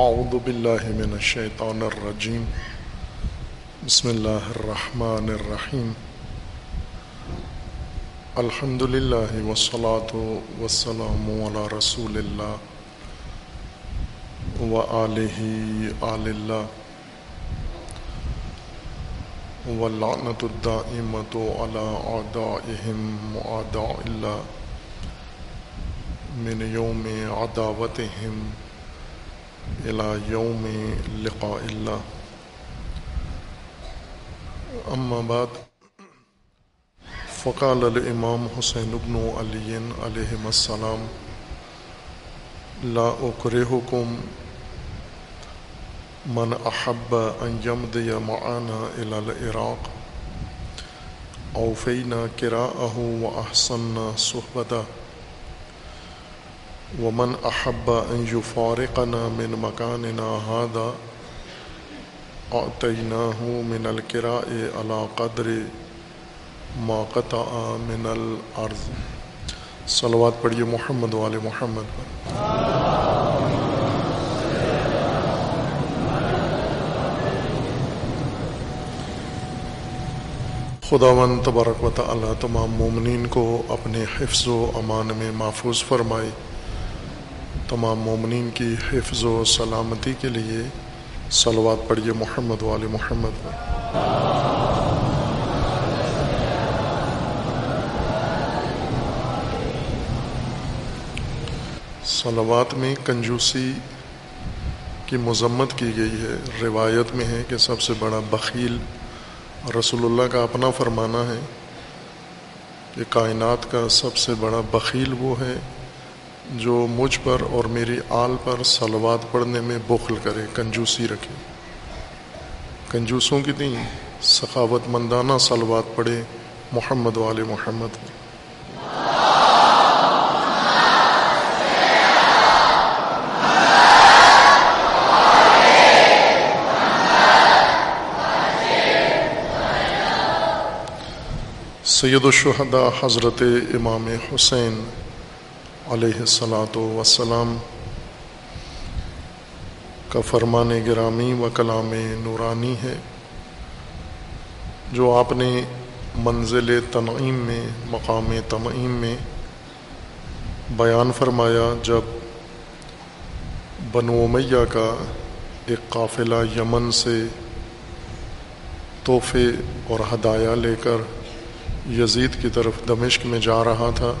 اعوذ باللہ من الشیطان الرجیم بسم اللہ الرحمن الرحیم الحمد للہ والصلاة والسلام علی رسول اللہ وآلہ آل اللہ واللعنة الدائمة على أعدائهم وأعداء الله. من يوم عداوتهم إلى يوم لقاء الله. أما بعد، فقال الإمام حسين بن علي عليهم السلام، لا أكرهكم من أحب أن يمضي معنا إلى العراق. أوفينا كراءه وأحسننا صحبته. ومن أحب أن يفارقنا من مكاننا هذا، أعطيناه من الكراء على قدر ما قطع من الأرض. صلوات پڑھیے محمد والے محمد پر۔ خداون تبارک و تعالی تمام مومنین کو اپنے حفظ و امان میں محفوظ فرمائے۔ تمام مومنین کی حفظ و سلامتی کے لیے صلوات پڑھیے محمد وال محمد۔ پر صلوات میں کنجوسی کی مذمت کی گئی ہے۔ روایت میں ہے کہ سب سے بڑا بخیل رسول اللہ کا اپنا فرمانا ہے کہ کائنات کا سب سے بڑا بخیل وہ ہے جو مجھ پر اور میری آل پر سلوات پڑھنے میں بخل کرے، کنجوسی رکھے۔ کنجوسوں کی تین سخاوت مندانہ سلوات پڑھے محمد وال محمد۔ سید الشہداء حضرت امام حسین علیہ السلاۃ وسلام کا فرمان گرامی و کلام نورانی ہے، جو آپ نے منزل تنعیم میں، مقام تنعیم میں بیان فرمایا جب بنو میہ کا ایک قافلہ یمن سے تحفے اور ہدایہ لے کر یزید کی طرف دمشق میں جا رہا تھا۔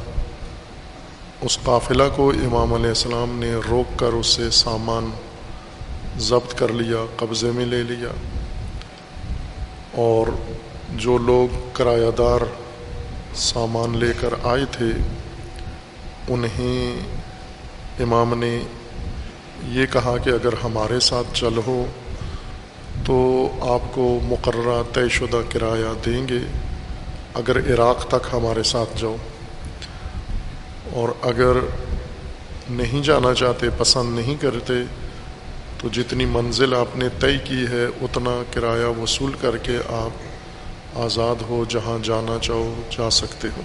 اس قافلہ کو امام علیہ السلام نے روک کر اس سے سامان ضبط کر لیا، قبضے میں لے لیا۔ اور جو لوگ کرایہ دار سامان لے کر آئے تھے، انہیں امام نے یہ کہا کہ اگر ہمارے ساتھ چل ہو تو آپ کو مقررہ طے شدہ کرایہ دیں گے۔ اگر عراق تک ہمارے ساتھ جاؤ۔ اور اگر نہیں جانا چاہتے، پسند نہیں کرتے، تو جتنی منزل آپ نے طے کی ہے، اتنا کرایہ وصول کر کے آپ آزاد ہو جہاں جانا چاہو، جا سکتے ہو۔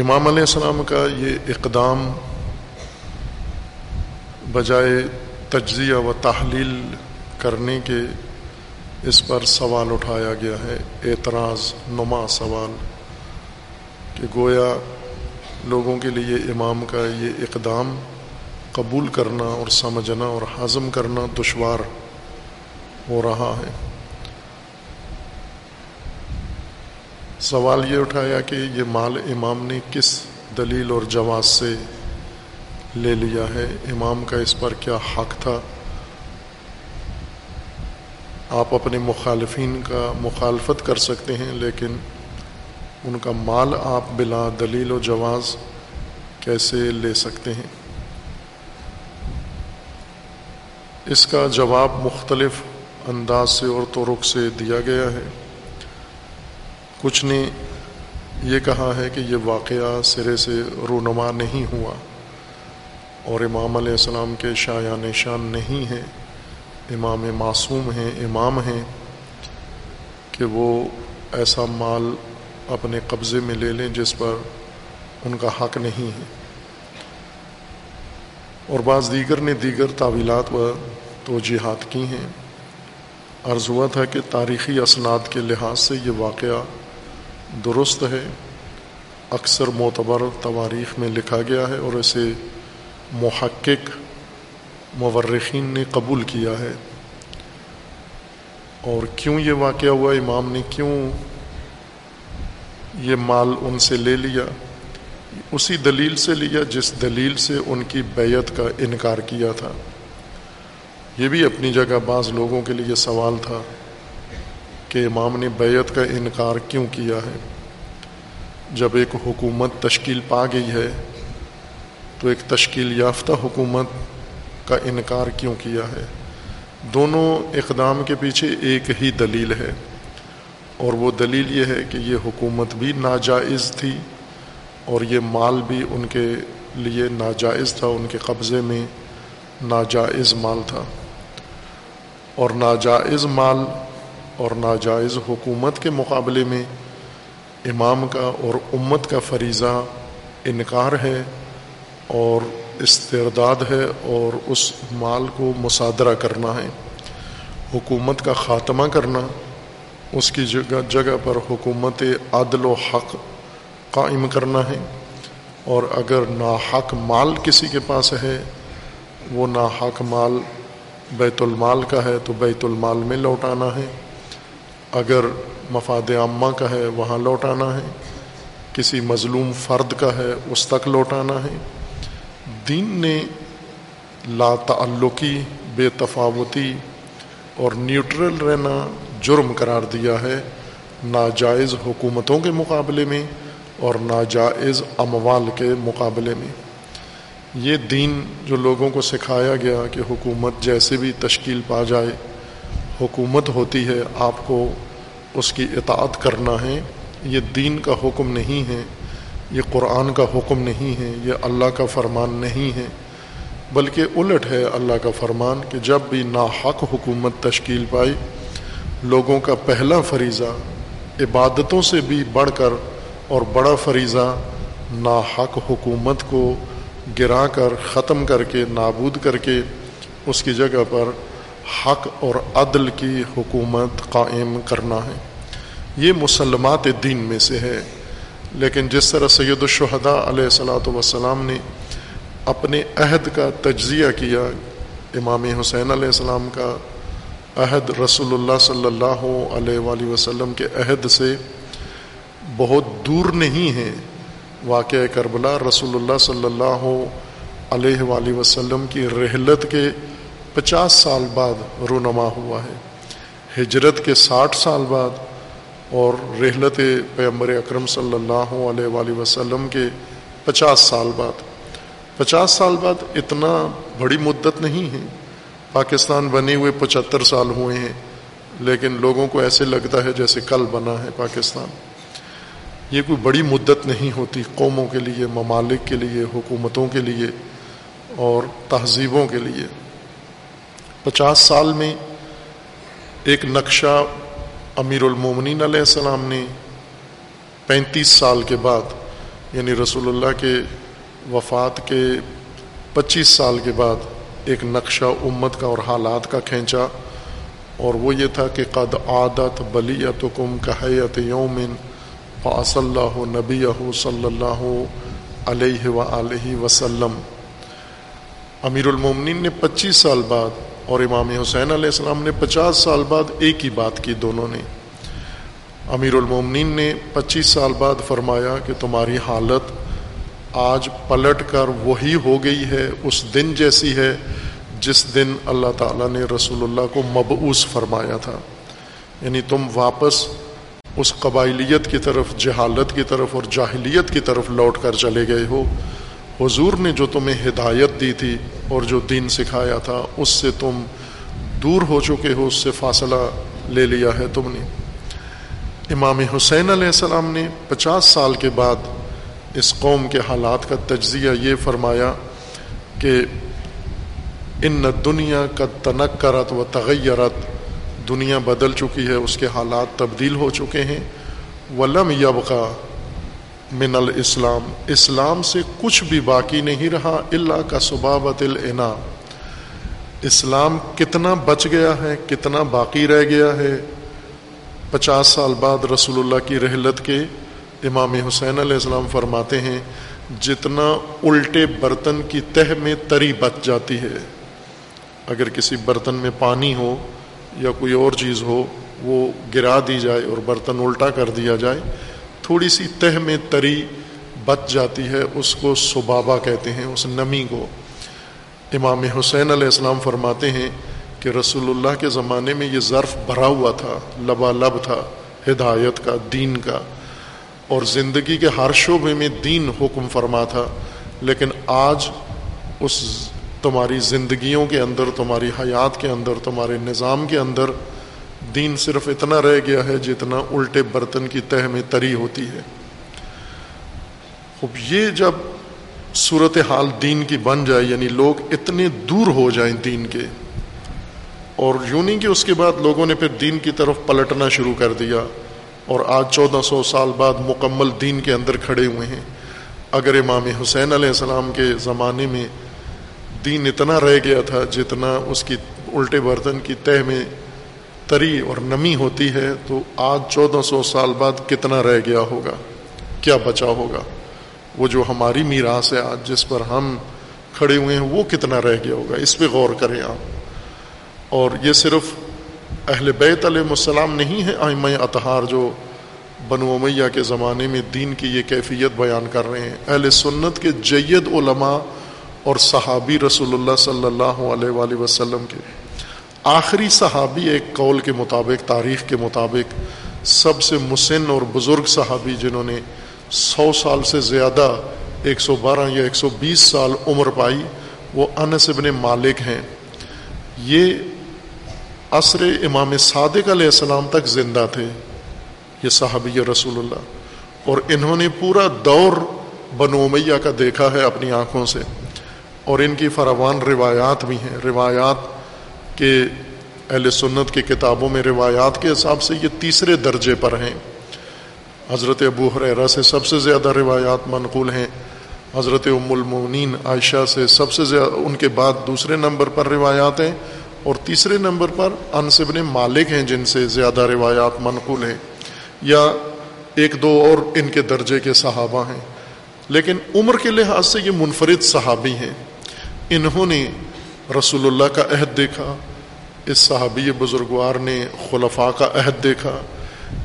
امام علیہ السلام کا یہ اقدام بجائے تجزیہ و تحلیل کرنے کے اس پر سوال اٹھایا گیا ہے۔ اعتراض، نما سوال۔ کہ گویا لوگوں کے لیے امام کا یہ اقدام قبول کرنا اور سمجھنا اور ہضم کرنا دشوار ہو رہا ہے۔ سوال یہ اٹھایا کہ یہ مال امام نے کس دلیل اور جواز سے لے لیا ہے؟ امام کا اس پر کیا حق تھا؟ آپ اپنے مخالفین کا مخالفت کر سکتے ہیں لیکن ان کا مال آپ بلا دلیل و جواز کیسے لے سکتے ہیں؟ اس کا جواب مختلف انداز سے اور طرق سے دیا گیا ہے۔ کچھ نے یہ کہا ہے کہ یہ واقعہ سرے سے رونما نہیں ہوا اور امام علیہ السلام کے شاع نشان نہیں ہیں امام معصوم ہیں، امام ہیں کہ وہ ایسا مال اپنے قبضے میں لے لیں جس پر ان کا حق نہیں ہے۔ اور بعض دیگر نے دیگر تعویلات و توجیحات کی ہیں۔ عرض ہوا تھا کہ تاریخی اسناد کے لحاظ سے یہ واقعہ درست ہے۔ اکثر معتبر تواریخ میں لکھا گیا ہے اور اسے محقق مورخین نے قبول کیا ہے۔ اور کیوں یہ واقعہ ہوا؟ امام نے کیوں یہ مال ان سے لے لیا، اسی دلیل سے لیا جس دلیل سے ان کی بیعت کا انکار کیا تھا۔ یہ بھی اپنی جگہ بعض لوگوں کے لیے سوال تھا کہ امام نے بیعت کا انکار کیوں کیا ہے۔ جب ایک حکومت تشکیل پا گئی ہے، تو ایک تشکیل یافتہ حکومت کا انکار کیوں کیا ہے؟ دونوں اقدام کے پیچھے ایک ہی دلیل ہے۔ اور وہ دلیل یہ ہے کہ یہ حکومت بھی ناجائز تھی اور یہ مال بھی ان کے لیے ناجائز تھا، ان کے قبضے میں ناجائز مال تھا۔ اور ناجائز مال اور ناجائز حکومت کے مقابلے میں امام کا اور امت کا فریضہ انکار ہے اور استرداد ہے اور اس مال کو مصادرہ کرنا ہے۔ حکومت کا خاتمہ کرنا اس کی جگہ جگہ پر حکومت عدل و حق قائم کرنا ہے اور اگر ناحق مال کسی کے پاس ہے، وہ ناحق مال بیت المال کا ہے تو بیت المال میں لوٹانا ہے۔ اگر مفاد عامہ کا ہے، وہاں لوٹانا ہے۔ کسی مظلوم فرد کا ہے، اس تک لوٹانا ہے۔ دین نے لا تعلقی، بے تفاوتی اور نیوٹرل رہنا جرم قرار دیا ہے ناجائز حکومتوں کے مقابلے میں اور ناجائز اموال کے مقابلے میں۔ یہ دین جو لوگوں کو سکھایا گیا کہ حکومت جیسے بھی تشکیل پا جائے، حکومت ہوتی ہے، آپ کو اس کی اطاعت کرنا ہے، یہ دین کا حکم نہیں ہے، یہ قرآن کا حکم نہیں ہے، یہ اللہ کا فرمان نہیں ہے، بلکہ الٹ ہے اللہ کا فرمان کہ جب بھی ناحق حکومت تشکیل پائی لوگوں کا پہلا فریضہ عبادتوں سے بھی بڑھ کر اور بڑا فریضہ ناحق حکومت کو گرا کر ختم کر کے نابود کر کے اس کی جگہ پر حق اور عدل کی حکومت قائم کرنا ہے۔ یہ مسلمات دین میں سے ہے۔ لیکن جس طرح سید الشہداء علیہ السلاۃ وسلام نے اپنے عہد کا تجزیہ کیا، امام حسین علیہ السلام کا عہد رسول اللہ صلی اللہ علیہ وآلہ وسلم کے عہد سے بہت دور نہیں ہے واقعہ کربلا رسول اللہ صلی اللہ علیہ وآلہ وسلم کی رحلت کے پچاس سال بعد رونما ہوا ہے۔ ہجرت کے ساٹھ سال بعد اور رحلت پیمبر اکرم صلی اللہ علیہ وآلہ وسلم کے پچاس سال بعد۔ پچاس سال بعد اتنا بڑی مدت نہیں ہے۔ پاکستان بنے ہوئے پچہتر سال ہوئے ہیں، لیکن لوگوں کو ایسے لگتا ہے جیسے کل بنا ہے پاکستان۔ یہ کوئی بڑی مدت نہیں ہوتی قوموں کے لیے، ممالک کے لیے، حکومتوں کے لیے اور تہذیبوں کے لیے۔ پچاس سال میں ایک نقشہ امیر المومنین علیہ السلام نے پینتیس سال کے بعد یعنی رسول اللہ کے وفات کے پچیس سال کے بعد ایک نقشہ امت کا اور حالات کا کھینچا اور وہ یہ تھا کہ قد عادت بلیت کم کہیت یومن فاص اللہ نبی صلی اللہ علیہ و علیہ وسلم۔ امیر المومنین نے پچیس سال بعد اور امام حسین علیہ السلام نے پچاس سال بعد ایک ہی بات کی دونوں نے۔ امیر المومنین نے پچیس سال بعد فرمایا کہ تمہاری حالت آج پلٹ کر وہی ہو گئی ہے، اس دن جیسی ہے جس دن اللہ تعالیٰ نے رسول اللہ کو مبعوث فرمایا تھا۔ یعنی تم واپس اس قبائلیت کی طرف، جہالت کی طرف اور جاہلیت کی طرف لوٹ کر چلے گئے ہو۔ حضور نے جو تمہیں ہدایت دی تھی اور جو دین سکھایا تھا، اس سے تم دور ہو چکے ہو، اس سے فاصلہ لے لیا ہے تم نے۔ امام حسین علیہ السلام نے پچاس سال کے بعد اس قوم کے حالات کا تجزیہ یہ فرمایا کہ ان دنیا کا تنک کرت و تغیرت دنیا بدل چکی ہے، اس کے حالات تبدیل ہو چکے ہیں۔ ولم یبقا من الاسلام، اسلام سے کچھ بھی باقی نہیں رہا اللہ کا صبابت العنا اسلام کتنا بچ گیا ہے، کتنا باقی رہ گیا ہے۔ پچاس سال بعد رسول اللہ کی رحلت کے امام حسین علیہ السلام فرماتے ہیں، جتنا الٹے برتن کی تہ میں تری بچ جاتی ہے، اگر کسی برتن میں پانی ہو یا کوئی اور چیز ہو، وہ گرا دی جائے اور برتن الٹا کر دیا جائے، تھوڑی سی تہ میں تری بچ جاتی ہے، اس کو سبابا کہتے ہیں، اس نمی کو۔ امام حسین علیہ السلام فرماتے ہیں کہ رسول اللہ کے زمانے میں یہ ظرف بھرا ہوا تھا لبا لب تھا، ہدایت کا، دین کا۔ اور زندگی کے ہر شعبے میں دین حکم فرما تھا، لیکن آج اس تمہاری زندگیوں کے اندر، تمہاری حیات کے اندر، تمہارے نظام کے اندر دین صرف اتنا رہ گیا ہے جتنا الٹے برتن کی تہ میں تری ہوتی ہے۔ اب یہ جب صورت حال دین کی بن جائے یعنی لوگ اتنے دور ہو جائیں دین کے، اور یوں نہیں کہ اس کے بعد لوگوں نے پھر دین کی طرف پلٹنا شروع کر دیا اور آج چودہ سو سال بعد مکمل دین کے اندر کھڑے ہوئے ہیں۔ اگر امام حسین علیہ السلام کے زمانے میں دین اتنا رہ گیا تھا جتنا اس کی الٹے برتن کی تہ میں تری اور نمی ہوتی ہے، تو آج چودہ سو سال بعد کتنا رہ گیا ہوگا؟ کیا بچا ہوگا؟ وہ جو ہماری میراث ہے آج جس پر ہم کھڑے ہوئے ہیں، وہ کتنا رہ گیا ہوگا؟ اس پہ غور کریں آپ۔ اور یہ صرف اہل بیت علیہ السلام نہیں ہے آئمہ اطہار جو بنو امیہ کے زمانے میں دین کی یہ کیفیت بیان کر رہے ہیں۔ اہل سنت کے جید علماء اور صحابی رسول اللہ صلی اللہ علیہ وآلہ وسلم کے۔ آخری صحابی ایک قول کے مطابق، تاریخ کے مطابق سب سے مسن اور بزرگ صحابی جنہوں نے سو سال سے زیادہ، ایک سو بارہ یا ایک سو بیس سال عمر پائی، وہ انس ابن مالک ہیں۔ یہ عصر امام صادق علیہ السلام تک زندہ تھے، یہ صحابی رسول اللہ۔ اور انہوں نے پورا دور بنو امیہ کا دیکھا ہے اپنی آنکھوں سے۔ اور ان کی فراوان روایات بھی ہیں۔ روایات کے اہل سنت کی کتابوں میں روایات کے حساب سے یہ تیسرے درجے پر ہیں۔ حضرت ابو حریرہ سے سب سے زیادہ روایات منقول ہیں۔ حضرت ام المونین عائشہ سے سب سے زیادہ، ان کے بعد دوسرے نمبر پر روایات ہیں۔ اور تیسرے نمبر پر انصبن مالک ہیں جن سے زیادہ روایات منقول ہیں، یا ایک دو اور ان کے درجے کے صحابہ ہیں۔ لیکن عمر کے لحاظ سے یہ منفرد صحابی ہیں۔ انہوں نے رسول اللہ کا عہد دیکھا، اس صحابی بزرگوار نے خلفاء کا عہد دیکھا،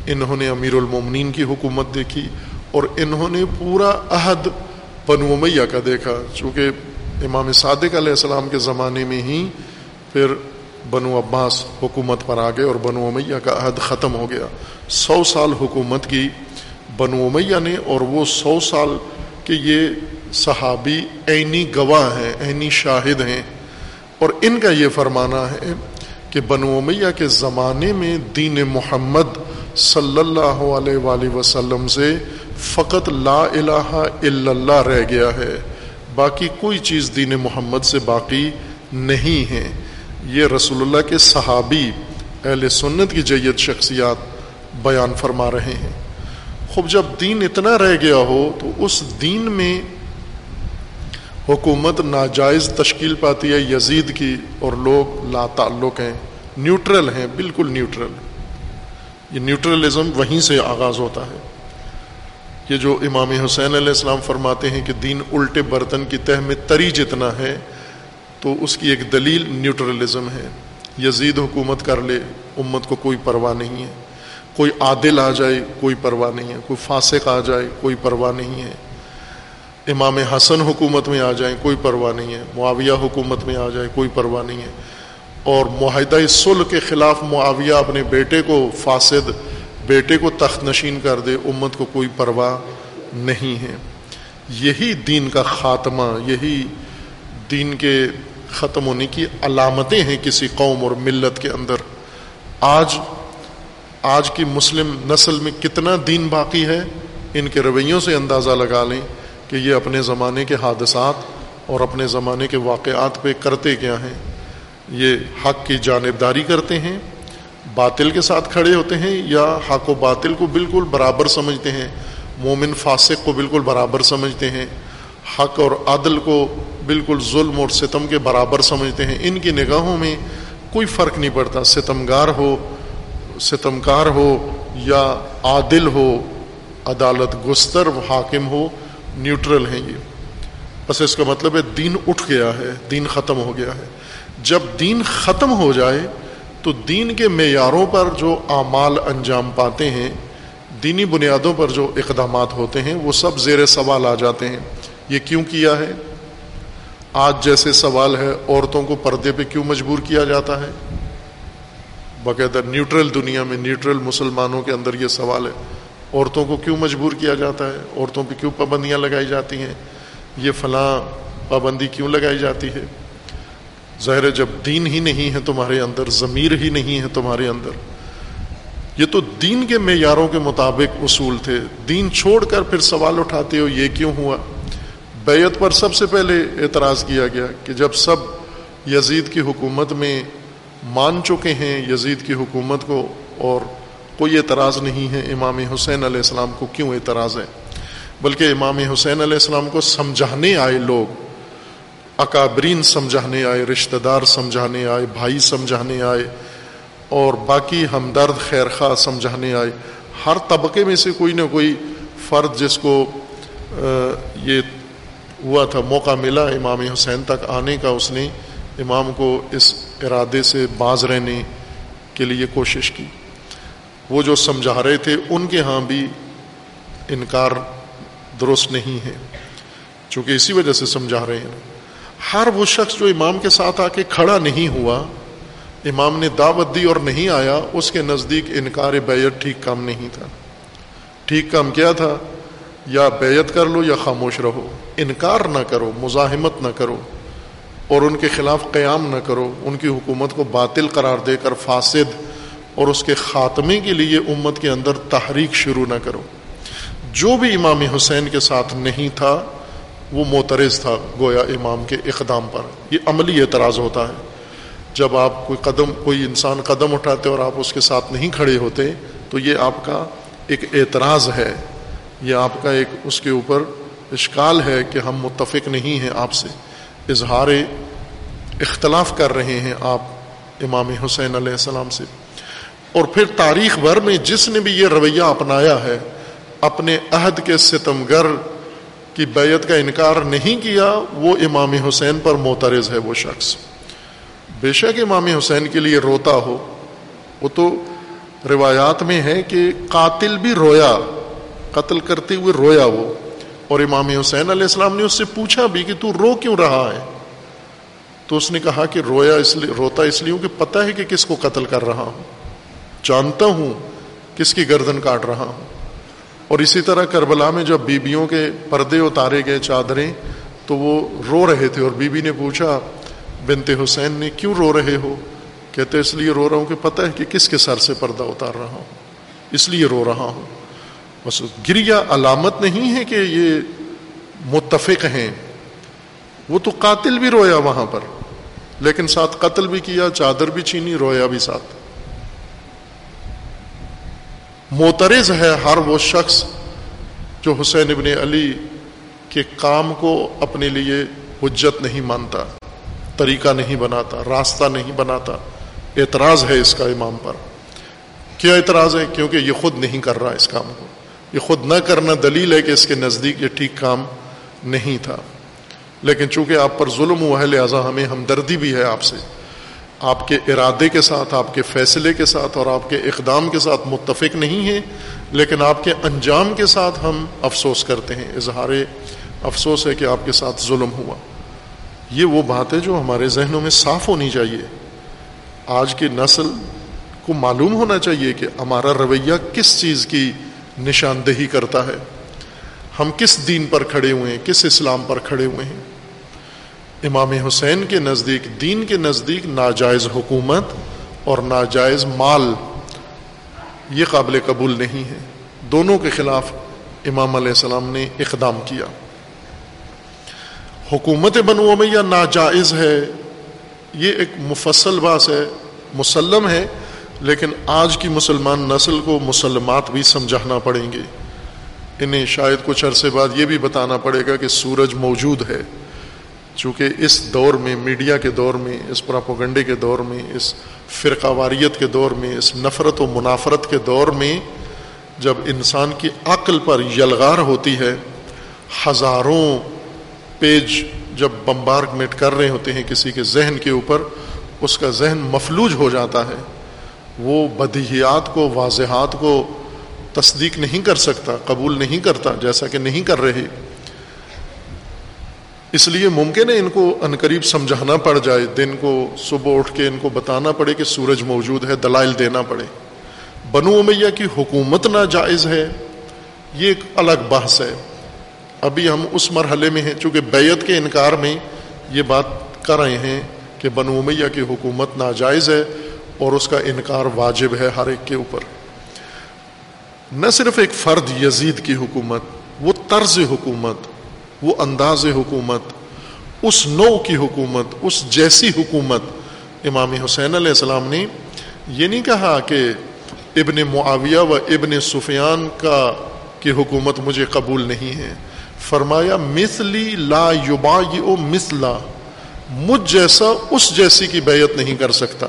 انہوں نے امیر المومنین کی حکومت دیکھی اور انہوں نے پورا عہد بنو امیہ کا دیکھا۔ چونکہ امام صادق علیہ السلام کے زمانے میں ہی پھر بنو عباس حکومت پر آ گئے اور بنو امیہ کا عہد ختم ہو گیا۔ سو سال حکومت کی بنو امیہ نے اور وہ سو سال کے یہ صحابی عینی گواہ ہیں، عینی شاہد ہیں۔ اور ان کا یہ فرمانا ہے کہ بنو امیہ کے زمانے میں دین محمد صلی اللہ علیہ وآلہ وسلم سے فقط لا الہ الا اللہ رہ گیا ہے۔ باقی کوئی چیز دین محمد سے باقی نہیں ہے۔ یہ رسول اللہ کے صحابی اہل سنت کی جید شخصیات بیان فرما رہے ہیں۔ خوب جب دین اتنا رہ گیا ہو تو اس دین میں حکومت ناجائز تشکیل پاتی ہے۔ یزید کی اور لوگ لا تعلق ہیں، نیوٹرل ہیں، بالکل نیوٹرل۔ یہ نیوٹرلزم وہیں سے آغاز ہوتا ہے۔ یہ جو امام حسین علیہ السلام فرماتے ہیں کہ دین الٹے برتن کی تہ میں تری جتنا ہے تو اس کی ایک دلیل نیوٹرلزم ہے۔ یزید حکومت کر لے، امت کو کوئی پرواہ نہیں ہے۔ کوئی عادل آ جائے، کوئی پرواہ نہیں ہے۔ کوئی فاسق آ جائے، کوئی پرواہ نہیں ہے۔ امام حسن حکومت میں آ جائیں، کوئی پرواہ نہیں ہے۔ معاویہ حکومت میں آ جائے کوئی پرواہ نہیں ہے۔ اور معاہدہ سل کے خلاف معاویہ اپنے بیٹے کو فاسد، بیٹے کو تخت نشین کر دے، امت کو کوئی پرواہ نہیں ہے۔ یہی دین کا خاتمہ، یہی دین کے ختم ہونے کی علامتیں ہیں کسی قوم اور ملت کے اندر۔ آج آج کی مسلم نسل میں کتنا دین باقی ہے، ان کے رویوں سے اندازہ لگا لیں کہ یہ اپنے زمانے کے حادثات اور اپنے زمانے کے واقعات پہ کرتے کیا ہیں۔ یہ حق کی جانبداری کرتے ہیں، باطل کے ساتھ کھڑے ہوتے ہیں یا حق و باطل کو بالکل برابر سمجھتے ہیں۔ مومن فاسق کو بالکل برابر سمجھتے ہیں۔ حق اور عدل کو بالکل ظلم اور ستم کے برابر سمجھتے ہیں۔ ان کی نگاہوں میں کوئی فرق نہیں پڑتا۔ ستمگار ہو، ستمکار ہو یا عادل ہو، عدالت گستر حاکم ہو، نیوٹرل ہیں یہ۔ بس اس کا مطلب ہے دین اٹھ گیا ہے، دین ختم ہو گیا ہے۔ جب دین ختم ہو جائے تو دین کے معیاروں پر جو اعمال انجام پاتے ہیں، دینی بنیادوں پر جو اقدامات ہوتے ہیں، وہ سب زیر سوال آ جاتے ہیں۔ یہ کیوں کیا ہے؟ آج جیسے سوال ہے، عورتوں کو پردے پہ کیوں مجبور کیا جاتا ہے؟ باقاعدہ نیوٹرل دنیا میں، نیوٹرل مسلمانوں کے اندر یہ سوال ہے، عورتوں کو کیوں مجبور کیا جاتا ہے؟ عورتوں پہ کیوں پابندیاں لگائی جاتی ہیں؟ یہ فلاں پابندی کیوں لگائی جاتی ہے؟ ظاہر جب دین ہی نہیں ہے تمہارے اندر، ضمیر ہی نہیں ہے تمہارے اندر، یہ تو دین کے معیاروں کے مطابق اصول تھے۔ دین چھوڑ کر پھر سوال اٹھاتے ہو، یہ کیوں ہوا؟ بیت پر سب سے پہلے اعتراض کیا گیا کہ جب سب یزید کی حکومت میں مان چکے ہیں، یزید کی حکومت کو، اور کوئی اعتراض نہیں ہے امام حسین علیہ السلام کو کیوں اعتراض ہے؟ بلکہ امام حسین علیہ السلام کو سمجھانے آئے لوگ، اکابرین سمجھانے آئے رشتہ دار سمجھانے آئے، بھائی سمجھانے آئے، اور باقی ہمدرد خیر خواہ سمجھانے آئے۔ ہر طبقے میں سے کوئی نہ کوئی فرد جس کو یہ ہوا تھا، موقع ملا امام حسین تک آنے کا اس نے امام کو اس ارادے سے باز رہنے کے لیے کوشش کی۔ وہ جو سمجھا رہے تھے، ان کے ہاں بھی انکار درست نہیں ہے۔ چونکہ اسی وجہ سے سمجھا رہے ہیں۔ ہر وہ شخص جو امام کے ساتھ آ کے کھڑا نہیں ہوا، امام نے دعوت دی اور نہیں آیا، اس کے نزدیک انکار بیعت ٹھیک کام نہیں تھا۔ ٹھیک کام کیا تھا؟ یا بیعت کر لو یا خاموش رہو۔ انکار نہ کرو، مزاحمت نہ کرو۔ اور ان کے خلاف قیام نہ کرو۔ ان کی حکومت کو باطل قرار دے کر فاسد۔ اور اس کے خاتمے کے لیے امت کے اندر تحریک شروع نہ کرو۔ جو بھی امام حسین کے ساتھ نہیں تھا، وہ معترض تھا گویا امام کے اقدام پر۔ یہ عملی اعتراض ہوتا ہے۔ جب آپ کوئی قدم، کوئی انسان قدم اٹھاتے اور آپ اس کے ساتھ نہیں کھڑے ہوتے، تو یہ آپ کا ایک اعتراض ہے۔ یہ آپ کا ایک اس کے اوپر اشکال ہے کہ ہم متفق نہیں ہیں آپ سے۔ اظہار اختلاف کر رہے ہیں آپ امام حسین علیہ السلام سے۔ اور پھر تاریخ بھر میں جس نے بھی یہ رویہ اپنایا ہے، اپنے عہد کے ستمگر کی بیعت کا انکار نہیں کیا، وہ امام حسین پر معترض ہے وہ شخص۔ بے شک امام حسین کے لیے روتا ہو۔ وہ تو روایات میں ہے کہ قاتل بھی رویا۔ قتل کرتے ہوئے رویا وہ اور امام حسین علیہ السلام نے اس سے پوچھا بھی کہ تو رو کیوں رہا ہے؟ تو اس نے کہا کہ رویا اس لیے روتا اس لیے کہ پتہ ہے کہ کس کو قتل کر رہا ہوں۔ جانتا ہوں کس کی گردن کاٹ رہا ہوں۔ اور اسی طرح کربلا میں جب بیبیوں کے پردے اتارے گئے چادریں، تو وہ رو رہے تھے اور بی بی نے پوچھا، بنت حسین نے کیوں رو رہے ہو؟ کہتے، اس لیے رو رہا ہوں کہ پتہ ہے کہ کس کے سر سے پردہ اتار رہا ہوں۔ اس لیے رو رہا ہوں۔ بس گریا علامت نہیں ہے کہ یہ متفق ہیں۔ وہ تو قاتل بھی رویا وہاں پر، لیکن ساتھ قتل بھی کیا، چادر بھی چھینی، رویا بھی ساتھ۔ موترز ہے ہر وہ شخص جو حسین ابن علی کے کام کو اپنے لیے حجت نہیں مانتا، طریقہ نہیں بناتا، راستہ نہیں بناتا۔ اعتراض ہے اس کا امام پر۔ کیا اعتراض ہے؟ کیونکہ یہ خود نہیں کر رہا اس کام کو۔ یہ خود نہ کرنا دلیل ہے کہ اس کے نزدیک یہ ٹھیک کام نہیں تھا۔ لیکن چونکہ آپ پر ظلم ہوا ہے، لہٰذا ہمیں ہمدردی بھی ہے آپ سے۔ آپ کے ارادے کے ساتھ، آپ کے فیصلے کے ساتھ اور آپ کے اقدام کے ساتھ متفق نہیں ہیں، لیکن آپ کے انجام کے ساتھ ہم افسوس کرتے ہیں۔ اظہار افسوس ہے کہ آپ کے ساتھ ظلم ہوا۔ یہ وہ بات ہے جو ہمارے ذہنوں میں صاف ہونی چاہیے۔ آج کی نسل کو معلوم ہونا چاہیے کہ ہمارا رویہ کس چیز کی نشاندہی کرتا ہے۔ ہم کس دین پر کھڑے ہوئے ہیں؟ کس اسلام پر کھڑے ہوئے ہیں؟ امام حسین کے نزدیک، دین کے نزدیک ناجائز حکومت اور ناجائز مال، یہ قابل قبول نہیں ہے۔ دونوں کے خلاف امام علیہ السلام نے اقدام کیا۔ حکومت بنو میں یا ناجائز ہے۔ یہ ایک مفصل باس ہے، مسلم ہے۔ لیکن آج کی مسلمان نسل کو مسلمات بھی سمجھانا پڑیں گے۔ انہیں شاید کچھ عرصے بعد یہ بھی بتانا پڑے گا کہ سورج موجود ہے۔ چونکہ اس دور میں، میڈیا کے دور میں، اس پراپوگنڈے کے دور میں، اس فرقہ واریت کے دور میں، اس نفرت و منافرت کے دور میں جب انسان کی عقل پر یلغار ہوتی ہے، ہزاروں پیج جب بمبارمنٹ کر رہے ہوتے ہیں کسی کے ذہن کے اوپر، اس کا ذہن مفلوج ہو جاتا ہے۔ وہ بدیہیات کو، واضحات کو تصدیق نہیں کر سکتا، قبول نہیں کرتا، جیسا کہ نہیں کر رہے۔ اس لیے ممکن ہے ان کو عنقریب سمجھانا پڑ جائے۔ دن کو صبح اٹھ کے ان کو بتانا پڑے کہ سورج موجود ہے، دلائل دینا پڑے۔ بنو امیہ کی حکومت ناجائز ہے۔ یہ ایک الگ بحث ہے۔ ابھی ہم اس مرحلے میں ہیں، چونکہ بیت کے انکار میں یہ بات کر رہے ہیں کہ بنو امیہ کی حکومت ناجائز ہے۔ اور اس کا انکار واجب ہے ہر ایک کے اوپر۔ نہ صرف ایک فرد یزید کی حکومت، وہ طرز حکومت، وہ انداز حکومت، اس نو کی حکومت، اس جیسی حکومت۔ امام حسین علیہ السلام نے یہ نہیں کہا کہ ابن معاویہ و ابن سفیان کا کی حکومت مجھے قبول نہیں ہے۔ فرمایا، مثلی لا یوبا مثلا، مجھ جیسا اس جیسی کی بیعت نہیں کر سکتا۔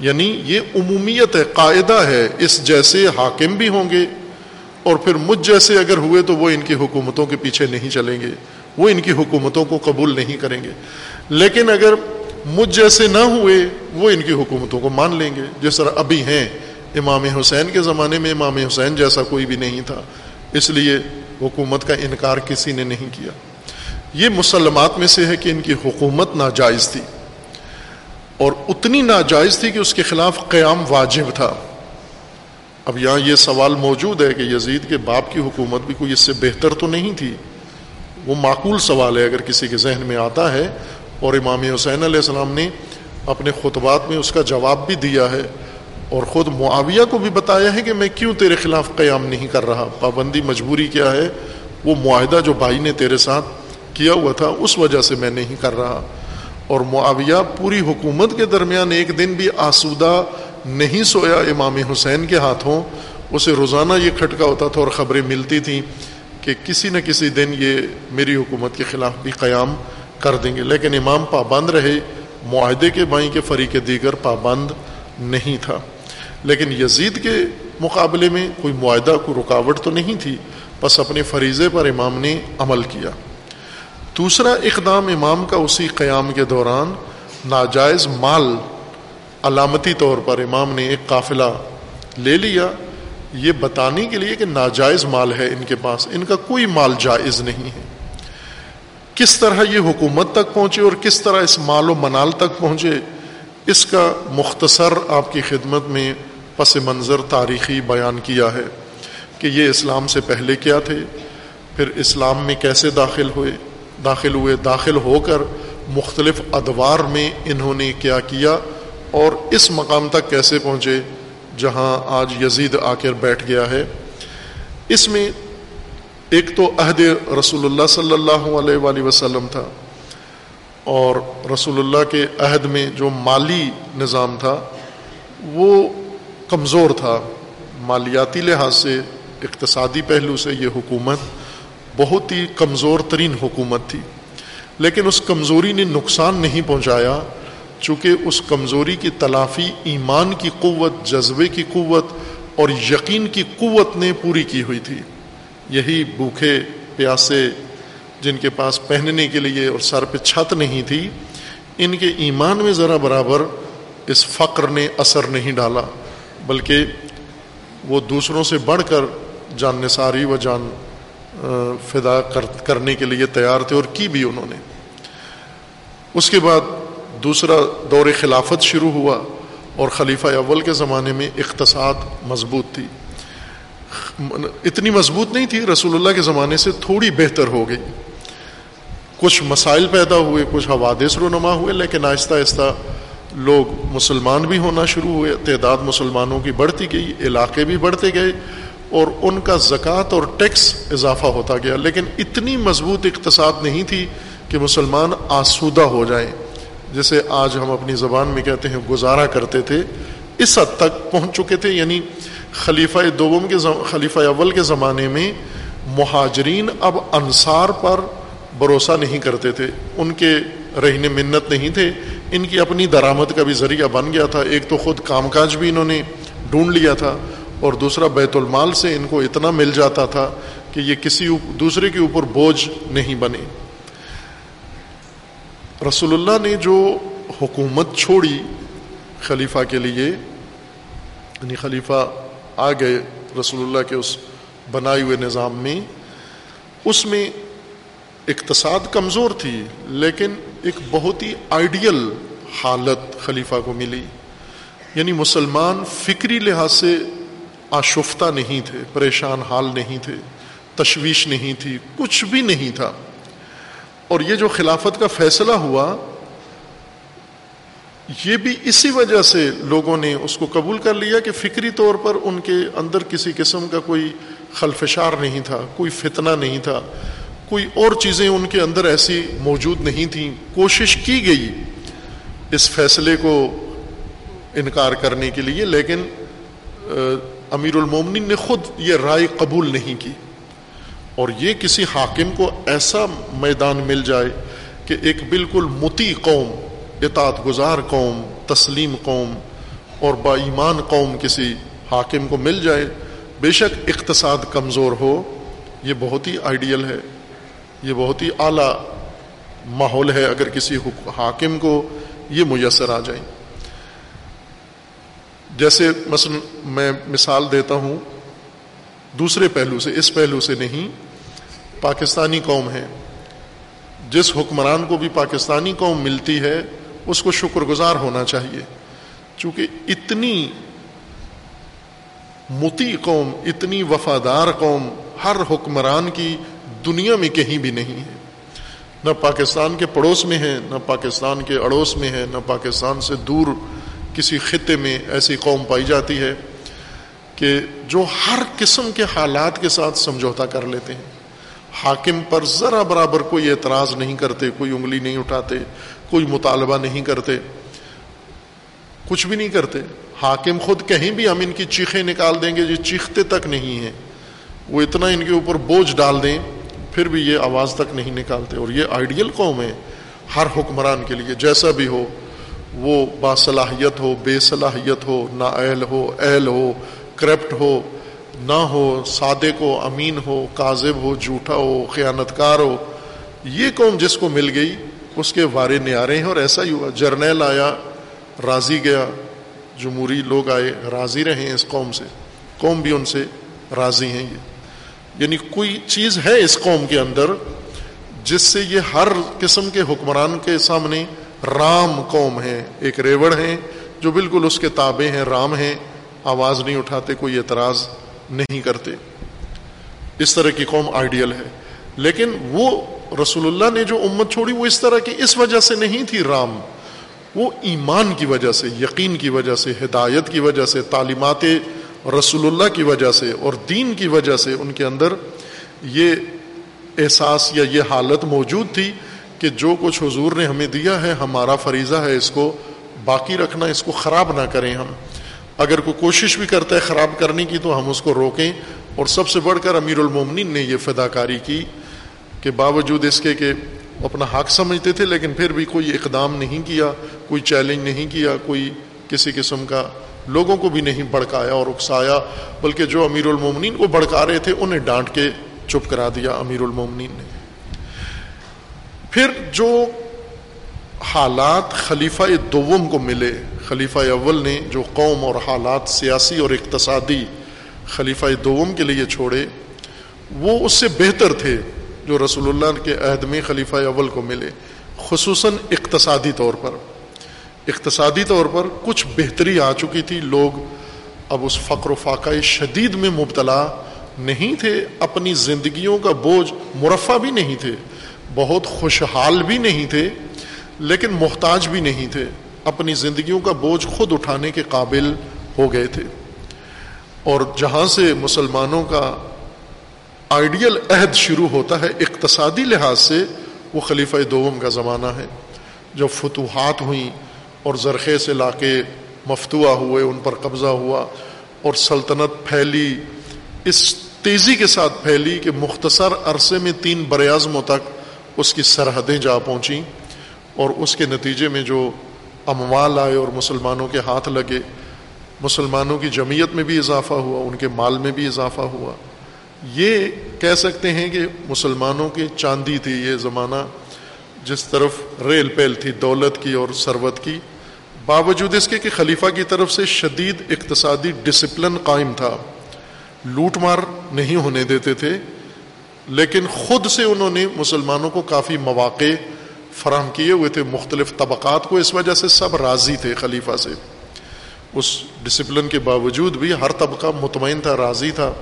یعنی یہ عمومیت ہے قاعدہ ہے، اس جیسے حاکم بھی ہوں گے، اور پھر مجھ جیسے اگر ہوئے تو وہ ان کی حکومتوں کے پیچھے نہیں چلیں گے، وہ ان کی حکومتوں کو قبول نہیں کریں گے۔ لیکن اگر مجھ جیسے نہ ہوئے، وہ ان کی حکومتوں کو مان لیں گے۔ جس طرح ابھی ہیں، امام حسین کے زمانے میں امام حسین جیسا کوئی بھی نہیں تھا، اس لیے حکومت کا انکار کسی نے نہیں کیا۔ یہ مسلمات میں سے ہے کہ ان کی حکومت ناجائز تھی۔ اور اتنی ناجائز تھی کہ اس کے خلاف قیام واجب تھا۔ اب یہاں یہ سوال موجود ہے کہ یزید کے باپ کی حکومت بھی کوئی اس سے بہتر تو نہیں تھی؟ وہ معقول سوال ہے اگر کسی کے ذہن میں آتا ہے۔ اور امام حسین علیہ السلام نے اپنے خطبات میں اس کا جواب بھی دیا ہے اور خود معاویہ کو بھی بتایا ہے کہ میں کیوں تیرے خلاف قیام نہیں کر رہا؟ پابندی مجبوری کیا ہے؟ وہ معاہدہ جو بھائی نے تیرے ساتھ کیا ہوا تھا، اس وجہ سے میں نہیں کر رہا۔ اور معاویہ پوری حکومت کے درمیان ایک دن بھی آسودہ نہیں سویا امام حسین کے ہاتھوں، اسے روزانہ یہ کھٹکا ہوتا تھا اور خبریں ملتی تھیں کہ کسی نہ کسی دن یہ میری حکومت کے خلاف بھی قیام کر دیں گے۔ لیکن امام پابند رہے، معاہدے کے بائیں کے فریق دیگر پابند نہیں تھا۔ لیکن یزید کے مقابلے میں کوئی معاہدہ، کوئی رکاوٹ تو نہیں تھی، بس اپنے فریضے پر امام نے عمل کیا۔ دوسرا اقدام امام کا اسی قیام کے دوران ناجائز مال علامتی طور پر امام نے ایک قافلہ لے لیا۔ یہ بتانے کے لیے کہ ناجائز مال ہے ان کے پاس۔ ان کا کوئی مال جائز نہیں ہے۔ کس طرح یہ حکومت تک پہنچے اور کس طرح اس مال و منال تک پہنچے، اس کا مختصر آپ کی خدمت میں پس منظر تاریخی بیان کیا ہے کہ یہ اسلام سے پہلے کیا تھے، پھر اسلام میں کیسے داخل ہوئے۔ داخل ہوئے، داخل ہو کر مختلف ادوار میں انہوں نے کیا کیا اور اس مقام تک کیسے پہنچے جہاں آج یزید آ کر بیٹھ گیا ہے۔ اس میں ایک تو عہد رسول اللہ صلی اللہ علیہ وآلہ وسلم تھا اور رسول اللہ کے عہد میں جو مالی نظام تھا وہ کمزور تھا۔ مالیاتی لحاظ سے، اقتصادی پہلو سے یہ حکومت بہت ہی کمزور ترین حکومت تھی۔ لیکن اس کمزوری نے نقصان نہیں پہنچایا، چونکہ اس کمزوری کی تلافی ایمان کی قوت، جذبے کی قوت اور یقین کی قوت نے پوری کی ہوئی تھی۔ یہی بھوکھے پیاسے جن کے پاس پہننے کے لیے اور سر پہ چھت نہیں تھی، ان کے ایمان میں ذرا برابر اس فقر نے اثر نہیں ڈالا، بلکہ وہ دوسروں سے بڑھ کر جان نثاری و جان فدا کرنے کے لیے تیار تھے اور کی بھی انہوں نے۔ اس کے بعد دوسرا دور خلافت شروع ہوا اور خلیفہ اول کے زمانے میں اقتصاد مضبوط تھی۔ اتنی مضبوط نہیں تھی، رسول اللہ کے زمانے سے تھوڑی بہتر ہو گئی۔ کچھ مسائل پیدا ہوئے، کچھ حوادث رونما ہوئے، لیکن آہستہ آہستہ لوگ مسلمان بھی ہونا شروع ہوئے، تعداد مسلمانوں کی بڑھتی گئی، علاقے بھی بڑھتے گئے۔ اور ان کا زکوٰۃ اور ٹیکس اضافہ ہوتا گیا۔ لیکن اتنی مضبوط اقتصاد نہیں تھی کہ مسلمان آسودہ ہو جائیں۔ جیسے آج ہم اپنی زبان میں کہتے ہیں، گزارا کرتے تھے۔ اس حد تک پہنچ چکے تھے۔ یعنی خلیفہ دوم کے خلیفہ اول کے زمانے میں مہاجرین اب انصار پر بھروسہ نہیں کرتے تھے۔ ان کے رہنے منت نہیں تھے۔ ان کی اپنی درآمد کا بھی ذریعہ بن گیا تھا۔ ایک تو خود کام کاج بھی انہوں نے ڈھونڈ لیا تھا۔ اور دوسرا بیت المال سے ان کو اتنا مل جاتا تھا کہ یہ کسی دوسرے کے اوپر بوجھ نہیں بنے۔ رسول اللہ نے جو حکومت چھوڑی خلیفہ کے لیے یعنی خلیفہ آ گئے رسول اللہ کے اس بنائے ہوئے نظام میں، اس میں اقتصاد کمزور تھی، لیکن ایک بہت ہی آئیڈیل حالت خلیفہ کو ملی۔ یعنی مسلمان فکری لحاظ سے آشفتہ نہیں تھے، پریشان حال نہیں تھے، تشویش نہیں تھی، کچھ بھی نہیں تھا۔ اور یہ جو خلافت کا فیصلہ ہوا، یہ بھی اسی وجہ سے لوگوں نے اس کو قبول کر لیا کہ فکری طور پر ان کے اندر کسی قسم کا کوئی خلفشار نہیں تھا، کوئی فتنہ نہیں تھا۔ کوئی اور چیزیں ان کے اندر ایسی موجود نہیں تھیں۔ کوشش کی گئی اس فیصلے کو انکار کرنے کے لیے، لیکن امیر المومن نے خود یہ رائے قبول نہیں کی۔ اور یہ کسی حاکم کو ایسا میدان مل جائے کہ ایک بالکل متی قوم، اطاعت گزار قوم، تسلیم قوم اور با ایمان قوم کسی حاکم کو مل جائے، بے شک اقتصاد کمزور ہو، یہ بہت ہی آئیڈیل ہے، یہ بہت ہی اعلیٰ ماحول ہے۔ اگر کسی حاکم کو یہ میسر آ جائیں جیسے مثلا میں مثال دیتا ہوں، دوسرے پہلو سے، اس پہلو سے نہیں، پاکستانی قوم ہے۔ جس حکمران کو بھی پاکستانی قوم ملتی ہے، اس کو شکر گزار ہونا چاہیے۔ چونکہ اتنی متی قوم، اتنی وفادار قوم ہر حکمران کی دنیا میں کہیں بھی نہیں ہے۔ نہ پاکستان کے پڑوس میں ہے، نہ پاکستان کے اڑوس میں ہے، نہ پاکستان سے دور کسی خطے میں ایسی قوم پائی جاتی ہے کہ جو ہر قسم کے حالات کے ساتھ سمجھوتا کر لیتے ہیں۔ حاکم پر ذرا برابر کوئی اعتراض نہیں کرتے، کوئی انگلی نہیں اٹھاتے، کوئی مطالبہ نہیں کرتے، کچھ بھی نہیں کرتے۔ حاکم خود کہیں بھی ہم ان کی چیخیں نکال دیں گے جو چیختے تک نہیں ہیں۔ وہ اتنا ان کے اوپر بوجھ ڈال دیں، پھر بھی یہ آواز تک نہیں نکالتے۔ اور یہ آئیڈیل قوم ہے، ہر حکمران کے لیے، جیسا بھی ہو۔ وہ باصلاحیت ہو، بے صلاحیت ہو، نا اہل ہو اہل ہو، کرپٹ ہو، نہ ہو، صادق ہو، امین ہو، کاذب ہو، جھوٹا ہو خیانت کار ہو، یہ قوم جس کو مل گئی، اس کے وارے نیارے ہیں اور ایسا ہی ہوا۔ جرنیل آیا، راضی گیا، جمہوری لوگ آئے، راضی رہے ہیں اس قوم سے۔ قوم بھی ان سے راضی ہیں یہ۔ یعنی کوئی چیز ہے اس قوم کے اندر جس سے یہ ہر قسم کے حکمران کے سامنے رام قوم ہے ایک ریوڑ ہیں جو بالکل اس کے تابع ہیں، رام ہیں، آواز نہیں اٹھاتے، کوئی اعتراض نہیں کرتے۔ اس طرح کی قوم آئیڈیل ہے۔ لیکن وہ رسول اللہ نے جو امت چھوڑی، وہ اس طرح کی اس وجہ سے نہیں تھی رام۔ وہ ایمان کی وجہ سے، یقین کی وجہ سے، ہدایت کی وجہ سے، تعلیمات رسول اللہ کی وجہ سے اور دین کی وجہ سے ان کے اندر یہ احساس یا یہ حالت موجود تھی کہ جو کچھ حضور نے ہمیں دیا ہے، ہمارا فریضہ ہے اس کو باقی رکھنا، اس کو خراب نہ کریں ہم۔ اگر کوئی کوشش بھی کرتا ہے خراب کرنے کی، تو ہم اس کو روکیں۔ اور سب سے بڑھ کر امیر المومنین نے یہ فدا کاری کی کہ باوجود اس کے کہ اپنا حق سمجھتے تھے، لیکن پھر بھی کوئی اقدام نہیں کیا، کوئی چیلنج نہیں کیا، کوئی کسی قسم کا لوگوں کو بھی نہیں بھڑکایا اور اکسایا، بلکہ جو امیر المومنین کو بھڑکا رہے تھے، انہیں ڈانٹ کے چپ کرا دیا امیر المومنین نے۔ پھر جو حالات خلیفہ دوم کو ملے، خلیفہ اول نے جو قوم اور حالات سیاسی اور اقتصادی خلیفہ دوم کے لیے چھوڑے، وہ اس سے بہتر تھے جو رسول اللہ کے عہد میں خلیفہ اول کو ملے، خصوصاً اقتصادی طور پر۔ اقتصادی طور پر کچھ بہتری آ چکی تھی، لوگ اب اس فقر و فاقہ شدید میں مبتلا نہیں تھے، اپنی زندگیوں کا بوجھ مرفع بھی نہیں تھے۔ بہت خوشحال بھی نہیں تھے، لیکن محتاج بھی نہیں تھے۔ اپنی زندگیوں کا بوجھ خود اٹھانے کے قابل ہو گئے تھے۔ اور جہاں سے مسلمانوں کا آئیڈیل عہد شروع ہوتا ہے، اقتصادی لحاظ سے وہ خلیفہ دوم کا زمانہ ہے۔ جب فتوحات ہوئیں اور زرخیز علاقے مفتوع ہوئے، ان پر قبضہ ہوا اور سلطنت پھیلی، اس تیزی کے ساتھ پھیلی کہ مختصر عرصے میں تین براعظموں تک اس کی سرحدیں جا پہنچیں اور اس کے نتیجے میں جو اموال آئے اور مسلمانوں کے ہاتھ لگے، مسلمانوں کی جمعیت میں بھی اضافہ ہوا، ان کے مال میں بھی اضافہ ہوا۔ یہ کہہ سکتے ہیں کہ مسلمانوں کی چاندی تھی یہ زمانہ، جس طرف ریل پیل تھی دولت کی اور ثروت کی۔ باوجود اس کے کہ خلیفہ کی طرف سے شدید اقتصادی ڈسپلن قائم تھا۔ لوٹ مار نہیں ہونے دیتے تھے۔ لیکن خود سے انہوں نے مسلمانوں کو کافی مواقع فراہم کیے ہوئے تھے، مختلف طبقات کو، اس وجہ سے سب راضی تھے خلیفہ سے۔ اس ڈسپلن کے باوجود بھی ہر طبقہ مطمئن تھا، راضی تھا،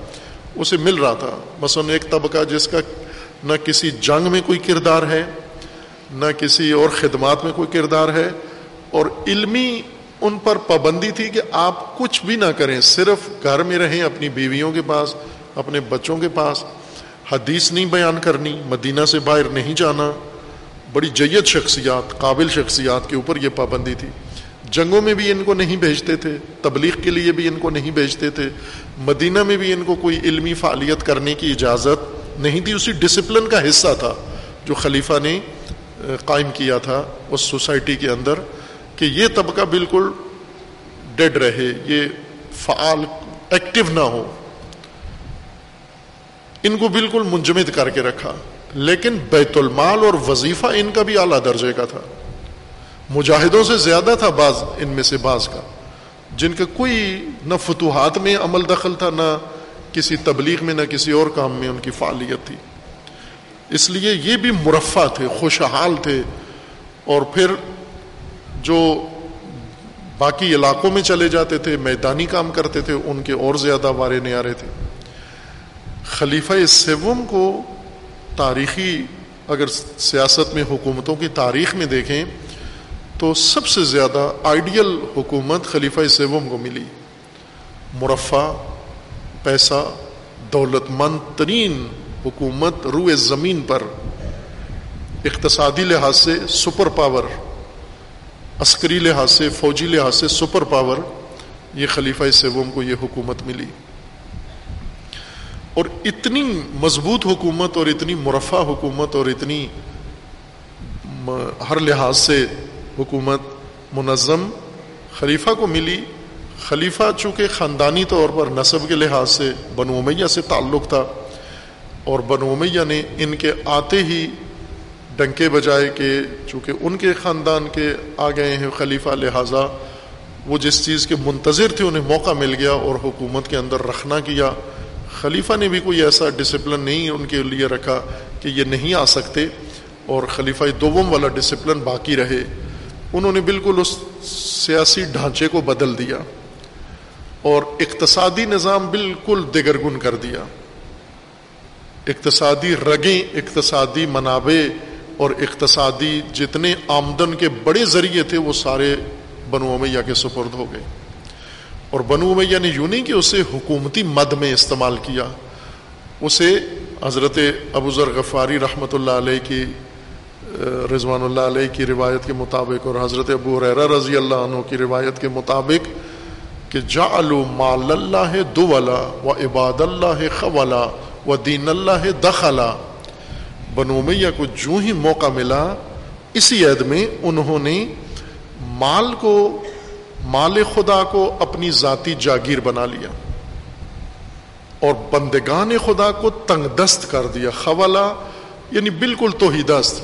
اسے مل رہا تھا۔ مثلاً ایک طبقہ جس کا نہ کسی جنگ میں کوئی کردار ہے، نہ کسی اور خدمات میں کوئی کردار ہے، اور علمی ان پر پابندی تھی کہ آپ کچھ بھی نہ کریں، صرف گھر میں رہیں، اپنی بیویوں کے پاس، اپنے بچوں کے پاس۔ حدیث نہیں بیان کرنی، مدینہ سے باہر نہیں جانا، بڑی جید شخصیات، قابل شخصیات کے اوپر یہ پابندی تھی۔ جنگوں میں بھی ان کو نہیں بھیجتے تھے، تبلیغ کے لیے بھی ان کو نہیں بھیجتے تھے۔ مدینہ میں بھی ان کو کوئی علمی فعالیت کرنے کی اجازت نہیں تھی۔ اسی ڈسپلن کا حصہ تھا جو خلیفہ نے قائم کیا تھا اس سوسائٹی کے اندر کہ یہ طبقہ بالکل ڈیڈ رہے، یہ فعال ایکٹیو نہ ہو۔ ان کو بالکل منجمد کر کے رکھا۔ لیکن بیت المال اور وظیفہ ان کا بھی اعلیٰ درجے کا تھا۔ مجاہدوں سے زیادہ تھا بعض، ان میں سے بعض کا۔ جن کا کوئی نہ فتوحات میں عمل دخل تھا، نہ کسی تبلیغ میں، نہ کسی اور کام میں ان کی فعالیت تھی۔ اس لیے یہ بھی مرفع تھے، خوشحال تھے۔ اور پھر جو باقی علاقوں میں چلے جاتے تھے، میدانی کام کرتے تھے، ان کے اور زیادہ وارے نیارے تھے۔ خلیفہ سیوم کو تاریخی اگر سیاست میں حکومتوں کی تاریخ میں دیکھیں تو سب سے زیادہ آئیڈیل حکومت خلیفہ سیوم کو ملی۔ مرفع، پیسہ دولت مند ترین حکومت روئے زمین پر، اقتصادی لحاظ سے سپر پاور، عسکری لحاظ سے، فوجی لحاظ سے سپر پاور، یہ خلیفہ سیوم کو یہ حکومت ملی۔ اور اتنی مضبوط حکومت اور اتنی مرفع حکومت اور اتنی ہر لحاظ سے حکومت منظم خلیفہ کو ملی۔ خلیفہ چونکہ خاندانی طور پر نصب کے لحاظ سے بنو امیہ سے تعلق تھا اور بنو امیہ نے ان کے آتے ہی ڈنکے بجائے کہ چونکہ ان کے خاندان کے آ گئے ہیں خلیفہ لہٰذا، وہ جس چیز کے منتظر تھے، انہیں موقع مل گیا اور حکومت کے اندر رکھنا کیا۔ خلیفہ نے بھی کوئی ایسا ڈسپلن نہیں ان کے لیے رکھا کہ یہ نہیں آ سکتے اور خلیفہ دوم والا ڈسپلن باقی رہے۔ انہوں نے بالکل اس سیاسی ڈھانچے کو بدل دیا اور اقتصادی نظام بالکل دگرگن کر دیا۔ اقتصادی رگیں، اقتصادی منابع اور اقتصادی جتنے آمدن کے بڑے ذریعے تھے وہ سارے بنو امیہ کے سپرد ہو گئے۔ اور بنو امیہ نے یوں نہیں کہ اسے حکومتی مد میں استعمال کیا، اسے حضرت ابو ذر غفاری رحمۃ اللہ علیہ کی، رضوان اللہ علیہ کی روایت کے مطابق اور حضرت ابو ریرا رضی اللہ عنہ کی روایت کے مطابق کہ جا مال اللہ دو و عباد اللہ خولا و دین اللہ دخلا۔ بنو میاں کو جو ہی موقع ملا، اسی عید میں انہوں نے مال کو مال خدا کو اپنی ذاتی جاگیر بنا لیا اور بندگان خدا کو تنگ دست کر دیا خولا یعنی بالکل تو ہی دست۔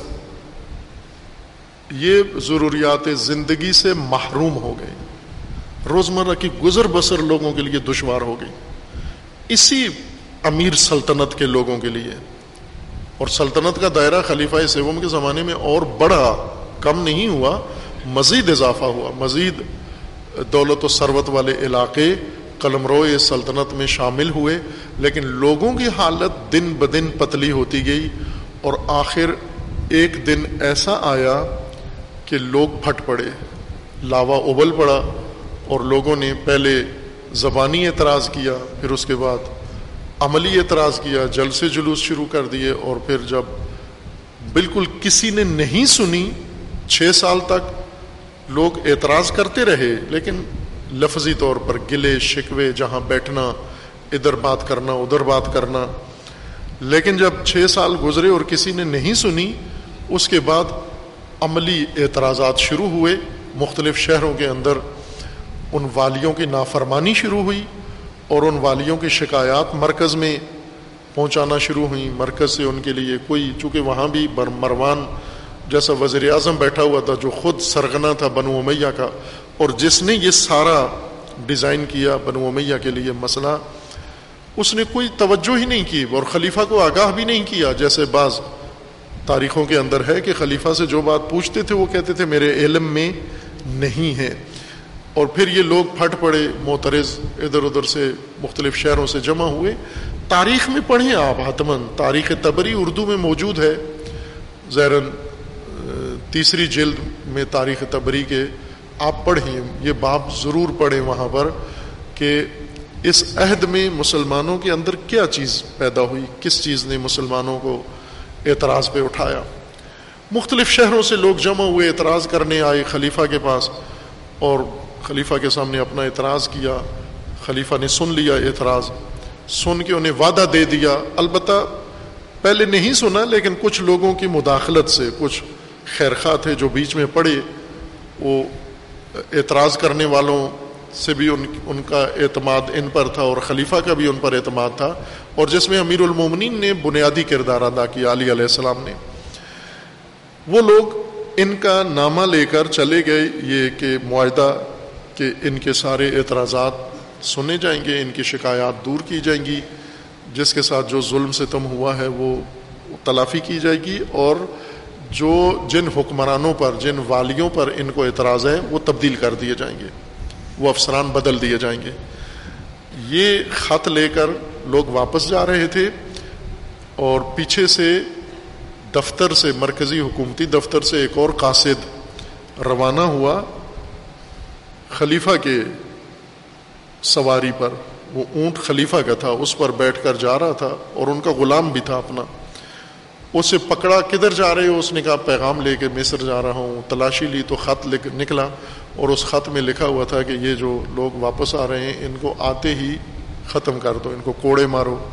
یہ ضروریات زندگی سے محروم ہو گئے۔ روزمرہ کی گزر بسر لوگوں کے لیے دشوار ہو گئی۔ اسی امیر سلطنت کے لوگوں کے لیے۔ اور سلطنت کا دائرہ خلیفہ سیوم کے زمانے میں اور بڑا، کم نہیں ہوا، مزید اضافہ ہوا۔ مزید دولت و ثروت والے علاقے قلم روئے سلطنت میں شامل ہوئے، لیکن لوگوں کی حالت دن بدن پتلی ہوتی گئی اور آخر ایک دن ایسا آیا کہ لوگ پھٹ پڑے، لاوا ابل پڑا اور لوگوں نے پہلے زبانی اعتراض کیا، پھر اس کے بعد عملی اعتراض کیا جل سے جلوس شروع کر دیے اور پھر جب بالکل کسی نے نہیں سنی، چھ سال تک لوگ اعتراض کرتے رہے، لیکن لفظی طور پر گلے، شکوے، جہاں بیٹھنا، ادھر بات کرنا، ادھر بات کرنا۔ لیکن جب چھ سال گزرے اور کسی نے نہیں سنی، اس کے بعد عملی اعتراضات شروع ہوئے۔ مختلف شہروں کے اندر ان والیوں کی نافرمانی شروع ہوئی اور ان والیوں کی شکایات مرکز میں پہنچانا شروع ہوئیں۔ مرکز سے ان کے لیے کوئی، چونکہ وہاں بھی مروان جیسا وزیر اعظم بیٹھا ہوا تھا جو خود سرگنا تھا بنو امیہ کا، اور جس نے یہ سارا ڈیزائن کیا بنو امیہ کے لیے مسئلہ، اس نے کوئی توجہ ہی نہیں کی اور خلیفہ کو آگاہ بھی نہیں کیا، جیسے بعض تاریخوں کے اندر ہے کہ خلیفہ سے جو بات پوچھتے تھے وہ کہتے تھے، میرے علم میں نہیں ہے۔ اور پھر یہ لوگ پھٹ پڑے، معترض ادھر ادھر سے مختلف شہروں سے جمع ہوئے۔ تاریخ میں پڑھیں آپ حتمن تاریخ تبری اردو میں موجود ہے۔ زیرن تیسری جلد میں تاریخ تبری کے آپ پڑھیں، یہ باب ضرور پڑھیں وہاں پر کہ اس عہد میں مسلمانوں کے اندر کیا چیز پیدا ہوئی، کس چیز نے مسلمانوں کو اعتراض پہ اٹھایا۔ مختلف شہروں سے لوگ جمع ہوئے، اعتراض کرنے آئے خلیفہ کے پاس اور خلیفہ کے سامنے اپنا اعتراض کیا۔ خلیفہ نے سن لیا اعتراض، سن کے انہیں وعدہ دے دیا۔ البتہ پہلے نہیں سنا، لیکن کچھ لوگوں کی مداخلت سے، کچھ خیرخواہ تھے جو بیچ میں پڑے، وہ اعتراض کرنے والوں سے بھی ان ان کا اعتماد ان پر تھا اور خلیفہ کا بھی ان پر اعتماد تھا اور جس میں امیر المومنین نے بنیادی کردار ادا کیا علی علیہ السلام نے۔ وہ لوگ ان کا نامہ لے کر چلے گئے، یہ کہ معاہدہ، کہ ان کے سارے اعتراضات سنے جائیں گے، ان کی شکایات دور کی جائیں گی، جس کے ساتھ جو ظلم سے تم ہوا ہے وہ تلافی کی جائے گی اور جو جن حکمرانوں پر، جن والیوں پر ان کو اعتراض ہے، وہ تبدیل کر دیے جائیں گے۔ وہ افسران بدل دیے جائیں گے۔ یہ خط لے کر لوگ واپس جا رہے تھے اور پیچھے سے دفتر سے مرکزی حکومتی دفتر سے ایک اور قاصد روانہ ہوا، خلیفہ کے سواری پر۔ وہ اونٹ خلیفہ کا تھا، اس پر بیٹھ کر جا رہا تھا اور ان کا غلام بھی تھا اپنا۔ اسے پکڑا، کدھر جا رہے ہو؟ اس نے کہا، پیغام لے کے مصر جا رہا ہوں۔ تلاشی لی تو خط نکلا اور اس خط میں لکھا ہوا تھا کہ یہ جو لوگ واپس آ رہے ہیں، ان کو آتے ہی ختم کر دو، ان کو کوڑے مارو،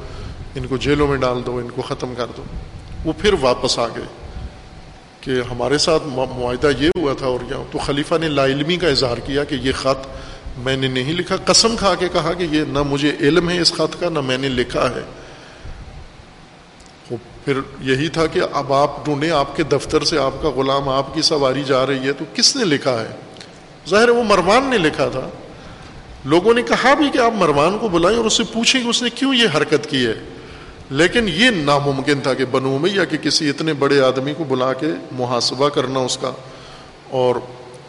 ان کو جیلوں میں ڈال دو، ان کو ختم کر دو۔ وہ پھر واپس آ گئے کہ ہمارے ساتھ معاہدہ یہ ہوا تھا اور یہاں تو خلیفہ نے لا علمی کا اظہار کیا کہ یہ خط میں نے نہیں لکھا۔ قسم کھا کے کہا کہ یہ نہ مجھے علم ہے اس خط کا، نہ میں نے لکھا ہے۔ پھر یہی تھا کہ اب آپ ڈھونڈے آپ کے دفتر سے آپ کا غلام، آپ کی سواری جا رہی ہے، تو کس نے لکھا ہے؟ ظاہر ہے وہ مروان نے لکھا تھا۔ لوگوں نے کہا بھی کہ آپ مروان کو بلائیں اور اس سے پوچھیں کہ اس نے کیوں یہ حرکت کی ہے۔ لیکن یہ ناممکن تھا کہ بنو میاں کہ کسی اتنے بڑے آدمی کو بلا کے محاسبہ کرنا اس کا اور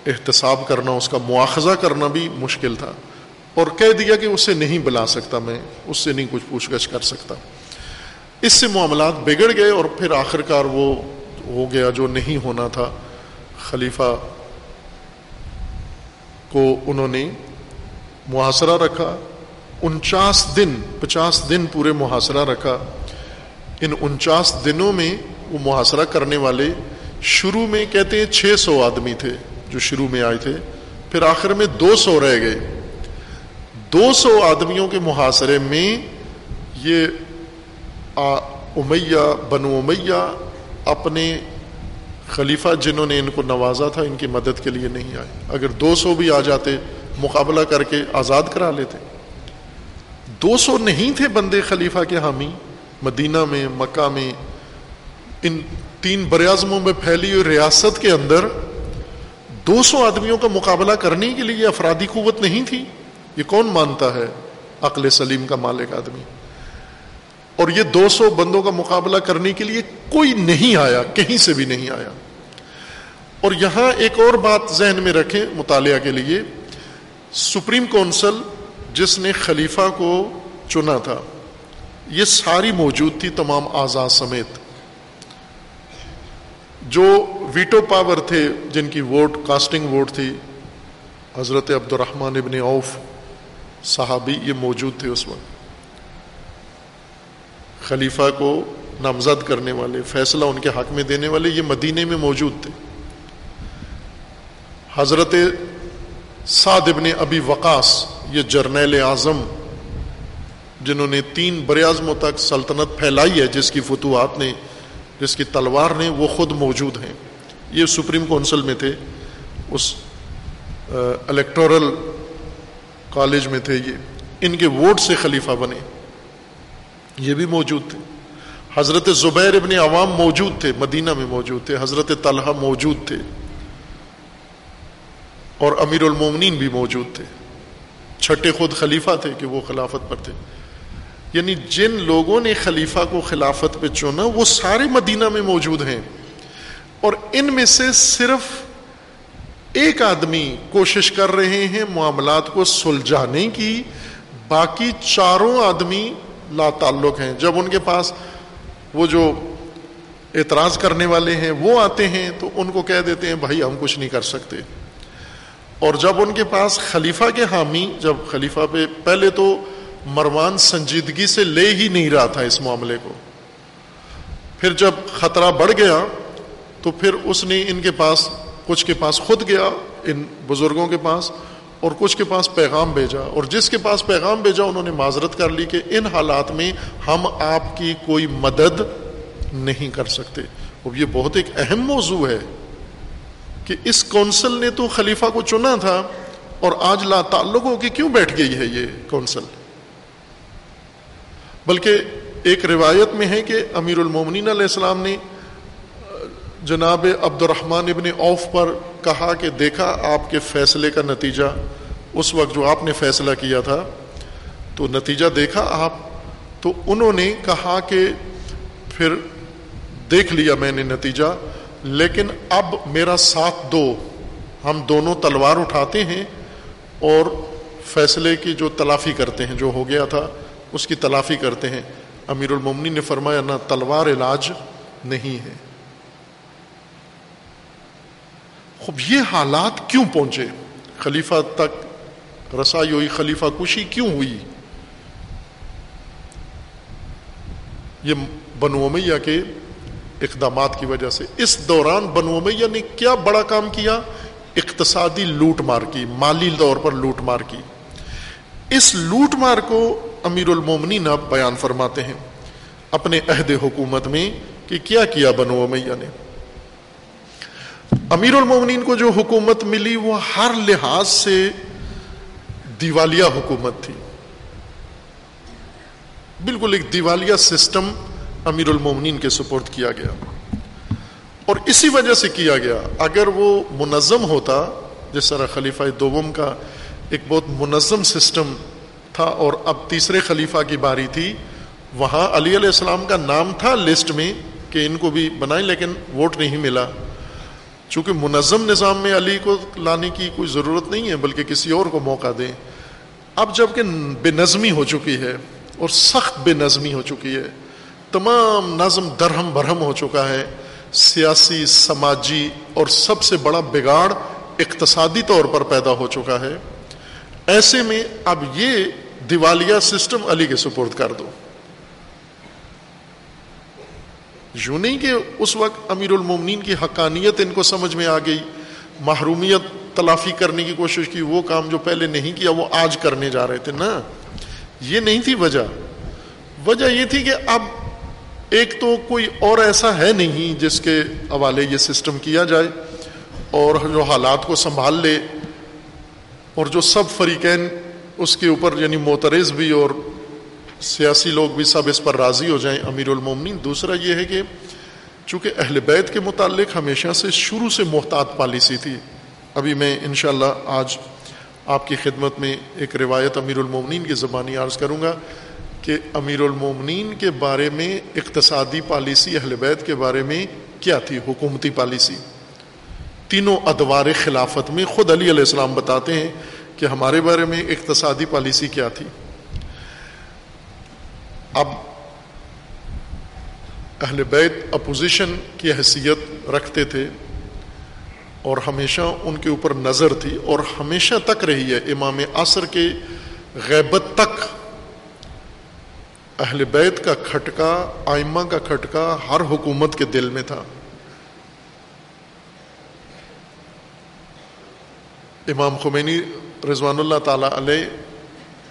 احتساب کرنا، اس کا مواخذہ کرنا بھی مشکل تھا۔ اور کہہ دیا کہ اسے نہیں بلا سکتا میں، اس سے نہیں کچھ پوچھ گچھ کر سکتا۔ اس سے معاملات بگڑ گئے اور پھر آخر کار وہ ہو گیا جو نہیں ہونا تھا۔ خلیفہ کو انہوں نے محاصرہ رکھا۔ انچاس دن، پچاس دن پورے محاصرہ رکھا۔ ان انچاس دنوں میں وہ محاصرہ کرنے والے شروع میں کہتے ہیں چھ سو آدمی تھے جو شروع میں آئے تھے۔ پھر آخر میں دو سو رہ گئے۔ دو سو آدمیوں کے محاصرے میں یہ امیہ، بنو امیہ اپنے خلیفہ جنہوں نے ان کو نوازا تھا، ان کی مدد کے لیے نہیں آئے۔ اگر دو سو بھی آ جاتے، مقابلہ کر کے آزاد کرا لیتے۔ دو سو نہیں تھے بندے خلیفہ کے حامی۔ مدینہ میں، مکہ میں، ان تین بر اعظموں میں پھیلی ہوئی ریاست کے اندر دو سو آدمیوں کا مقابلہ کرنے کے لیے افرادی قوت نہیں تھی۔ یہ کون مانتا ہے؟ عقل سلیم کا مالک آدمی۔ اور یہ دو سو بندوں کا مقابلہ کرنے کے لیے کوئی نہیں آیا، کہیں سے بھی نہیں آیا۔ اور یہاں ایک اور بات ذہن میں رکھیں مطالعہ کے لیے۔ سپریم کونسل جس نے خلیفہ کو چنا تھا، یہ ساری موجود تھی تمام آزاد سمیت۔ جو ویٹو پاور تھے، جن کی ووٹ، کاسٹنگ ووٹ تھی، حضرت عبد الرحمن ابن اوف صحابی یہ موجود تھے اس وقت۔ خلیفہ کو نامزد کرنے والے، فیصلہ ان کے حق میں دینے والے، یہ مدینے میں موجود تھے۔ حضرت سعد ابن ابی وقاص، یہ جرنیل اعظم، جنہوں نے تین بریازموں تک سلطنت پھیلائی ہے، جس کی فتوحات نے، جس کی تلوار نے، وہ خود موجود ہیں۔ یہ سپریم کونسل میں تھے، اس الیکٹورل کالج میں تھے یہ۔ ان کے ووٹ سے خلیفہ بنے۔ یہ بھی موجود تھے۔ حضرت زبیر ابن عوام موجود تھے، مدینہ میں موجود تھے۔ حضرت طلحہ موجود تھے۔ اور امیر المومنین بھی موجود تھے۔ چھٹے خود خلیفہ تھے کہ وہ خلافت پر تھے۔ یعنی جن لوگوں نے خلیفہ کو خلافت پہ چنا، وہ سارے مدینہ میں موجود ہیں۔ اور ان میں سے صرف ایک آدمی کوشش کر رہے ہیں، معاملات کو سلجھانے کی، باقی چاروں آدمی لا تعلق ہیں۔ جب ان کے پاس وہ جو اعتراض کرنے والے ہیں وہ آتے ہیں تو ان کو کہہ دیتے ہیں، بھائی، ہم کچھ نہیں کر سکتے۔ اور جب ان کے پاس خلیفہ کے حامی، جب خلیفہ پہ پہلے تو مروان سنجیدگی سے لے ہی نہیں رہا تھا اس معاملے کو۔ پھر جب خطرہ بڑھ گیا تو پھر اس نے ان کے پاس، کچھ کے پاس خود گیا، ان بزرگوں کے پاس اور کچھ کے پاس پیغام بھیجا اور جس کے پاس پیغام بھیجا انہوں نے معذرت کر لی کہ ان حالات میں ہم آپ کی کوئی مدد نہیں کر سکتے۔ اب یہ بہت ایک اہم موضوع ہے کہ اس کونسل نے تو خلیفہ کو چنا تھا اور آج لا تعلق ہو کے کیوں بیٹھ گئی ہے یہ کونسل؟ بلکہ ایک روایت میں ہے کہ امیر المومنین علیہ السلام نے جناب عبد الرحمن ابن اوف پر کہا کہ دیکھا آپ کے فیصلے کا نتیجہ، اس وقت جو آپ نے فیصلہ کیا تھا، تو نتیجہ دیکھا آپ، تو انہوں نے کہا کہ پھر دیکھ لیا میں نے نتیجہ، لیکن اب میرا ساتھ دو۔ ہم دونوں تلوار اٹھاتے ہیں اور فیصلے کی جو تلافی کرتے ہیں، جو ہو گیا تھا، اس کی تلافی کرتے ہیں۔ امیر المومنی نے فرمایا، نہ تلوار علاج نہیں ہے۔ خوب، یہ حالات کیوں پہنچے؟ خلیفہ تک رسائی ہوئی، خلیفہ کشی کیوں ہوئی؟ یہ بنو امیہ کے اقدامات کی وجہ سے، اس دوران بنو امیہ نے کیا بڑا کام کیا؟ اقتصادی لوٹ مار کی، مالی طور پر لوٹ مار کی۔ اس لوٹ مار کو امیر المومنین اب بیان فرماتے ہیں، اپنے عہد حکومت میں کہ کیا کیا بنو امیہ نے؟ امیر المومنین کو جو حکومت ملی وہ ہر لحاظ سے دیوالیہ حکومت تھی۔ بالکل ایک دیوالیہ سسٹم امیر المومنین کے سپورٹ کیا گیا۔ اور اسی وجہ سے کیا گیا۔ اگر وہ منظم ہوتا، جس طرح خلیفہ دوم کا ایک بہت منظم سسٹم تھا اور اب تیسرے خلیفہ کی باری تھی، وہاں علی علیہ السلام کا نام تھا لسٹ میں کہ ان کو بھی بنائیں، لیکن ووٹ نہیں ملا۔ چونکہ منظم نظام میں علی کو لانے کی کوئی ضرورت نہیں ہے، بلکہ کسی اور کو موقع دیں۔ اب جبکہ بے نظمی ہو چکی ہے اور سخت بے نظمی ہو چکی ہے، تمام نظم درہم برہم ہو چکا ہے۔ سیاسی، سماجی اور سب سے بڑا بگاڑ اقتصادی طور پر پیدا ہو چکا ہے۔ ایسے میں اب یہ دیوالیہ سسٹم علی کے سپورٹ کر دو۔ یوں نہیں کہ اس وقت امیر المومنین کی حقانیت ان کو سمجھ میں آ گئی، محرومیت تلافی کرنے کی کوشش کی، وہ کام جو پہلے نہیں کیا، وہ آج کرنے جا رہے تھے، نا؟ یہ نہیں تھی وجہ۔ وجہ یہ تھی کہ اب ایک تو کوئی اور ایسا ہے نہیں جس کے حوالے یہ سسٹم کیا جائے اور جو حالات کو سنبھال لے اور جو سب فریقین اس کے اوپر یعنی موترز بھی اور سیاسی لوگ بھی سب اس پر راضی ہو جائیں امیر المومنین۔ دوسرا یہ ہے کہ چونکہ اہل بیت کے متعلق ہمیشہ سے شروع سے محتاط پالیسی تھی، ابھی میں انشاءاللہ آج آپ کی خدمت میں ایک روایت امیر المومنین کی زبانی عرض کروں گا کہ امیر المومنین کے بارے میں اقتصادی پالیسی، اہل بیت کے بارے میں کیا تھی؟ حکومتی پالیسی۔ تینوں ادوار خلافت میں خود علی علیہ السلام بتاتے ہیں کہ ہمارے بارے میں اقتصادی پالیسی کیا تھی۔ اب اہل بیت اپوزیشن کی حیثیت رکھتے تھے اور ہمیشہ ان کے اوپر نظر تھی اور ہمیشہ تک رہی ہے امام عصر کے غیبت تک۔ اہل بیت کا کھٹکا، آئمہ کا کھٹکا ہر حکومت کے دل میں تھا۔ امام خمینی رضوان اللہ تعالی علیہ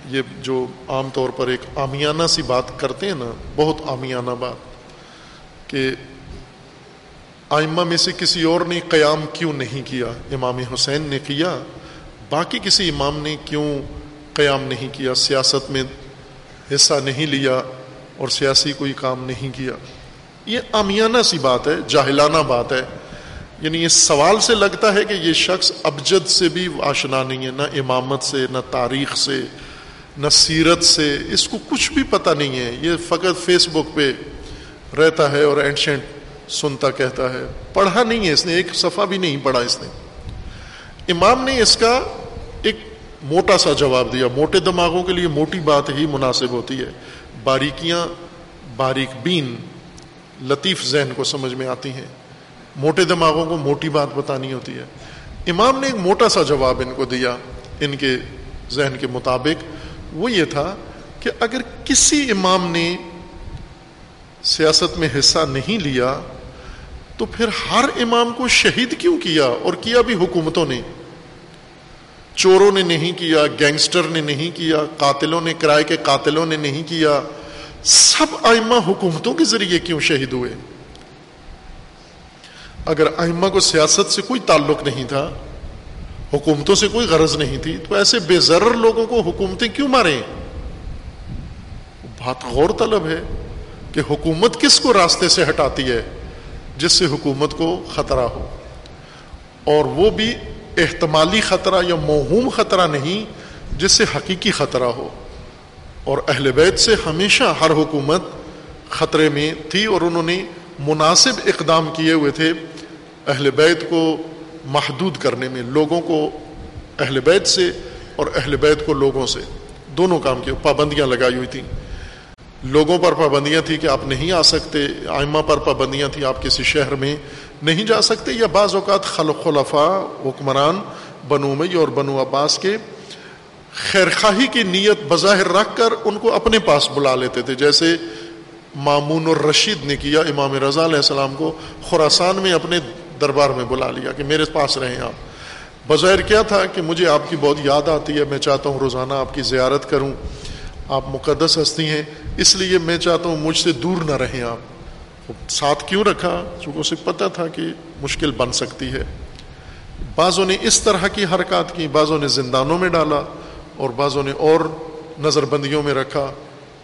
یہ جو عام طور پر ایک آمیانہ سی بات کرتے ہیں نا، بہت آمیانہ بات، کہ آئمہ میں سے کسی اور نے قیام کیوں نہیں کیا؟ امام حسین نے کیا، باقی کسی امام نے کیوں قیام نہیں کیا؟ سیاست میں حصہ نہیں لیا اور سیاسی کوئی کام نہیں کیا۔ یہ آمیانہ سی بات ہے، جاہلانہ بات ہے۔ یعنی اس سوال سے لگتا ہے کہ یہ شخص ابجد سے بھی آشنا نہیں ہے، نہ امامت سے، نہ تاریخ سے۔ نہ سیرت سے، اس کو کچھ بھی پتہ نہیں ہے، یہ فقط فیس بک پہ رہتا ہے اور اینشنٹ سنتا کہتا ہے۔ پڑھا نہیں ہے، اس نے ایک صفحہ بھی نہیں پڑھا اس نے۔ امام نے اس کا ایک موٹا سا جواب دیا۔ موٹے دماغوں کے لیے موٹی بات ہی مناسب ہوتی ہے۔ باریکیاں، باریک بین، لطیف ذہن کو سمجھ میں آتی ہیں۔ موٹے دماغوں کو موٹی بات بتانی ہوتی ہے۔ امام نے ایک موٹا سا جواب ان کو دیا، ان کے ذہن کے مطابق۔ وہ یہ تھا کہ اگر کسی امام نے سیاست میں حصہ نہیں لیا تو پھر ہر امام کو شہید کیوں کیا اور کیا بھی حکومتوں نے؟ چوروں نے نہیں کیا، گینگسٹر نے نہیں کیا، قاتلوں نے، کرائے کے قاتلوں نے نہیں کیا۔ سب آئمہ حکومتوں کے ذریعے کیوں شہید ہوئے؟ اگر آئمہ کو سیاست سے کوئی تعلق نہیں تھا حکومتوں سے کوئی غرض نہیں تھی۔ تو ایسے بے ضرر لوگوں کو حکومتیں کیوں ماریں؟ بات غور طلب ہے کہ حکومت کس کو راستے سے ہٹاتی ہے جس سے حکومت کو خطرہ ہو۔ اور وہ بھی احتمالی خطرہ یا موہوم خطرہ نہیں جس سے حقیقی خطرہ ہو۔ اور اہل بیت سے ہمیشہ ہر حکومت خطرے میں تھی اور انہوں نے مناسب اقدام کیے ہوئے تھے۔ اہل بیت کو محدود کرنے میں لوگوں کو اہل بیت سے اور اہل بیت کو لوگوں سے دونوں کام کی پابندیاں لگائی ہوئی تھیں۔ لوگوں پر پابندیاں تھیں کہ آپ نہیں آ سکتے، آئمہ پر پابندیاں تھیں، آپ کسی شہر میں نہیں جا سکتے یا بعض اوقات خلق خلفاء، حکمران بنو مئی اور بنو عباس کے خیر خواہی کی نیت بظاہر رکھ کر ان کو اپنے پاس بلا لیتے تھے۔ جیسے مامون الرشید نے کیا امام رضا علیہ السلام کو خوراسان میں اپنے دربار میں بلا لیا کہ میرے پاس رہیں آپ۔ بظاہر کیا تھا کہ مجھے آپ کی بہت یاد آتی ہے، میں چاہتا ہوں روزانہ آپ کی زیارت کروں۔ آپ مقدس ہستی ہیں، اس لیے میں چاہتا ہوں مجھ سے دور نہ رہیں آپ۔ ساتھ کیوں رکھا؟ چونکہ اسے پتہ تھا کہ مشکل بن سکتی ہے۔ بعضوں نے اس طرح کی حرکات کی، بعضوں نے زندانوں میں ڈالا اور بعضوں نے اور نظر بندیوں میں رکھا۔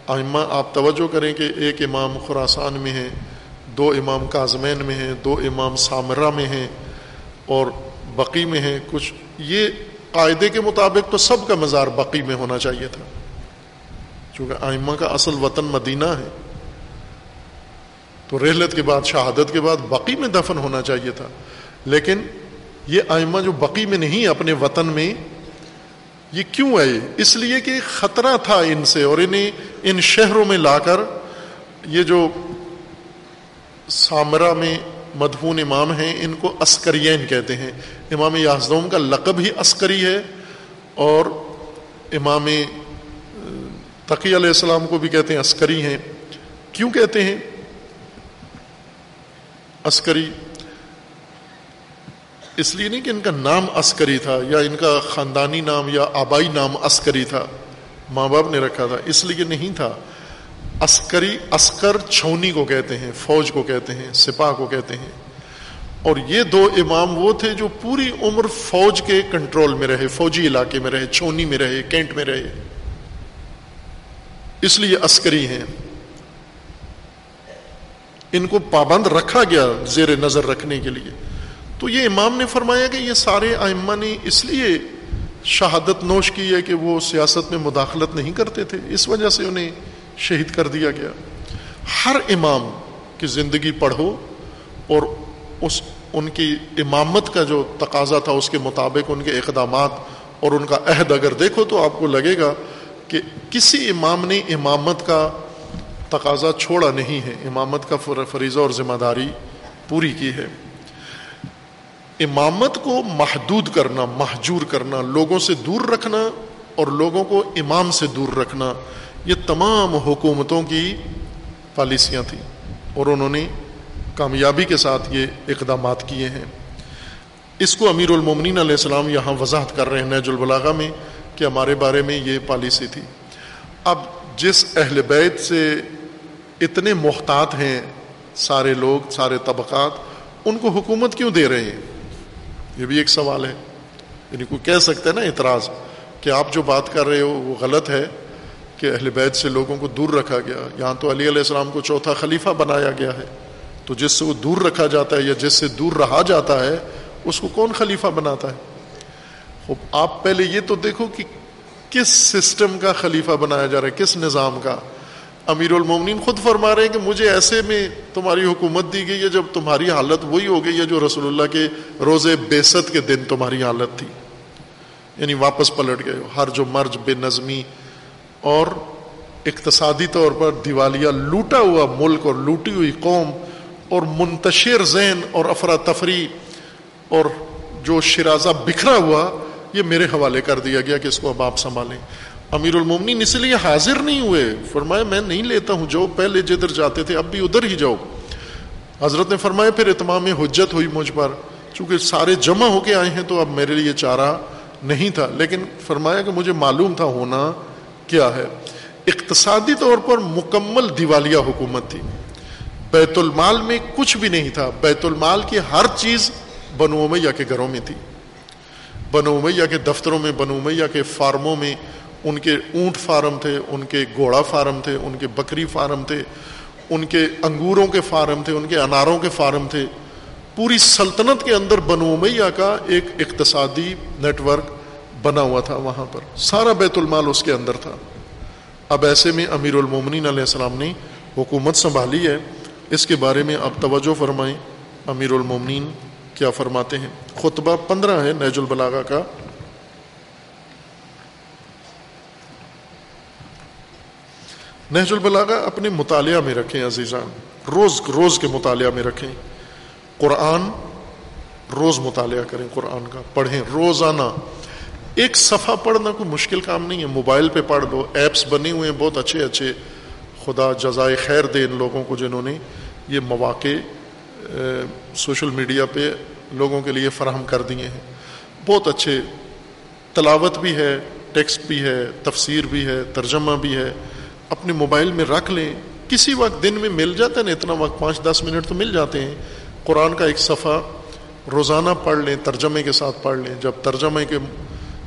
آئمہ، آپ توجہ کریں کہ ایک امام خوراسان میں ہیں۔ دو امام کاظمین میں ہیں، دو امام سامرہ میں ہیں اور بقی میں ہیں، کچھ یہ قاعدے کے مطابق تو سب کا مزار بقی میں ہونا چاہیے تھا۔ چونکہ آئمہ کا اصل وطن مدینہ ہے۔ تو رحلت کے بعد، شہادت کے بعد بقی میں دفن ہونا چاہیے تھا۔ لیکن یہ آئمہ جو بقی میں نہیں، اپنے وطن میں، یہ کیوں آئے؟ اس لیے کہ خطرہ تھا ان سے اور انہیں ان شہروں میں لا کر یہ جو سامرا میں مدفون امام ہیں، ان کو عسکرین کہتے ہیں۔ امام یازدوم کا لقب ہی عسکری ہے اور امام تقی علیہ السلام کو بھی کہتے ہیں عسکری ہیں۔ کیوں کہتے ہیں؟ عسکری، اس لیے نہیں کہ ان کا نام عسکری تھا یا ان کا خاندانی نام یا آبائی نام عسکری تھا۔ ماں باپ نے رکھا تھا، اس لیے نہیں تھا۔ عسکری عسکر چھونی کو کہتے ہیں، فوج کو کہتے ہیں، سپاہ کو کہتے ہیں۔ اور یہ دو امام وہ تھے جو پوری عمر فوج کے کنٹرول میں رہے، فوجی علاقے میں رہے چھونی میں رہے، کینٹ میں رہے۔ اس لیے عسکری ہیں۔ ان کو پابند رکھا گیا زیر نظر رکھنے کے لیے۔ تو یہ امام نے فرمایا کہ یہ سارے آئمہ نے اس لیے شہادت نوش کی ہے کہ وہ سیاست میں مداخلت نہیں کرتے تھے۔ اس وجہ سے انہیں شہید کر دیا گیا۔ ہر امام کی زندگی پڑھو اور اس، ان کی امامت کا جو تقاضا تھا، اس کے مطابق ان کے اقدامات اور ان کا عہد اگر دیکھو تو آپ کو لگے گا کہ کسی امام نے امامت کا تقاضا چھوڑا نہیں ہے۔ امامت کا فریضہ اور ذمہ داری پوری کی ہے۔ امامت کو محدود کرنا، محجور کرنا، لوگوں سے دور رکھنا اور لوگوں کو امام سے دور رکھنا یہ تمام حکومتوں کی پالیسیاں تھیں اور انہوں نے کامیابی کے ساتھ یہ اقدامات کیے ہیں۔ اس کو امیر المومنین علیہ السلام یہاں وضاحت کر رہے ہیں نیج البلاغہ میں کہ ہمارے بارے میں یہ پالیسی تھی۔ اب جس اہل بیت سے اتنے محتاط ہیں سارے لوگ، سارے طبقات، ان کو حکومت کیوں دے رہے ہیں؟ یہ بھی ایک سوال ہے۔ یعنی کوئی کہہ سکتے ہیں نا اعتراض کہ آپ جو بات کر رہے ہو وہ غلط ہے۔ کہ اہل بیت سے لوگوں کو دور رکھا گیا۔ یہاں تو علی علیہ السلام کو چوتھا خلیفہ بنایا گیا ہے۔ تو جس سے وہ دور رکھا جاتا ہے یا جس سے دور رہا جاتا ہے، اس کو کون خلیفہ بناتا ہے؟ آپ پہلے یہ تو دیکھو کہ کس سسٹم کا خلیفہ بنایا جا رہا ہے، کس نظام کا۔ امیر المومنین خود فرما رہے ہیں کہ مجھے ایسے میں تمہاری حکومت دی گئی ہے جب تمہاری حالت وہی ہو گئی ہے جو رسول اللہ کے روز بیست کے دن تمہاری حالت تھی۔ یعنی واپس پلٹ گئے ہر جو مرج بے نظمی اور اقتصادی طور پر دیوالیہ لوٹا ہوا ملک اور لوٹی ہوئی قوم اور منتشر ذہن اور افراتفری اور جو شرازہ بکھرا ہوا، یہ میرے حوالے کر دیا گیا کہ اس کو اب آپ سنبھالیں۔ امیر المومنین اس لیے حاضر نہیں ہوئے۔ فرمایا، میں نہیں لیتا ہوں جو پہلے جدھر جاتے تھے، اب بھی ادھر ہی جاؤ۔ حضرت نے فرمایا، پھر اتمام حجت ہوئی مجھ پر۔ چونکہ سارے جمع ہو کے آئے ہیں، تو اب میرے لیے چارہ نہیں تھا۔ لیکن فرمایا کہ مجھے معلوم تھا ہونا کیا ہے؟ اقتصادی طور پر مکمل دیوالیہ حکومت تھی۔ بیت المال میں کچھ بھی نہیں تھا۔ بیت المال کی ہر چیز بنو امیہ کے گھروں میں تھی۔ بنو امیہ کے دفتروں میں، بنو امیہ کے فارموں میں ان کے اونٹ فارم تھے، ان کے گھوڑا فارم تھے، ان کے بکری فارم تھے، ان کے انگوروں کے فارم تھے، ان کے اناروں کے فارم تھے۔ پوری سلطنت کے اندر بنو امیہ کا ایک اقتصادی نیٹ ورک بنا ہوا تھا وہاں پر۔ سارا بیت المال اس کے اندر تھا۔ اب ایسے میں امیر المومنین علیہ السلام نے حکومت سنبھالی ہے۔ اس کے بارے میں اب توجہ فرمائیں۔ امیر المومنین کیا فرماتے ہیں؟ خطبہ پندرہ ہے نیج البلاغا کا۔ نہج البلاغا اپنے مطالعہ میں رکھیں عزیزان۔ روز روز کے مطالعہ میں رکھیں۔ قرآن، روز مطالعہ کریں قرآن کا۔ پڑھیں روزانہ۔ ایک صفحہ پڑھنا کوئی مشکل کام نہیں ہے۔ موبائل پہ پڑھ دو ایپس بنے ہوئے ہیں بہت اچھے اچھے۔ خدا جزائے خیر دے ان لوگوں کو جنہوں نے یہ مواقع سوشل میڈیا پہ لوگوں کے لیے فراہم کر دیے ہیں۔ بہت اچھے۔ تلاوت بھی ہے، ٹیکسٹ بھی ہے، تفسیر بھی ہے، ترجمہ بھی ہے۔ اپنے موبائل میں رکھ لیں۔ کسی وقت دن میں مل جاتا ہے نا، اتنا وقت پانچ دس منٹ تو مل جاتے ہیں۔ قرآن کا ایک صفحہ روزانہ پڑھ لیں، ترجمے کے ساتھ پڑھ لیں۔ جب ترجمے کے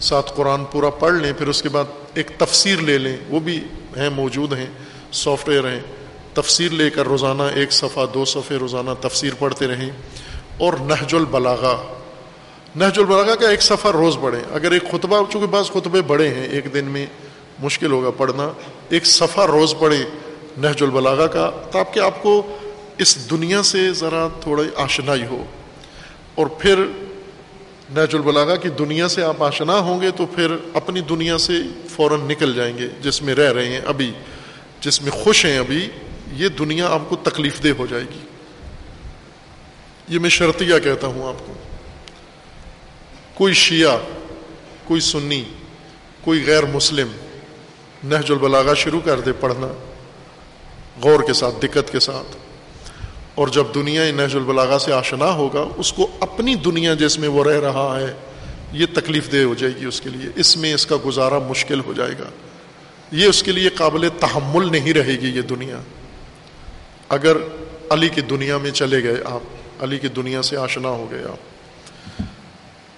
ساتھ قرآن پورا پڑھ لیں، پھر اس کے بعد ایک تفسیر لے لیں، وہ بھی ہیں، موجود ہیں، سافٹ ویئر ہیں۔ تفسیر لے کر روزانہ ایک صفحہ، دو صفحے روزانہ تفسیر پڑھتے رہیں۔ اور نہج البلاغا نہج البلاغا کا ایک صفحہ روز پڑھیں۔ اگر ایک خطبہ، چونکہ بعض خطبے بڑے ہیں، ایک دن میں مشکل ہوگا پڑھنا، ایک صفحہ روز پڑھیں نہج البلاغا کا، تاکہ آپ کو اس دنیا سے ذرا تھوڑی آشنائی ہو۔ اور پھر نہج البلاغا کی دنیا سے آپ آشنا ہوں گے تو پھر اپنی دنیا سے فوراً نکل جائیں گے، جس میں رہ رہے ہیں ابھی، جس میں خوش ہیں ابھی، یہ دنیا آپ کو تکلیف دہ ہو جائے گی۔ یہ میں شرطیہ کہتا ہوں آپ کو۔ کوئی شیعہ، کوئی سنی، کوئی غیر مسلم نہج البلاغا شروع کر دے پڑھنا، غور کے ساتھ، دقت کے ساتھ۔ اور جب دنیا نہج البلاغا سے آشنا ہوگا، اس کو اپنی دنیا جس میں وہ رہ رہا ہے، یہ تکلیف دہ ہو جائے گی اس کے لیے۔ اس میں اس کا گزارا مشکل ہو جائے گا۔ یہ اس کے لیے قابل تحمل نہیں رہے گی یہ دنیا۔ اگر علی کی دنیا میں چلے گئے آپ، علی کی دنیا سے آشنا ہو گئے آپ۔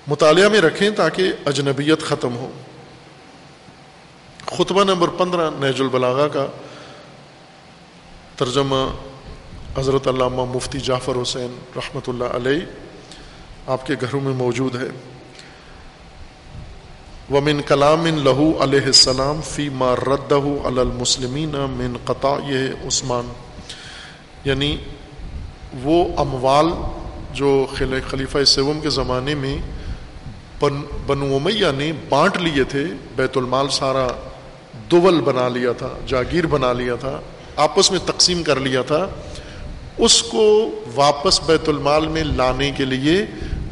مطالعہ میں رکھیں تاکہ اجنبیت ختم ہو۔ خطبہ نمبر پندرہ، نہج البلاغا کا ترجمہ حضرت علامہ مفتی جعفر حسین رحمۃ اللہ علیہ آپ کے گھروں میں موجود ہے۔ ومن کلام لہو علیہ السلام فی ما ردہ المسلمین من قطع یہ عثمان۔ یعنی وہ اموال جو خلیفہ سوم کے زمانے میں بن، بنو امیہ نے بانٹ لیے تھے، بیت المال سارا دول بنا لیا تھا، جاگیر بنا لیا تھا، آپس میں تقسیم کر لیا تھا۔ اس کو واپس بیت المال میں لانے کے لیے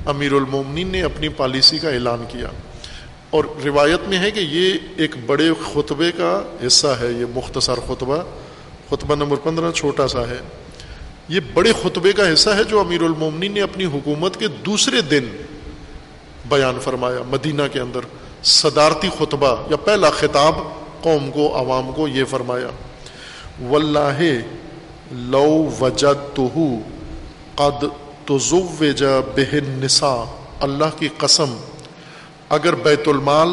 امیر المومنین نے اپنی پالیسی کا اعلان کیا۔ اور روایت میں ہے کہ یہ ایک بڑے خطبے کا حصہ ہے، یہ مختصر خطبہ۔ خطبہ نمبر پندرہ چھوٹا سا ہے۔ یہ بڑے خطبے کا حصہ ہے جو امیر المومنین نے اپنی حکومت کے دوسرے دن بیان فرمایا۔ مدینہ کے اندر صدارتی خطبہ یا پہلا خطاب قوم کو، عوام کو یہ فرمایا۔ واللہ لو وجد تو قد تو بہن نسا اللہ کی قسم، اگر بیت المال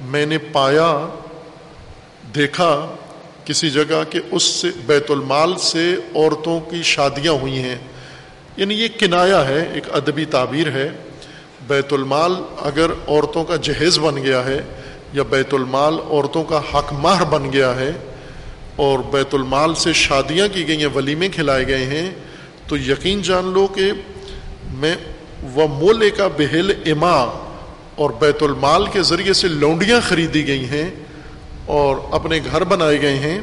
میں نے پایا، دیکھا کسی جگہ کہ اس سے، بیت المال سے عورتوں کی شادیاں ہوئی ہیں۔ یعنی یہ کنایا ہے، ایک ادبی تعبیر ہے۔ بیت المال اگر عورتوں کا جہیز بن گیا ہے یا بیت المال عورتوں کا حق ماہر بن گیا ہے اور بیت المال سے شادیاں کی گئی ہیں، ولیمے کھلائے گئے ہیں۔ تو یقین جان لو کہ میں وہ مولے کا بہل اما اور بیت المال کے ذریعے سے لونڈیاں خریدی گئی ہیں اور اپنے گھر بنائے گئے ہیں۔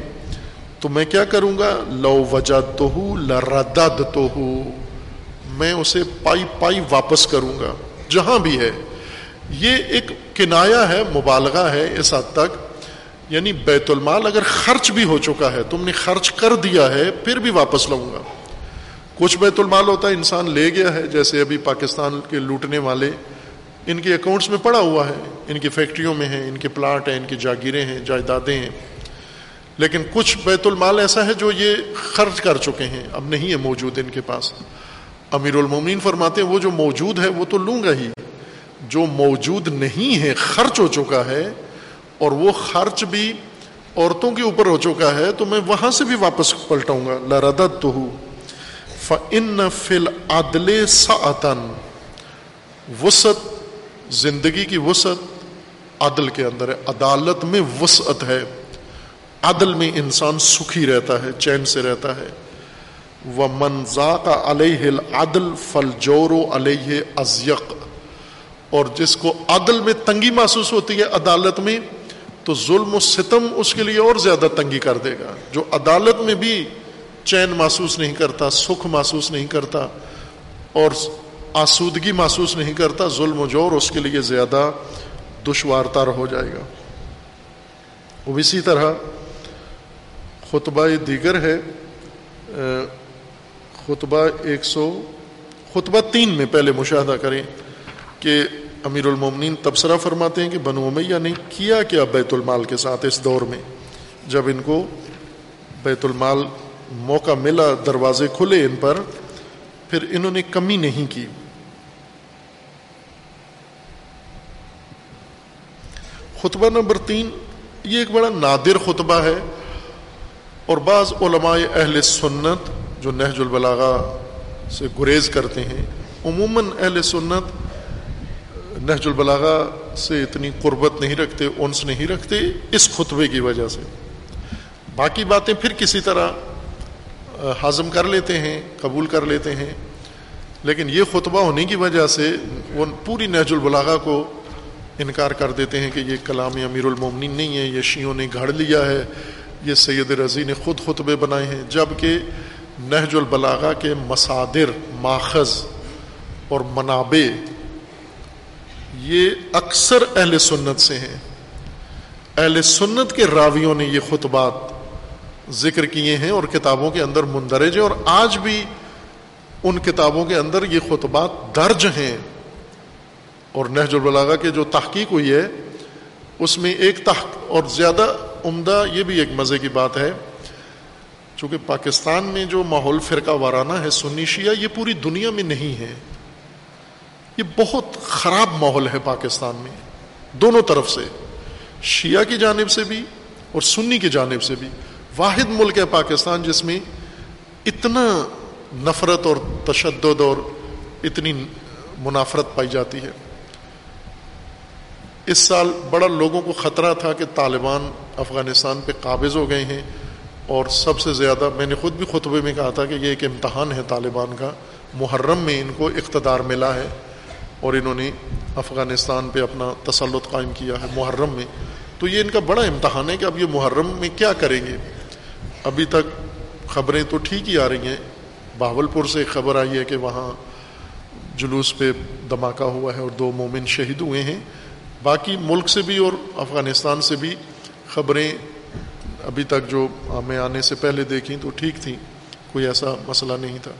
تو میں کیا کروں گا؟ لو وجہ تو ہوں لردد تو ہوں میں اسے پائی پائی واپس کروں گا، جہاں بھی ہے۔ یہ ایک کنایا ہے، مبالغہ ہے اس حد تک۔ یعنی بیت المال اگر خرچ بھی ہو چکا ہے، تم نے خرچ کر دیا ہے، پھر بھی واپس لوں گا۔ کچھ بیت المال ہوتا ہے، انسان لے گیا ہے، جیسے ابھی پاکستان کے لوٹنے والے، ان کے اکاؤنٹس میں پڑا ہوا ہے۔ ان کی فیکٹریوں میں ہیں، ان کے پلاٹ ہیں، ان کی جاگیریں ہیں، جائیدادیں ہیں۔ لیکن کچھ بیت المال ایسا ہے جو یہ خرچ کر چکے ہیں۔ اب نہیں ہے موجود ان کے پاس۔ امیر المومنین فرماتے ہیں، وہ جو موجود ہے، وہ تو لوں گا ہی۔ جو موجود نہیں ہے، خرچ ہو چکا ہے اور وہ خرچ بھی عورتوں کے اوپر ہو چکا ہے تو میں وہاں سے بھی واپس پلٹاؤں گا۔ لردت تو ہوں فن فل عدل سعتن وسعت، زندگی کی وسعت عدل کے اندر ہے۔ عدالت میں وسعت ہے۔ عدل میں انسان سکھی رہتا ہے، چین سے رہتا ہے۔ وہ منزا کا علیہ عدل فل جور و علیہ ازیق اور جس کو عدل میں تنگی محسوس ہوتی ہے عدالت میں تو ظلم و ستم اس کے لیے اور زیادہ تنگی کر دے گا۔ جو عدالت میں بھی چین محسوس نہیں کرتا، سکھ محسوس نہیں کرتا اور آسودگی محسوس نہیں کرتا، ظلم و جور اس کے لیے زیادہ دشوار تار ہو جائے گا۔ وہ اسی طرح خطبہ دیگر ہے خطبہ ایک سو، خطبہ تین میں پہلے مشاہدہ کریں کہ امیر المومنین تبصرہ فرماتے ہیں کہ بنو امیہ نے کیا کیا بیت المال کے ساتھ اس دور میں؟ جب ان کو بیت المال موقع ملا، دروازے کھلے ان پر، پھر انہوں نے کمی نہیں کی۔ خطبہ نمبر تین، یہ ایک بڑا نادر خطبہ ہے۔ اور بعض علماء اہل سنت جو نہج البلاغا سے گریز کرتے ہیں، عموماً اہل سنت نہج البلاغا سے اتنی قربت نہیں رکھتے، انس نہیں رکھتے اس خطبے کی وجہ سے۔ باقی باتیں پھر کسی طرح ہضم کر لیتے ہیں، قبول کر لیتے ہیں۔ لیکن یہ خطبہ ہونے کی وجہ سے وہ پوری نہج البلاغا کو انکار کر دیتے ہیں کہ یہ کلام امیر المومنین نہیں ہے، یہ شیوں نے گھڑ لیا ہے، یہ سید رضی نے خود خطبے بنائے ہیں۔ جبکہ نہج البلاغا کے مسادر ماخذ اور منابع یہ اکثر اہل سنت سے ہیں۔ اہل سنت کے راویوں نے یہ خطبات ذکر کیے ہیں اور کتابوں کے اندر مندرج ہیں اور آج بھی ان کتابوں کے اندر یہ خطبات درج ہیں۔ اور نہج البلاغا کے جو تحقیق ہوئی ہے، اس میں ایک تحق اور زیادہ عمدہ یہ بھی ایک مزے کی بات ہے۔ چونکہ پاکستان میں جو ماحول فرقہ وارانہ ہے، سنی شیعہ، یہ پوری دنیا میں نہیں ہے۔ یہ بہت خراب ماحول ہے پاکستان میں، دونوں طرف سے، شیعہ کی جانب سے بھی اور سنی کی جانب سے بھی۔ واحد ملک ہے پاکستان جس میں اتنا نفرت اور تشدد اور اتنی منافرت پائی جاتی ہے۔ اس سال بڑا لوگوں کو خطرہ تھا کہ طالبان افغانستان پہ قابض ہو گئے ہیں اور سب سے زیادہ میں نے خود بھی خطبے میں کہا تھا کہ یہ ایک امتحان ہے طالبان کا، محرم میں ان کو اقتدار ملا ہے۔ اور انہوں نے افغانستان پہ اپنا تسلط قائم کیا ہے محرم میں۔ تو یہ ان کا بڑا امتحان ہے کہ اب یہ محرم میں کیا کریں گے۔ ابھی تک خبریں تو ٹھیک ہی آ رہی ہیں۔ بہاول پور سے ایک خبر آئی ہے کہ وہاں جلوس پہ دھماکہ ہوا ہے اور دو مومن شہید ہوئے ہیں۔ باقی ملک سے بھی اور افغانستان سے بھی خبریں ابھی تک جو ہمیں آنے سے پہلے دیکھیں تو ٹھیک تھیں۔ کوئی ایسا مسئلہ نہیں تھا۔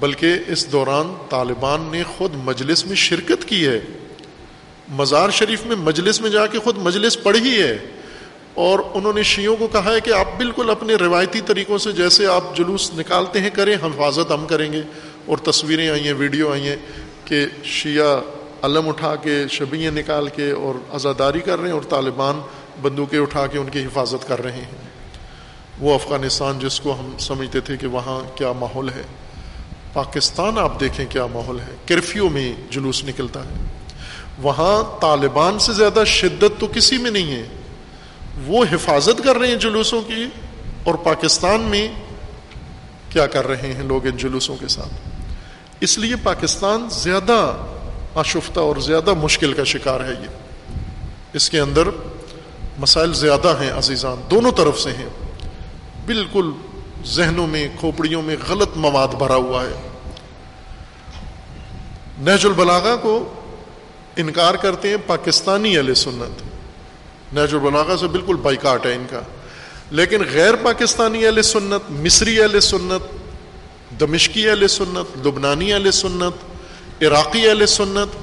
بلکہ اس دوران طالبان نے خود مجلس میں شرکت کی ہے۔ مزار شریف میں مجلس میں جا کے خود مجلس پڑھی ہے۔ اور انہوں نے شیعوں کو کہا ہے کہ آپ بالکل اپنے روایتی طریقوں سے جیسے آپ جلوس نکالتے ہیں کریں حفاظت ہم کریں گے۔ اور تصویریں آئی ہیں، ویڈیو آئی ہیں کہ شیعہ علم اٹھا کے شبییں نکال کے اور آزاداری کر رہے ہیں اور طالبان بندوقیں اٹھا کے ان کی حفاظت کر رہے ہیں۔ وہ افغانستان جس کو ہم سمجھتے تھے کہ وہاں کیا ماحول ہے۔ پاکستان آپ دیکھیں کیا ماحول ہے، کرفیو میں جلوس نکلتا ہے۔ وہاں طالبان سے زیادہ شدت تو کسی میں نہیں ہے، وہ حفاظت کر رہے ہیں جلوسوں کی۔ اور پاکستان میں کیا کر رہے ہیں لوگ ان جلوسوں کے ساتھ؟ اس لیے پاکستان زیادہ آشفتہ اور زیادہ مشکل کا شکار ہے یہ۔ اس کے اندر مسائل زیادہ ہیں عزیزان، دونوں طرف سے ہیں۔ بالکل ذہنوں میں، کھوپڑیوں میں غلط مواد بھرا ہوا ہے۔ نہج البلاغا کو انکار کرتے ہیں پاکستانی اہل سنت۔ نہج البلاغا سے بالکل بائیکاٹ ہے ان کا۔ لیکن غیر پاکستانی اہل سنت، مصری اہل سنت، دمشقی اہل سنت، لبنانی اہل سنت، عراقی اہل سنت،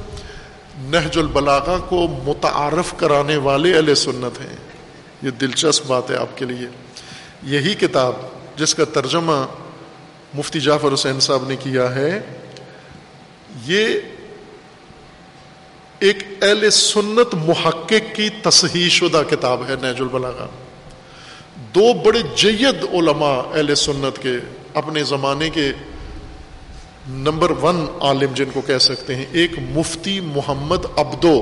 نہج البلاغا کو متعارف کرانے والے اہل سنت ہیں۔ یہ دلچسپ بات ہے آپ کے لیے۔ یہی کتاب جس کا ترجمہ مفتی جعفر حسین صاحب نے کیا ہے، یہ ایک اہل سنت محقق کی تصحیح شدہ کتاب ہے نیج البلاغا دو بڑے جید علماء اہل سنت کے اپنے زمانے کے نمبر ون عالم جن کو کہہ سکتے ہیں، ایک مفتی محمد ابدو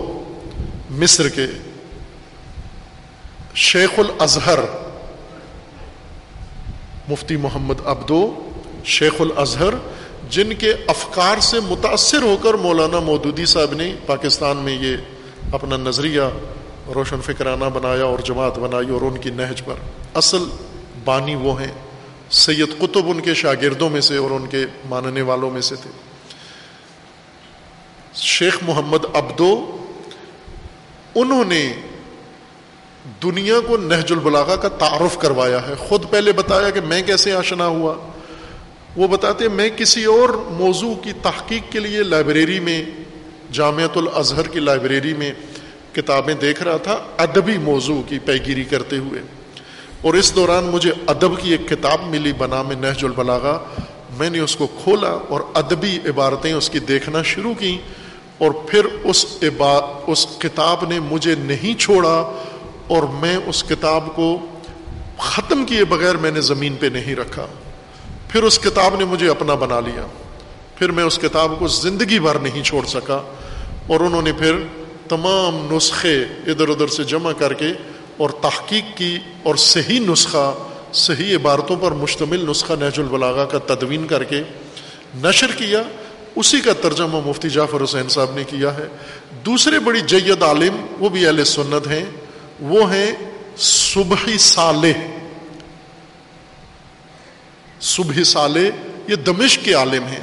مصر کے شیخ الازہر مفتی محمد ابدو شیخ الازہر، جن کے افکار سے متاثر ہو کر مولانا مودودی صاحب نے پاکستان میں یہ اپنا نظریہ روشن فکرانہ بنایا اور جماعت بنائی اور ان کی نہج پر۔ اصل بانی وہ ہیں۔ سید قطب ان کے شاگردوں میں سے اور ان کے ماننے والوں میں سے تھے۔ شیخ محمد ابدو انہوں نے دنیا کو نہج البلاغا کا تعارف کروایا ہے۔ خود پہلے بتایا کہ میں کیسے آشنا ہوا۔ وہ بتاتے میں کسی اور موضوع کی تحقیق کے لیے لائبریری میں جامعت الازہر کی لائبریری میں کتابیں دیکھ رہا تھا، ادبی موضوع کی پیگیری کرتے ہوئے۔ اور اس دوران مجھے ادب کی ایک کتاب ملی بنا میں نہج البلاغا میں نے اس کو کھولا اور ادبی عبارتیں اس کی دیکھنا شروع کی اور پھر اس اس کتاب نے مجھے نہیں چھوڑا اور میں اس کتاب کو ختم کیے بغیر میں نے زمین پہ نہیں رکھا۔ پھر اس کتاب نے مجھے اپنا بنا لیا۔ پھر میں اس کتاب کو زندگی بھر نہیں چھوڑ سکا۔ اور انہوں نے پھر تمام نسخے ادھر ادھر سے جمع کر کے اور تحقیق کی اور صحیح نسخہ، صحیح عبارتوں پر مشتمل نسخہ نہج البلاغا کا تدوین کر کے نشر کیا۔ اسی کا ترجمہ مفتی جعفر حسین صاحب نے کیا ہے۔ دوسرے بڑی جید عالم، وہ بھی اہل سنت ہیں۔ وہ ہیں صبح صالح۔ صبح صالح یہ دمش کے عالم ہیں۔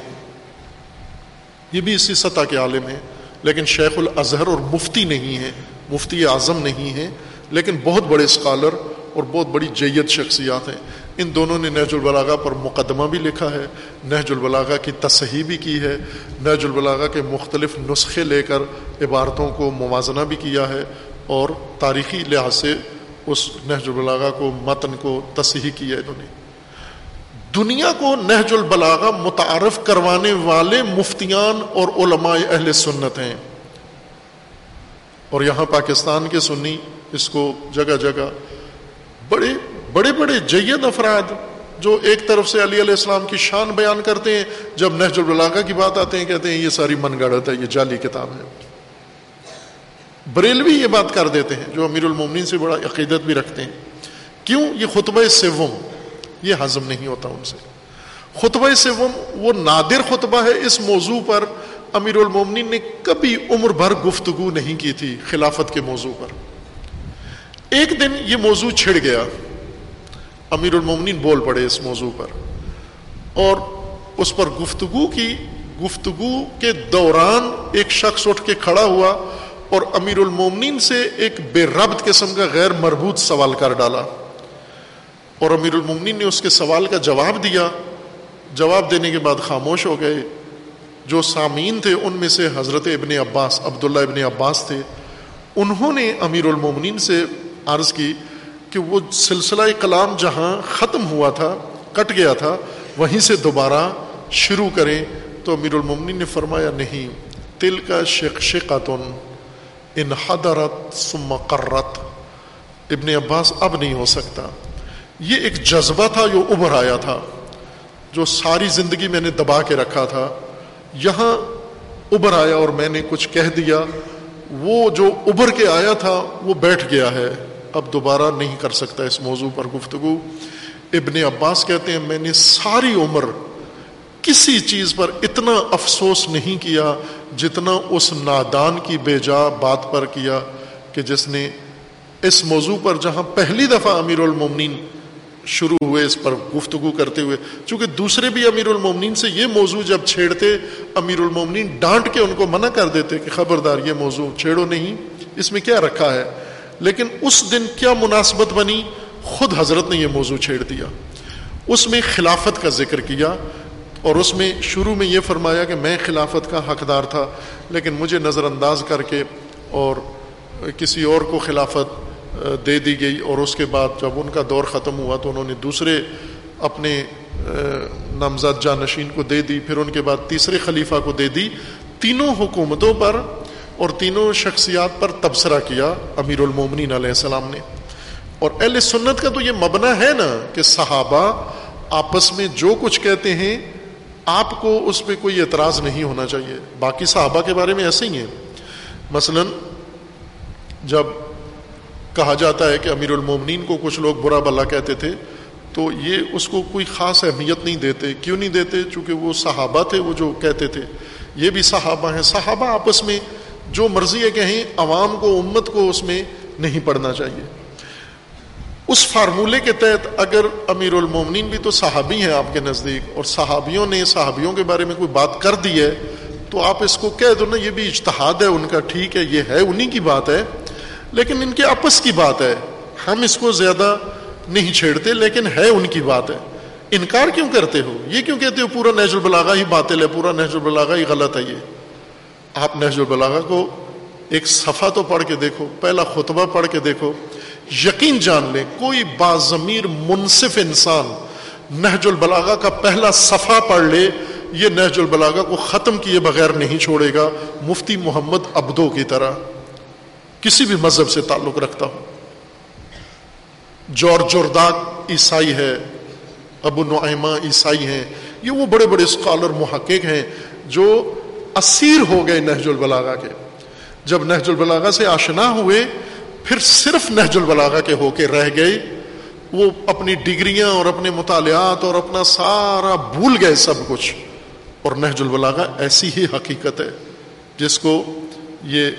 یہ بھی اسی سطح کے عالم ہیں، لیکن شیخ الازہر اور مفتی نہیں ہیں، مفتی اعظم نہیں ہیں، لیکن بہت بڑے اسکالر اور بہت بڑی جید شخصیات ہیں۔ ان دونوں نے نہج البلاغا پر مقدمہ بھی لکھا ہے، نہج البلاغا کی تصحیح بھی کی ہے، نہج البلاغا کے مختلف نسخے لے کر عبارتوں کو موازنہ بھی کیا ہے۔ اور تاریخی لحاظ سے اس نہج البلاغا کو متن کو تصحیح کیا انہوں نے۔ دنیا کو نہج البلاغا متعارف کروانے والے مفتیان اور علماء اہل سنت ہیں۔ اور یہاں پاکستان کے سنی اس کو جگہ جگہ بڑے بڑے بڑے جید افراد جو ایک طرف سے علی علیہ السلام کی شان بیان کرتے ہیں، جب نہج البلاغا کی بات آتے ہیں، کہتے ہیں یہ ساری من گڑت ہے، یہ جعلی کتاب ہے۔ بریلوی یہ بات کر دیتے ہیں، جو امیر المومنین سے بڑا عقیدت بھی رکھتے ہیں۔ کیوں؟ یہ خطبہ سوم، یہ ہضم نہیں ہوتا ان سے۔ خطبہ سوم وہ نادر خطبہ ہے، اس موضوع پر امیر المومنین نے کبھی عمر بھر گفتگو نہیں کی تھی خلافت کے موضوع پر۔ ایک دن یہ موضوع چھڑ گیا۔ امیر المومنین بول پڑے اس موضوع پر۔ اور اس پر گفتگو کی، گفتگو کے دوران ایک شخص اٹھ کے کھڑا ہوا۔ اور امیر المومنین سے ایک بے ربط قسم کا غیر مربوط سوال کر ڈالا۔ اور امیر المومنین نے اس کے سوال کا جواب دیا۔ جواب دینے کے بعد خاموش ہو گئے۔ جو سامعین تھے، ان میں سے حضرت ابن عباس، عبداللہ ابن عباس تھے۔ انہوں نے امیر المومنین سے عرض کی کہ وہ سلسلہ کلام جہاں ختم ہوا تھا، کٹ گیا تھا، وہیں سے دوبارہ شروع کریں۔ تو امیر المومنین نے فرمایا، نہیں تل کا شک شکاتن ان حدرت سمقرت ابن عباس اب نہیں ہو سکتا۔ یہ ایک جذبہ تھا جو ابھر آیا تھا۔ جو ساری زندگی میں نے دبا کے رکھا تھا۔ یہاں ابھر آیا اور میں نے کچھ کہہ دیا۔ وہ جو ابھر کے آیا تھا، وہ بیٹھ گیا ہے۔ اب دوبارہ نہیں کر سکتا اس موضوع پر گفتگو۔ ابن عباس کہتے ہیں، میں نے ساری عمر کسی چیز پر اتنا افسوس نہیں کیا جتنا اس نادان کی بے جا بات پر کیا کہ جس نے اس موضوع پر جہاں پہلی دفعہ امیر المومنین شروع ہوئے اس پر گفتگو کرتے ہوئے، چونکہ دوسرے بھی امیر المومنین سے یہ موضوع جب چھیڑتے، امیر المومنین ڈانٹ کے ان کو منع کر دیتے کہ خبردار یہ موضوع چھیڑو نہیں، اس میں کیا رکھا ہے؟ لیکن اس دن کیا مناسبت بنی؟ خود حضرت نے یہ موضوع چھیڑ دیا۔ اس میں خلافت کا ذکر کیا۔ اور اس میں شروع میں یہ فرمایا کہ میں خلافت کا حقدار تھا، لیکن مجھے نظر انداز کر کے اور کسی اور کو خلافت دے دی گئی اور اس کے بعد جب ان کا دور ختم ہوا تو انہوں نے دوسرے اپنے نامزد جانشین کو دے دی، پھر ان کے بعد تیسرے خلیفہ کو دے دی، تینوں حکومتوں پر اور تینوں شخصیات پر تبصرہ کیا امیر المومنین علیہ السلام نے۔ اور اہل سنت کا تو یہ مبنا ہے نا کہ صحابہ آپس میں جو کچھ کہتے ہیں آپ کو اس پہ کوئی اعتراض نہیں ہونا چاہیے۔ باقی صحابہ کے بارے میں ایسے ہی ہیں۔ مثلا جب کہا جاتا ہے کہ امیر المومنین کو کچھ لوگ برا بلا کہتے تھے، تو یہ اس کو کوئی خاص اہمیت نہیں دیتے۔ کیوں نہیں دیتے؟ چونکہ وہ صحابہ تھے، وہ جو کہتے تھے۔ یہ بھی صحابہ ہیں۔ صحابہ آپس میں جو مرضی ہے کہیں، عوام کو، امت کو اس میں نہیں پڑھنا چاہیے۔ اس فارمولے کے تحت اگر امیر المومنین بھی تو صحابی ہیں آپ کے نزدیک اور صحابیوں نے صحابیوں کے بارے میں کوئی بات کر دی ہے، تو آپ اس کو کہہ دو نا، یہ بھی اجتہاد ہے، ان کا ٹھیک ہے، یہ ہے، انہی کی بات ہے۔ لیکن ان کے آپس کی بات ہے۔ ہم اس کو زیادہ نہیں چھیڑتے، لیکن ہے ان کی بات ہے۔ انکار کیوں کرتے ہو؟ یہ کیوں کہتے ہو پورا نہج البلاغا ہی باطل ہے، پورا نہج البلاغا ہی غلط ہے یہ۔ آپ نہج البلاغا کو ایک صفحہ تو پڑھ کے دیکھو، پہلا خطبہ پڑھ کے دیکھو۔ یقین جان لیں کوئی باضمیر منصف انسان نہج البلاغا کا پہلا صفحہ پڑھ لے، یہ نہج البلاغا کو ختم کیے بغیر نہیں چھوڑے گا۔ مفتی محمد ابدو کی طرح کسی بھی مذہب سے تعلق رکھتا ہو جور جورداک عیسائی ہے، ابو نعیمہ عیسائی ہیں، یہ وہ بڑے بڑے اسکالر محقق ہیں جو اسیر ہو گئے نہج البلاغا کے۔ جب نہج البلاغا سے آشنا ہوئے پھر صرف نہج البلاغا کے ہو کے رہ گئے وہ اپنی ڈگریاں اور اپنے مطالعات اور اپنا سارا بھول گئے سب کچھ۔ اور نہج البلاغا ایسی ہی حقیقت ہے جس کو یہ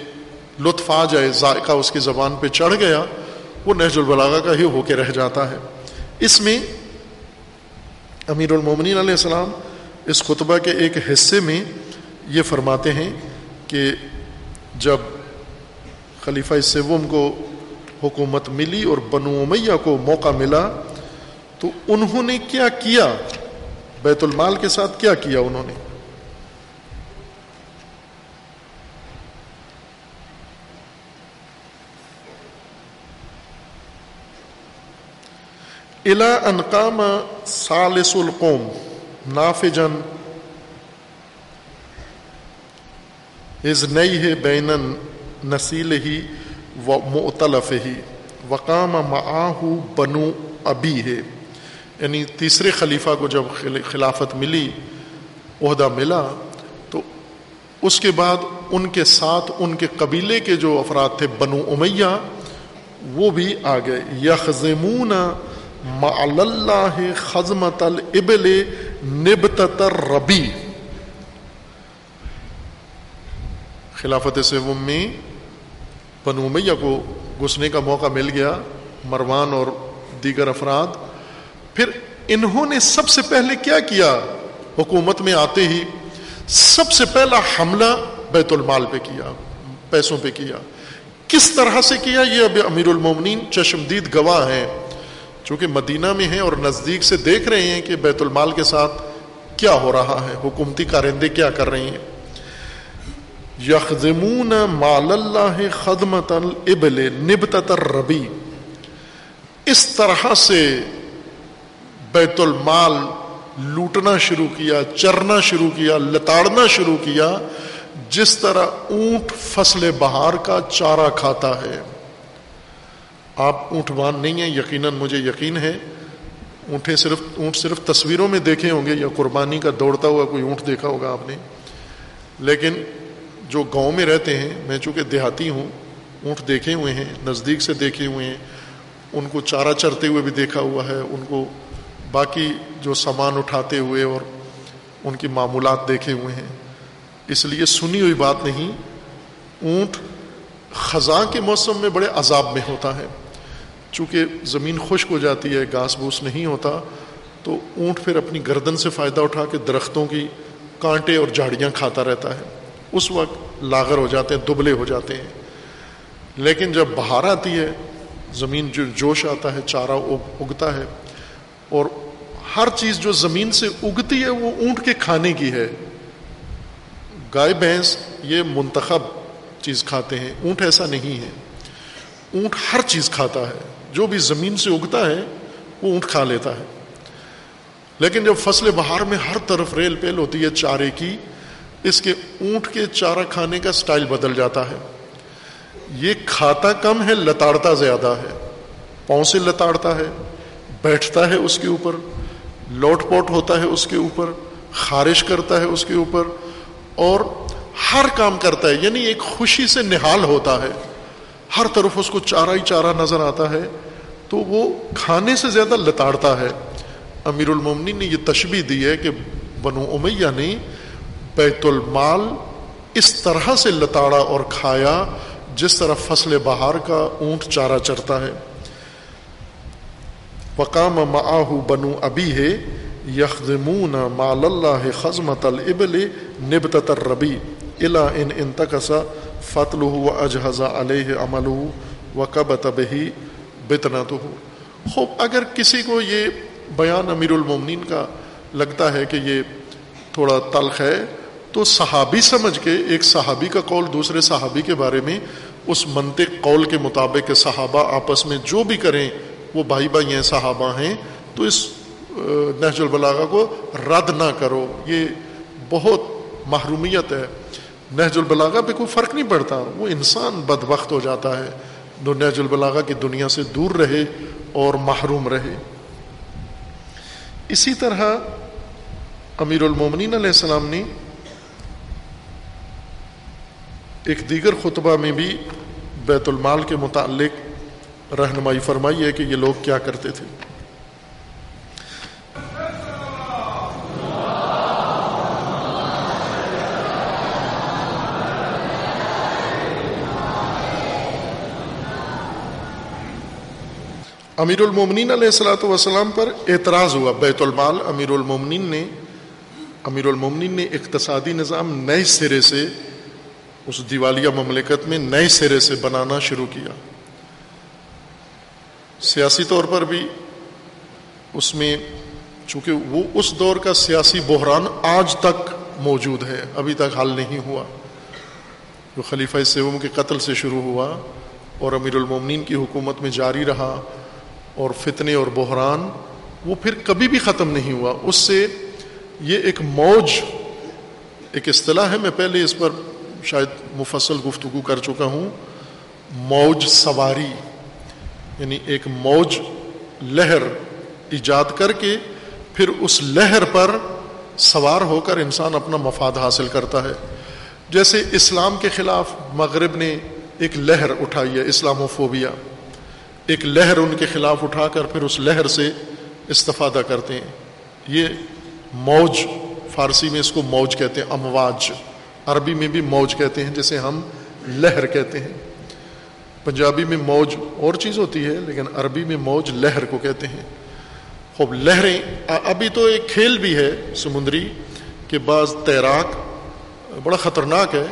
لطف آ جائے، ذائقہ اس کی زبان پہ چڑھ گیا، وہ نہج البلاغا کا ہی ہو کے رہ جاتا ہے۔ اس میں امیر المومنین علیہ السلام اس خطبہ کے ایک حصے میں یہ فرماتے ہیں کہ جب خلیفہ سوم کو حکومت ملی اور بنو امیہ کو موقع ملا، تو انہوں نے کیا کیا؟ بیت المال کے ساتھ کیا کیا انہوں نے؟ الا انقام سالس القوم نافجن از نئی ہے بین نسیل ہی و معطلف ہی، وقام معاہ بنو ابی ہے۔ یعنی تیسرے خلیفہ کو جب خلافت ملی، عہدہ ملا، تو اس کے بعد ان کے ساتھ ان کے قبیلے کے جو افراد تھے، بنو امیہ، وہ بھی آ گئے۔ یخمون اللہ خزمت البل نبت ربی خلافت سے میں بنو میہ کو گھسنے کا موقع مل گیا، مروان اور دیگر افراد۔ پھر انہوں نے سب سے پہلے کیا کیا؟ حکومت میں آتے ہی سب سے پہلا حملہ بیت المال پہ کیا، پیسوں پہ کیا۔ کس طرح سے کیا؟ یہ اب امیر المومنین چشمدید گواہ ہیں۔ چونکہ مدینہ میں ہیں اور نزدیک سے دیکھ رہے ہیں کہ بیت المال کے ساتھ کیا ہو رہا ہے، حکومتی کارندے کیا کر رہی ہیں۔ یخمون مال اللہ خدمت البل نبت ربی اس طرح سے بیت المال لوٹنا شروع کیا، چرنا شروع کیا، لتاڑنا شروع کیا، جس طرح اونٹ فصل بہار کا چارہ کھاتا ہے۔ آپ اونٹ بان نہیں ہیں، یقیناً مجھے یقین ہے۔ اونٹیں صرف، اونٹ صرف تصویروں میں دیکھے ہوں گے یا قربانی کا دوڑتا ہوا کوئی اونٹ دیکھا ہوگا آپ نے۔ لیکن جو گاؤں میں رہتے ہیں، میں چونکہ دیہاتی ہوں، اونٹ دیکھے ہوئے ہیں، نزدیک سے دیکھے ہوئے ہیں، ان کو چارہ چرتے ہوئے بھی دیکھا ہوا ہے، ان کو باقی جو سامان اٹھاتے ہوئے اور ان کی معمولات دیکھے ہوئے ہیں۔ اس لیے سنی ہوئی بات نہیں، اونٹ خزاں کے موسم میں بڑے عذاب میں ہوتا ہے۔ چونکہ زمین خشک ہو جاتی ہے گھاس بھوس نہیں ہوتا، تو اونٹ پھر اپنی گردن سے فائدہ اٹھا کے درختوں کی کانٹے اور جھاڑیاں کھاتا رہتا ہے۔ اس وقت لاغر ہو جاتے ہیں، دبلے ہو جاتے ہیں۔ لیکن جب بہار آتی ہے، زمین جو جوش آتا ہے، چارہ اگتا ہے، اور ہر چیز جو زمین سے اگتی ہے، وہ اونٹ کے کھانے کی ہے۔ گائے، بھینس یہ منتخب چیز کھاتے ہیں۔ اونٹ ایسا نہیں ہے۔ اونٹ ہر چیز کھاتا ہے۔ جو بھی زمین سے اگتا ہے، وہ اونٹ کھا لیتا ہے۔ لیکن جب فصل بہار میں ہر طرف ریل پیل ہوتی ہے، چارے کی اس کے اونٹ کے چارہ کھانے کا سٹائل بدل جاتا ہے۔ یہ کھاتا کم ہے، لتاڑتا زیادہ ہے۔ پاؤں سے لتاڑتا ہے، بیٹھتا ہے اس کے اوپر، لوٹ پوٹ ہوتا ہے اس کے اوپر، خارش کرتا ہے اس کے اوپر، اور ہر کام کرتا ہے یعنی ایک خوشی سے نہال ہوتا ہے۔ ہر طرف اس کو چارہ ہی چارہ نظر آتا ہے، تو وہ کھانے سے زیادہ لتاڑتا ہے۔ امیر المومنی نے یہ تشبیح دی ہے کہ بنو امیہ نے بیت المال اس طرح سے لتاڑا اور کھایا جس طرح فصل بہار کا اونٹ چارہ چرتا ہے۔ وقام معاہ بنو ابی ہے یخمون مال اللہ خزمت البل نبت الربی الا ان انتقصا فتل و اجہزا علیہ عمل و کب تب ہی بتنا تو ہو خوب، اگر کسی کو یہ بیان امیر المومنین کا لگتا ہے کہ یہ تھوڑا تلخ ہے تو صحابی سمجھ کے ایک صحابی کا قول دوسرے صحابی کے بارے میں اس منطق قول کے مطابق صحابہ آپس میں جو بھی کریں وہ بھائی بھائی ہیں صحابہ ہیں، تو اس نہج البلاغا کو رد نہ کرو۔ یہ بہت محرومیت ہے۔ نہج البلاغا پہ کوئی فرق نہیں پڑتا۔ وہ انسان بد وقت ہو جاتا ہے۔ جو نہج البلاغا کی دنیا سے دور رہے اور محروم رہے۔ اسی طرح امیر المومنین علیہ السلام نے ایک دیگر خطبہ میں بھی بیت المال کے متعلق رہنمائی فرمائی ہے کہ یہ لوگ کیا کرتے تھے۔ امیر المومنین علیہ السلاۃ وسلام پر اعتراض ہوا۔ بیت المال امیر المومنین نے امیر المومنین نے اقتصادی نظام نئے سرے سے اس دیوالیہ مملکت میں نئے سرے سے بنانا شروع کیا۔ سیاسی طور پر بھی اس میں چونکہ وہ اس دور کا سیاسی بحران آج تک موجود ہے، ابھی تک حل نہیں ہوا۔ جو خلیفہ سیوم کے قتل سے شروع ہوا اور امیر المومنین کی حکومت میں جاری رہا اور فتنے اور بحران، وہ پھر کبھی بھی ختم نہیں ہوا۔ اس سے یہ ایک موج، ایک اصطلاح ہے، میں پہلے اس پر شاید مفصل گفتگو کر چکا ہوں، موج سواری یعنی ایک موج لہر ایجاد کر کے پھر اس لہر پر سوار ہو کر انسان اپنا مفاد حاصل کرتا ہے۔ جیسے اسلام کے خلاف مغرب نے ایک لہر اٹھائی ہے اسلام و فوبیا ایک لہر ان کے خلاف اٹھا کر پھر اس لہر سے استفادہ کرتے ہیں۔ یہ موج، فارسی میں اس کو موج کہتے ہیں، امواج۔ عربی میں بھی موج کہتے ہیں جیسے ہم لہر کہتے ہیں۔ پنجابی میں موج اور چیز ہوتی ہے، لیکن عربی میں موج لہر کو کہتے ہیں۔ خوب، لہریں ابھی تو ایک کھیل بھی ہے سمندری کہ بعض تیراک بڑا خطرناک ہے۔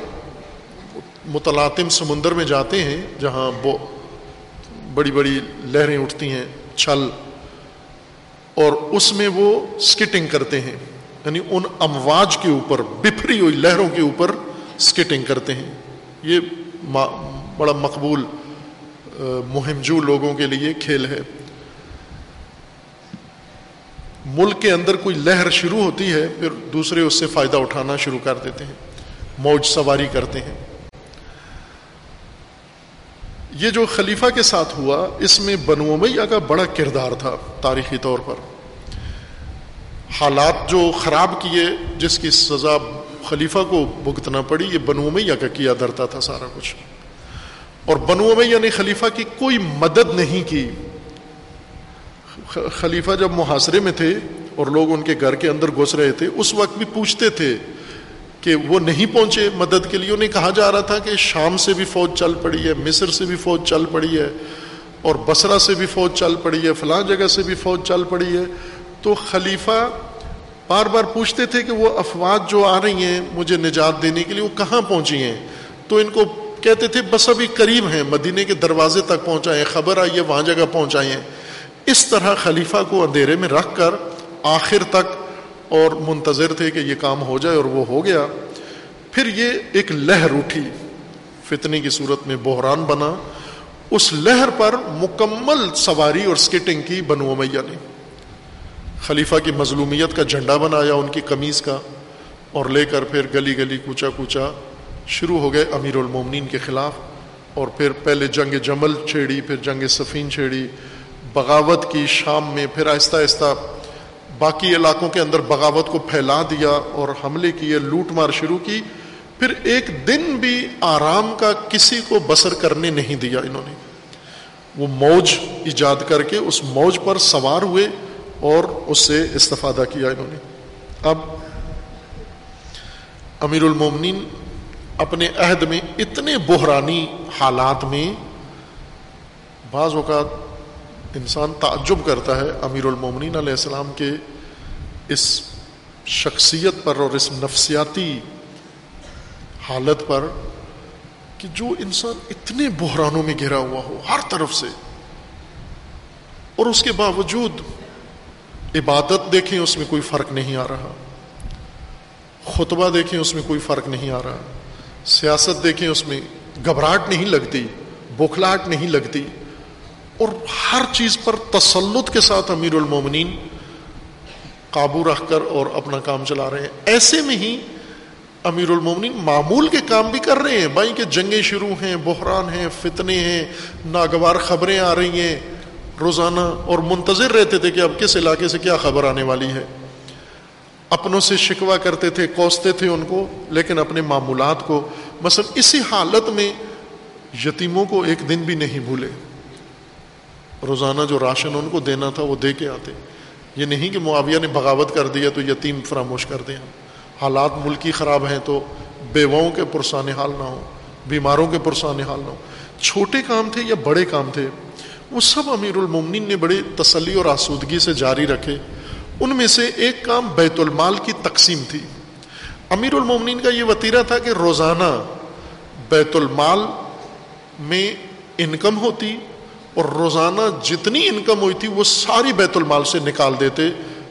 متلاطم سمندر میں جاتے ہیں جہاں بڑی بڑی لہریں اٹھتی ہیں، چھل، اور اس میں وہ سکٹنگ کرتے ہیں۔ یعنی ان امواج کے اوپر بفری ہوئی لہروں کے اوپر اسکیٹنگ کرتے ہیں۔ یہ بڑا مقبول مہم جو لوگوں کے لیے کھیل ہے۔ ملک کے اندر کوئی لہر شروع ہوتی ہے، پھر دوسرے اس سے فائدہ اٹھانا شروع کر دیتے ہیں، موج سواری کرتے ہیں۔ یہ جو خلیفہ کے ساتھ ہوا، اس میں بنو میاں کا بڑا کردار تھا تاریخی طور پر۔ حالات جو خراب کیے، جس کی سزا خلیفہ کو بھگتنا پڑی، یہ بنو میاں کا کیا درتا تھا سارا کچھ۔ اور بنو میاں نے یعنی خلیفہ کی کوئی مدد نہیں کی۔ خلیفہ جب محاصرے میں تھے اور لوگ ان کے گھر کے اندر گھس رہے تھے، اس وقت بھی پوچھتے تھے کہ وہ نہیں پہنچے مدد کے لیے۔ انہیں کہا جا رہا تھا کہ شام سے بھی فوج چل پڑی ہے، مصر سے بھی فوج چل پڑی ہے اور بسرا سے بھی فوج چل پڑی ہے، فلاں جگہ سے بھی فوج چل پڑی ہے۔ تو خلیفہ بار بار پوچھتے تھے کہ وہ افواج جو آ رہی ہیں مجھے نجات دینے کے لیے وہ کہاں پہنچی ہیں؟ تو ان کو کہتے تھے، بس ابھی قریب ہیں مدینے کے دروازے تک پہنچائیں، خبر آئی ہے وہاں جگہ پہنچائیں۔ اس طرح خلیفہ کو اندھیرے میں رکھ کر آخر تک اور منتظر تھے کہ یہ کام ہو جائے اور وہ ہو گیا۔ پھر یہ ایک لہر اٹھی۔ فتنی کی صورت میں بحران بنا۔ اس لہر پر مکمل سواری اور سکیٹنگ کی بنو میاں نے۔ خلیفہ کی مظلومیت کا جھنڈا بنایا ان کی قمیض کا اور لے کر پھر گلی گلی کوچا کوچا شروع ہو گئے امیر المومنین کے خلاف اور پھر پہلے جنگ جمل چھیڑی، پھر جنگ سفین چھیڑی، بغاوت کی شام میں پھر آہستہ آہستہ باقی علاقوں کے اندر بغاوت کو پھیلا دیا اور حملے کیے لوٹ مار شروع کی۔ پھر ایک دن بھی آرام کا کسی کو بسر کرنے نہیں دیا انہوں نے۔ وہ موج ایجاد کر کے اس موج پر سوار ہوئے۔ اور اس سے استفادہ کیا انہوں نے۔ اب امیر المومنین اپنے عہد میں اتنے بحرانی حالات میں بعض اوقات انسان تعجب کرتا ہے امیر المومنین علیہ السلام کے اس شخصیت پر اور اس نفسیاتی حالت پر کہ جو انسان اتنے بحرانوں میں گھرا ہوا ہو ہر طرف سے اور اس کے باوجود عبادت دیکھیں اس میں کوئی فرق نہیں آ رہا۔ خطبہ دیکھیں اس میں کوئی فرق نہیں آ رہا۔ سیاست دیکھیں اس میں گھبراہٹ نہیں لگتی بوکھلاہٹ نہیں لگتی۔ اور ہر چیز پر تسلط کے ساتھ امیر المومنین قابو رکھ کر اور اپنا کام چلا رہے ہیں۔ ایسے میں ہی امیر المومنین معمول کے کام بھی کر رہے ہیں۔ بھائی کہ جنگیں شروع ہیں، بحران ہیں، فتنے ہیں، ناگوار خبریں آ رہی ہیں۔ روزانہ اور منتظر رہتے تھے کہ اب کس علاقے سے کیا خبر آنے والی ہے۔ اپنوں سے شکوا کرتے تھے، کوستے تھے ان کو، لیکن اپنے معمولات کو، مثلا اسی حالت میں یتیموں کو ایک دن بھی نہیں بھولے۔ روزانہ جو راشن ان کو دینا تھا وہ دے کے آتے۔ یہ نہیں کہ معاویہ نے بغاوت کر دیا تو یتیم فراموش کر دیا حالات ملکی خراب ہیں تو بیواؤں کے پرسان حال نہ ہو بیماروں کے پرسان حال نہ ہو چھوٹے کام تھے یا بڑے کام تھے؟ وہ سب امیر المومنین نے بڑے تسلی اور آسودگی سے جاری رکھے۔ ان میں سے ایک کام بیت المال کی تقسیم تھی۔ امیر المومنین کا یہ وطیرہ تھا کہ روزانہ بیت المال میں انکم ہوتی اور روزانہ جتنی انکم ہوئی تھی وہ ساری بیت المال سے نکال دیتے،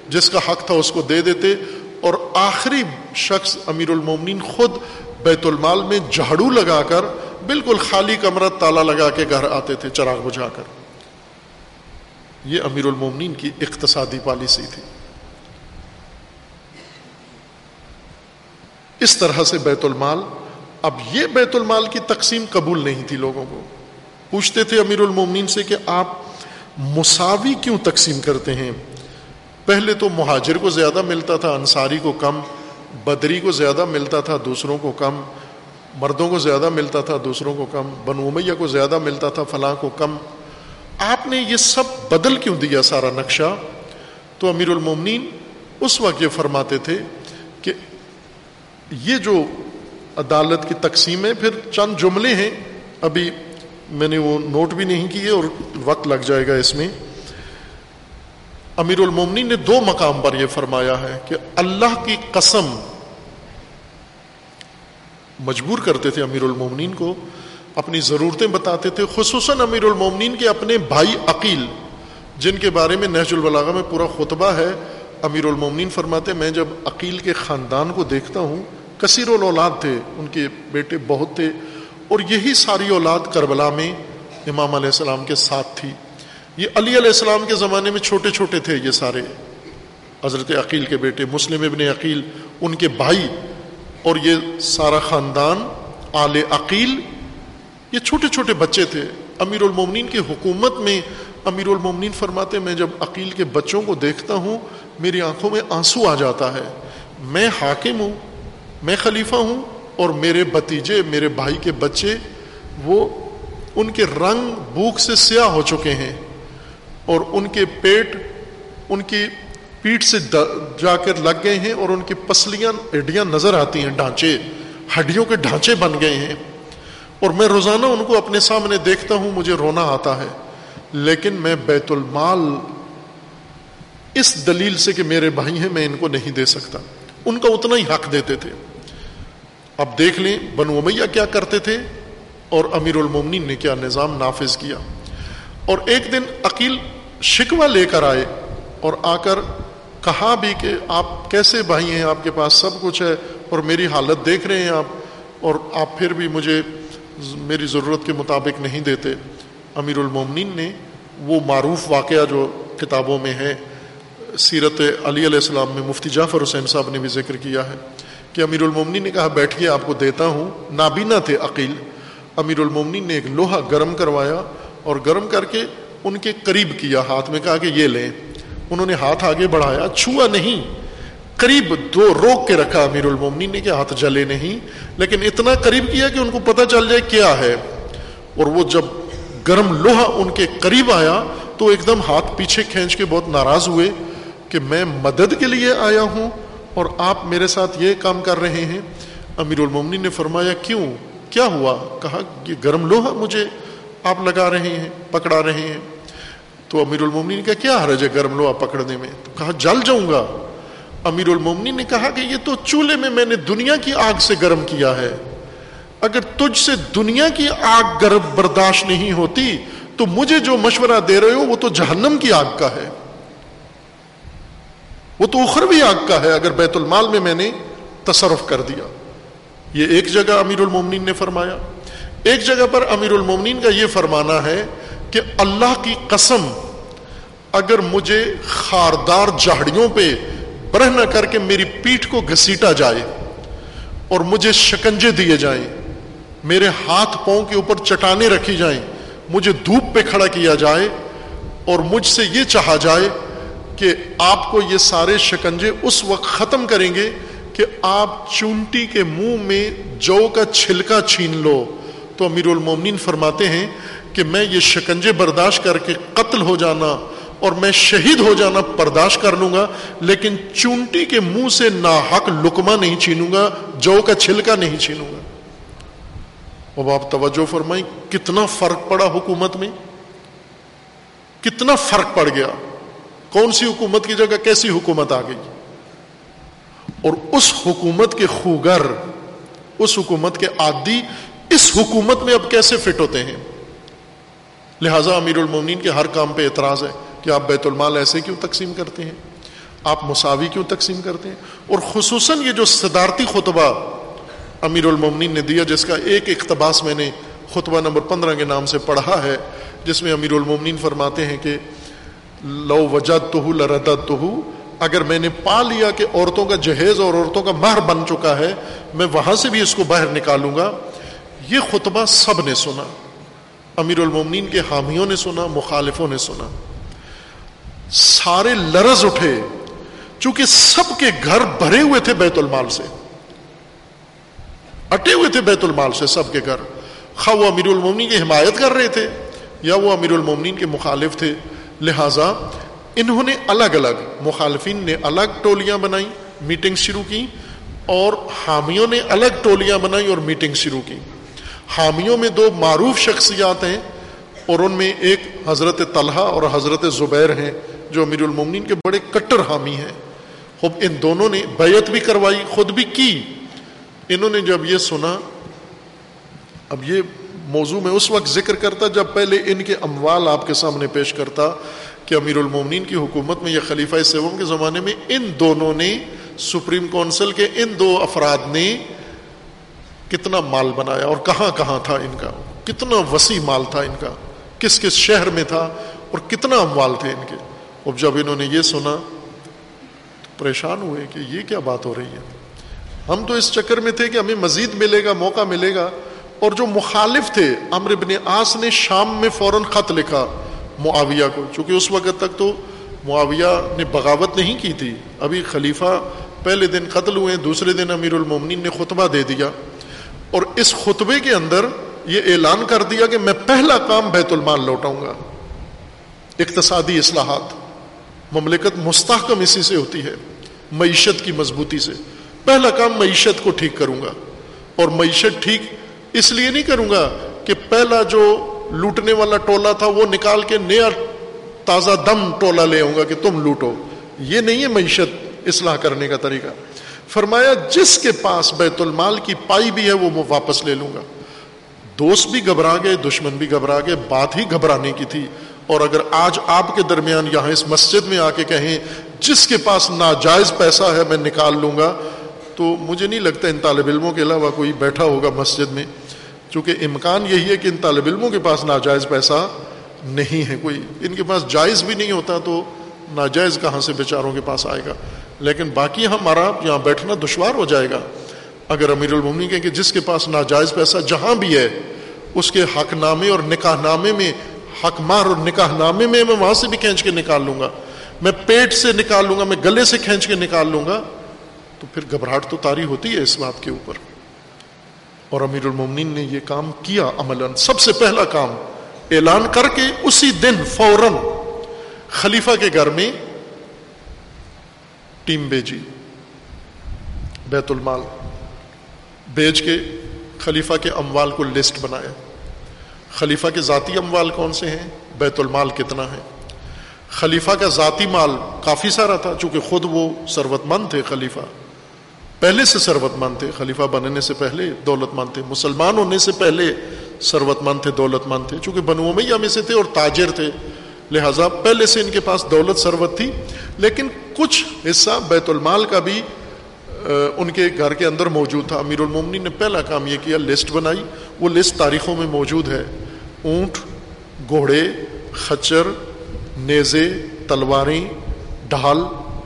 جس کا حق تھا اس کو دے دیتے۔ اور آخری شخص امیر المومنین خود بیت المال میں جھاڑو لگا کر بالکل خالی کمرہ تالا لگا کے گھر آتے تھے، چراغ بجھا کر۔ یہ امیر المومنین کی اقتصادی پالیسی تھی۔ اس طرح سے بیت المال، اب یہ بیت المال کی تقسیم قبول نہیں تھی لوگوں کو۔ پوچھتے تھے امیر المومنین سے کہ آپ مساوی کیوں تقسیم کرتے ہیں؟ پہلے تو مہاجر کو زیادہ ملتا تھا، انصاری کو کم، بدری کو زیادہ ملتا تھا، دوسروں کو کم، مردوں کو زیادہ ملتا تھا، دوسروں کو کم بنومیہ کو زیادہ ملتا تھا، فلاں کو کم۔ آپ نے یہ سب بدل کیوں دیا سارا نقشہ؟ تو امیر المومنین اس وقت یہ فرماتے تھے کہ یہ جو عدالت کی تقسیم ہے، پھر چند جملے ہیں۔ ابھی میں نے وہ نوٹ بھی نہیں کیے اور وقت لگ جائے گا اس میں۔ امیر المومنی نے دو مقام پر یہ فرمایا ہے کہ اللہ کی قسم مجبور کرتے تھے امیر المومنین کو اپنی ضرورتیں بتاتے تھے، خصوصاً امیر المومنین کے اپنے بھائی عقیل، جن کے بارے میں نہج البلاغہ میں پورا خطبہ ہے۔ امیر المومنین فرماتے، میں جب عقیل کے خاندان کو دیکھتا ہوں، کثیر الاولاد تھے، ان کے بیٹے بہت تھے، اور یہی ساری اولاد کربلا میں امام علیہ السلام کے ساتھ تھی۔ یہ علی علیہ السلام کے زمانے میں چھوٹے چھوٹے تھے یہ سارے۔ حضرت عقیل کے بیٹے مسلم ابن عقیل، ان کے بھائی اور یہ سارا خاندان آل عقیل یہ چھوٹے چھوٹے بچے تھے۔ امیر المومنین کی حکومت میں امیر المومنین فرماتے میں جب عقیل کے بچوں کو دیکھتا ہوں، میری آنکھوں میں آنسو آ جاتا ہے۔ میں حاکم ہوں، میں خلیفہ ہوں اور میرے بتیجے میرے بھائی کے بچے، وہ ان کے رنگ بھوک سے سیاہ ہو چکے ہیں اور ان کے پیٹ، ان کی پیٹ سے جا کر لگ گئے ہیں اور ان کی پسلیاں، ہڈیاں نظر آتی ہیں، ڈھانچے، ہڈیوں کے ڈھانچے بن گئے ہیں۔ اور میں روزانہ ان کو اپنے سامنے دیکھتا ہوں، مجھے رونا آتا ہے۔ لیکن میں بیت المال اس دلیل سے کہ میرے بھائی ہیں، میں ان کو نہیں دے سکتا۔ ان کا اتنا ہی حق دیتے تھے۔ اب دیکھ لیں، بنو امیہ کیا کرتے تھے اور امیر المومنین نے کیا نظام نافذ کیا۔ اور ایک دن عقیل شکوہ لے کر آئے اور آ کر کہا بھی کہ آپ کیسے بھائی ہیں؟ آپ کے پاس سب کچھ ہے اور میری حالت دیکھ رہے ہیں آپ اور آپ پھر بھی مجھے میری ضرورت کے مطابق نہیں دیتے۔ امیر المومنین نے وہ معروف واقعہ جو کتابوں میں ہے، سیرت علی علیہ السلام میں مفتی جعفر حسین صاحب نے بھی ذکر کیا ہے کہ امیر المومنی نے کہا بیٹھیے آپ کو دیتا ہوں۔ نابینا تھے عقیل۔ امیر المومنی نے ایک لوہا گرم کروایا اور گرم کر کے ان کے قریب کیا، ہاتھ میں کہا کہ یہ لیں۔ انہوں نے ہاتھ آگے بڑھایا، چھوا نہیں، قریب دو روک کے رکھا امیر المومنی نے کہ ہاتھ جلے نہیں۔ لیکن اتنا قریب کیا کہ ان کو پتہ چل جائے کیا ہے۔ اور وہ جب گرم لوہا ان کے قریب آیا تو ایک دم ہاتھ پیچھے کھینچ کے بہت ناراض ہوئے کہ میں مدد کے لیے آیا ہوں اور آپ میرے ساتھ یہ کام کر رہے ہیں۔ امیر المومنی نے فرمایا، کیوں؟ کیا ہوا؟ کہا یہ گرم لوہا مجھے آپ لگا رہے ہیں، پکڑا رہے ہیں۔ تو امیر المومنی نے کہا، کیا حرج ہے گرم لوہا پکڑنے میں؟ تو کہا، جل جاؤں گا۔ امیر المومنی نے کہا کہ یہ تو چولہے میں میں نے دنیا کی آگ سے گرم کیا ہے۔ اگر تجھ سے دنیا کی آگ گرم برداشت نہیں ہوتی، تو مجھے جو مشورہ دے رہے ہو، وہ تو جہنم کی آگ کا ہے۔ وہ تو اخروی آگ کا ہے، اگر بیت المال میں میں نے تصرف کر دیا۔ یہ ایک جگہ امیر المومنین نے فرمایا۔ ایک جگہ پر امیر المومنین کا یہ فرمانا ہے کہ اللہ کی قسم، اگر مجھے خاردار جھاڑیوں پہ برہ نہ کر کے میری پیٹھ کو گھسیٹا جائے اور مجھے شکنجے دیے جائیں، میرے ہاتھ پاؤں کے اوپر چٹانے رکھی جائیں، مجھے دھوپ پہ کھڑا کیا جائے اور مجھ سے یہ چاہا جائے کہ آپ کو یہ سارے شکنجے اس وقت ختم کریں گے کہ آپ چونٹی کے منہ میں جو کا چھلکا چھین لو۔ تو امیر المومنین فرماتے ہیں کہ میں یہ شکنجے برداشت کر کے قتل ہو جانا اور میں شہید ہو جانا برداشت کر لوں گا، لیکن چونٹی کے منہ سے ناحق لکما نہیں چھینوں گا، جو کا چھلکا نہیں چھینوں گا۔ اب آپ توجہ فرمائی کتنا فرق پڑا حکومت میں؟ کتنا فرق پڑ گیا؟ کون سی حکومت کی جگہ کیسی حکومت آ گئی؟ اور اس حکومت کے خوگر، اس حکومت کے عادی، اس حکومت میں اب کیسے فٹ ہوتے ہیں؟ لہذا امیر المومنین کے ہر کام پہ اعتراض ہے۔ کہ آپ بیت المال ایسے کیوں تقسیم کرتے ہیں؟ آپ مساوی کیوں تقسیم کرتے ہیں؟ اور خصوصاً یہ جو صدارتی خطبہ امیر المومنین نے دیا، جس کا ایک اقتباس میں نے خطبہ نمبر پندرہ کے نام سے پڑھا ہے، جس میں امیر المومنین فرماتے ہیں کہ لو وجہ تو لردا تو اگر میں نے پا لیا کہ عورتوں کا جہیز اور عورتوں کا مہر بن چکا ہے، میں وہاں سے بھی اس کو باہر نکالوں گا۔ یہ خطبہ سب نے سنا، امیر المومنین کے حامیوں نے سنا، مخالفوں نے سنا۔ سارے لرز اٹھے چونکہ سب کے گھر بھرے ہوئے تھے بیت المال سے۔ اٹے ہوئے تھے بیت المال سے سب کے گھر۔ خواہ وہ امیر المومنین کی حمایت کر رہے تھے یا وہ امیر المومنین کے مخالف تھے۔ لہذا انہوں نے الگ الگ مخالفین نے الگ ٹولیاں بنائی، میٹنگ شروع کی اور حامیوں نے الگ ٹولیاں بنائی اور میٹنگ شروع کی۔ حامیوں میں دو معروف شخصیات ہیں اور ان میں ایک حضرت طلحہ اور حضرت زبیر ہیں۔ جو امیر المومنین کے بڑے کٹر حامی ہیں۔ خوب ان دونوں نے بیعت بھی کروائی، خود بھی کی۔ انہوں نے جب یہ سنا، اب یہ موضوع میں اس وقت ذکر کرتا جب پہلے ان کے اموال آپ کے سامنے پیش کرتا کہ امیر المومنین کی حکومت میں یا خلیفہ سیوم کے زمانے میں ان دونوں نے، سپریم کونسل کے ان دو افراد نے کتنا مال بنایا اور کہاں کہاں تھا ان کا، کتنا وسیع مال تھا ان کا، کس کس شہر میں تھا اور کتنا اموال تھے ان کے۔ اب جب انہوں نے یہ سنا تو پریشان ہوئے کہ یہ کیا بات ہو رہی ہے۔ ہم تو اس چکر میں تھے کہ ہمیں مزید ملے گا، موقع ملے گا۔ اور جو مخالف تھے امر ابن آس نے شام میں فوراً خط لکھا معاویہ کو، چونکہ اس وقت تک تو معاویہ نے بغاوت نہیں کی تھی۔ ابھی خلیفہ پہلے دن قتل ہوئے، دوسرے دن امیر المومنین نے خطبہ دے دیا۔ اور اس خطبے کے اندر یہ اعلان کر دیا کہ میں پہلا کام بیت المال لوٹاؤں گا۔ اقتصادی اصلاحات۔ مملکت مستحکم اسی سے ہوتی ہے، معیشت کی مضبوطی سے۔ پہلا کام معیشت کو ٹھیک کروں گا۔ اور معیشت ٹھیک اس لیے نہیں کروں گا کہ پہلا جو لوٹنے والا ٹولا تھا وہ نکال کے نیا تازہ دم ٹولا لے آؤں گا کہ تم لوٹو۔ یہ نہیں ہے معیشت اصلاح کرنے کا طریقہ۔ فرمایا جس کے پاس بیت المال کی پائی بھی ہے وہ میں واپس لے لوں گا۔ دوست بھی گھبرا گئے، دشمن بھی گھبرا گئے، بات ہی گھبرانے کی تھی۔ اور اگر آج آپ کے درمیان یہاں اس مسجد میں آ کے کہیں جس کے پاس ناجائز پیسہ ہے میں نکال لوں گا، تو مجھے نہیں لگتا ان طالب علموں کے علاوہ کوئی بیٹھا ہوگا مسجد میں، چونکہ امکان یہی ہے کہ ان طالب علموں کے پاس ناجائز پیسہ نہیں ہے۔ کوئی ان کے پاس جائز بھی نہیں ہوتا تو ناجائز کہاں سے بیچاروں کے پاس آئے گا؟ لیکن باقی ہمارا یہاں بیٹھنا دشوار ہو جائے گا۔ اگر امیر المنی کہ جس کے پاس ناجائز پیسہ جہاں بھی ہے، اس کے حق نامے اور نکاح نامے میں حق مار اور نکاح نامے میں میں وہاں سے بھی کھینچ کے نکال لوں گا۔ میں پیٹ سے نکال لوں گا، میں گلے سے کھینچ کے نکال لوں گا۔ تو پھر گھبراہٹ تو تاری ہوتی ہے اس بات کے اوپر۔ اور امیر المومنین نے یہ کام کیا عمل سب سے پہلا کام اعلان کر کے اسی دن فوراً خلیفہ کے گھر میں ٹیم بیجی بیت المال بیچ کے خلیفہ کے اموال کو لسٹ بنایا۔ خلیفہ کے ذاتی اموال کون سے ہیں؟ بیت المال کتنا ہے؟ خلیفہ کا ذاتی مال کافی سارا تھا، چونکہ خود وہ سروت مند تھے خلیفہ۔ پہلے سے سروت مند تھے، خلیفہ بننے سے پہلے دولت مند تھے۔ مسلمان ہونے سے پہلے سروت مند تھے دولت مند تھے، چونکہ بنو میاں میں سے تھے اور تاجر تھے۔ لہٰذا پہلے سے ان کے پاس دولت سروت تھی، لیکن کچھ حصہ بیت المال کا بھی ان کے گھر کے اندر موجود تھا۔ امیر المومنی نے پہلا کام یہ کیا، لسٹ بنائی۔ وہ لسٹ تاریخوں میں موجود ہے۔ اونٹ، گھوڑے، خچر، نیزے، تلواریں، ڈھال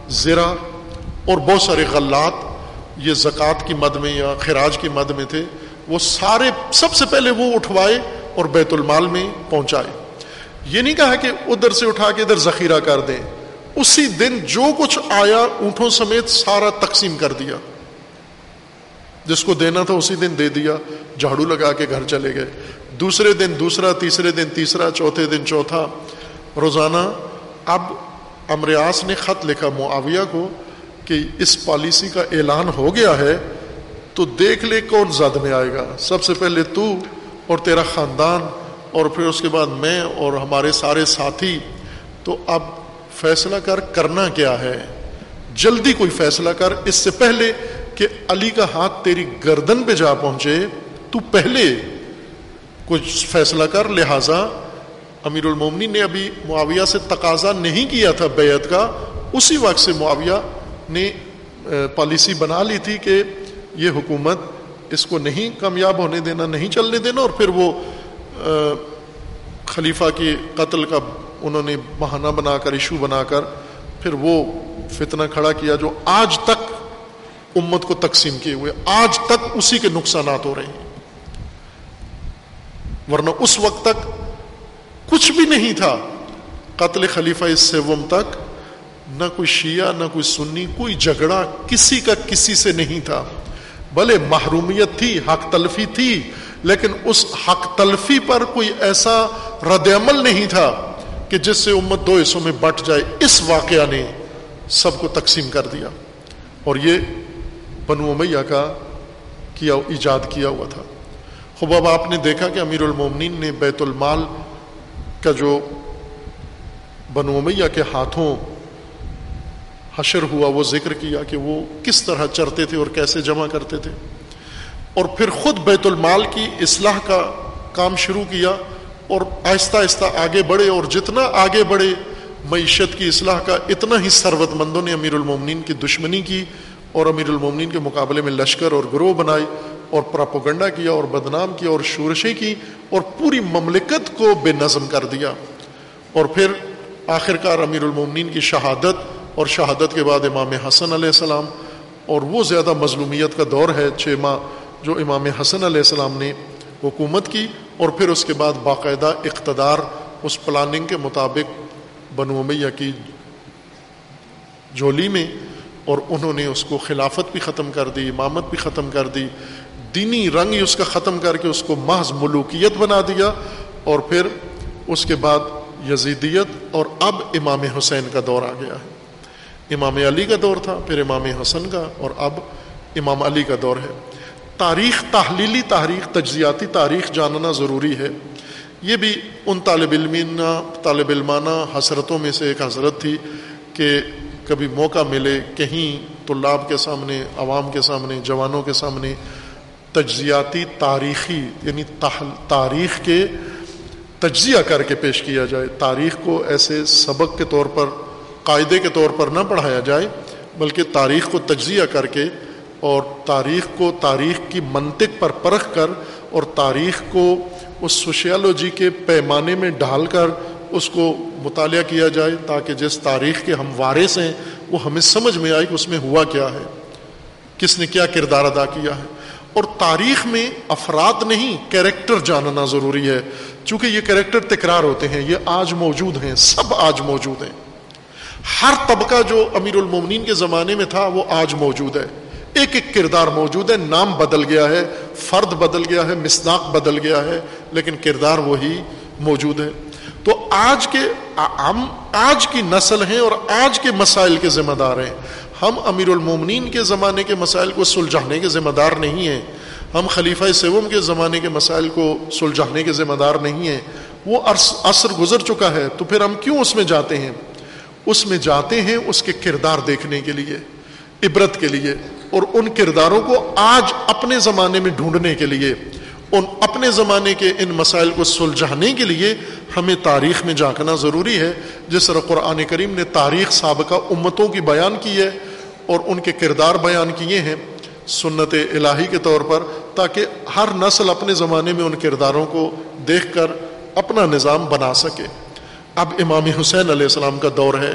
زرا اور بہت سارے غلات۔ یہ زکوٰۃ کی مد میں یا خراج کی مد میں تھے۔ وہ سارے، سب سے پہلے وہ اٹھوائے اور بیت المال میں پہنچائے۔ یہ نہیں کہا کہ ادھر سے اٹھا کے ادھر ذخیرہ کر دیں۔ اسی دن جو کچھ آیا، اونٹوں سمیت سارا تقسیم کر دیا۔ جس کو دینا تھا اسی دن دے دیا۔ جھاڑو لگا کے گھر چلے گئے۔ دوسرے دن دوسرا، تیسرے دن تیسرا، چوتھے دن چوتھا۔ روزانہ، اب امریاس نے خط لکھا معاویہ کو کہ اس پالیسی کا اعلان ہو گیا ہے، تو دیکھ لے کون زد میں آئے گا۔ سب سے پہلے تو اور تیرا خاندان اور پھر اس کے بعد میں اور ہمارے سارے ساتھی۔ تو اب فیصلہ کر، کرنا کیا ہے؟ جلدی کوئی فیصلہ کر۔ اس سے پہلے کہ علی کا ہاتھ تیری گردن پہ جا پہنچے، تو پہلے کچھ فیصلہ کر۔ لہذا امیر المومنی نے ابھی معاویہ سے تقاضا نہیں کیا تھا بیعت کا۔ اسی وقت سے معاویہ نے پالیسی بنا لی تھی کہ یہ حکومت اس کو نہیں کامیاب ہونے دینا، نہیں چلنے دینا۔ اور پھر وہ خلیفہ کے قتل کا انہوں نے بہانہ بنا کر ایشو بنا کر پھر وہ فتنہ کھڑا کیا جو آج تک امت کو تقسیم کیے ہوئے، آج تک اسی کے نقصانات ہو رہے ہیں۔ ورنہ اس وقت تک کچھ بھی نہیں تھا۔ قتل خلیفہ اس سوم تک نہ کوئی شیعہ، نہ کوئی سنی، کوئی جھگڑا کسی کا کسی سے نہیں تھا۔ بھلے محرومیت تھی، حق تلفی تھی، لیکن اس حق تلفی پر کوئی ایسا رد عمل نہیں تھا۔ کہ جس سے امت دو حصوں میں بٹ جائے، اس واقعہ نے سب کو تقسیم کر دیا۔ اور یہ بنو میاں کا کیا، ایجاد کیا ہوا تھا۔ خوب، اب آپ نے دیکھا کہ امیر المومنین نے بیت المال کا جو بنو میاں کے ہاتھوں حشر ہوا، وہ ذکر کیا کہ وہ کس طرح چرتے تھے اور کیسے جمع کرتے تھے۔ اور پھر خود بیت المال کی اصلاح کا کام شروع کیا۔ اور آہستہ آہستہ آگے بڑھے اور جتنا آگے بڑھے، معیشت کی اصلاح کا اتنا ہی ثروت مندوں نے امیر المومنین کی دشمنی کی اور امیر المومنین کے مقابلے میں لشکر اور گروہ بنائی اور پراپوگنڈا کیا اور بدنام کیا اور شورشیں کی اور پوری مملکت کو بے نظم کر دیا۔ اور پھر آخر کار امیر المومنین کی شہادت اور شہادت کے بعد امام حسن علیہ السلام، اور وہ زیادہ مظلومیت کا دور ہے، چھ ماہ جو امام حسن علیہ السلام نے حکومت کی اور پھر اس کے بعد باقاعدہ اقتدار اس پلاننگ کے مطابق بنو میاں کی جھولی میں اور انہوں نے اس کو خلافت بھی ختم کر دی، امامت بھی ختم کر دی۔ دینی رنگ ہی اس کا ختم کر کے اس کو محض ملوکیت بنا دیا اور پھر اس کے بعد یزیدیت اور اب امام حسین کا دور آ گیا ہے۔ امام علی کا دور تھا، پھر امام حسن کا اور اب امام علی کا دور ہے۔ تاریخ تحلیلی تاریخ تجزیاتی تاریخ جاننا ضروری ہے۔ یہ بھی ان طالب علمینہ طالب علمانہ حسرتوں میں سے ایک حضرت تھی کہ کبھی موقع ملے کہیں طلاب کے سامنے، عوام کے سامنے، جوانوں کے سامنے تجزیاتی تاریخی یعنی تاریخ کے تجزیہ کر کے پیش کیا جائے۔ تاریخ کو ایسے سبق کے طور پر، قاعدے کے طور پر نہ پڑھایا جائے، بلکہ تاریخ کو تجزیہ کر کے اور تاریخ کو تاریخ کی منطق پر پرکھ کر اور تاریخ کو اس سوشیالوجی کے پیمانے میں ڈھال کر اس کو مطالعہ کیا جائے تاکہ جس تاریخ کے ہم وارث ہیں، وہ ہمیں سمجھ میں آئے کہ اس میں ہوا کیا ہے، کس نے کیا کردار ادا کیا ہے۔ اور تاریخ میں افراد نہیں، کیریکٹر جاننا ضروری ہے۔ چونکہ یہ کیریکٹر تکرار ہوتے ہیں، یہ آج موجود ہیں، سب آج موجود ہیں۔ ہر طبقہ جو امیر المومنین کے زمانے میں تھا، وہ آج موجود ہے۔ ایک ایک کردار موجود ہے، نام بدل گیا ہے، فرد بدل گیا ہے مسناق بدل گیا ہے، لیکن کردار وہی موجود ہے۔ تو آج کے، ہم آج کی نسل ہیں اور آج کے مسائل کے ذمہ دار ہیں۔ ہم امیر المومنین کے زمانے کے مسائل کو سلجھانے کے ذمہ دار نہیں ہیں۔ ہم خلیفہ سیوم کے زمانے کے مسائل کو سلجھانے کے ذمہ دار نہیں ہیں۔ وہ عصر گزر چکا ہے، تو پھر ہم کیوں اس میں جاتے ہیں؟ اس میں جاتے ہیں اس کے کردار دیکھنے کے لیے، عبرت کے لیے۔ اور ان کرداروں کو آج اپنے زمانے میں ڈھونڈنے کے لیے، ان اپنے زمانے کے ان مسائل کو سلجھانے کے لیے ہمیں تاریخ میں جھانکنا ضروری ہے۔ جس طرح قرآن کریم نے تاریخ سابقہ امتوں کی بیان کی ہے اور ان کے کردار بیان کیے ہیں۔ سنت الہی کے طور پر، تاکہ ہر نسل اپنے زمانے میں ان کرداروں کو دیکھ کر اپنا نظام بنا سکے۔ اب امام حسین علیہ السلام کا دور ہے۔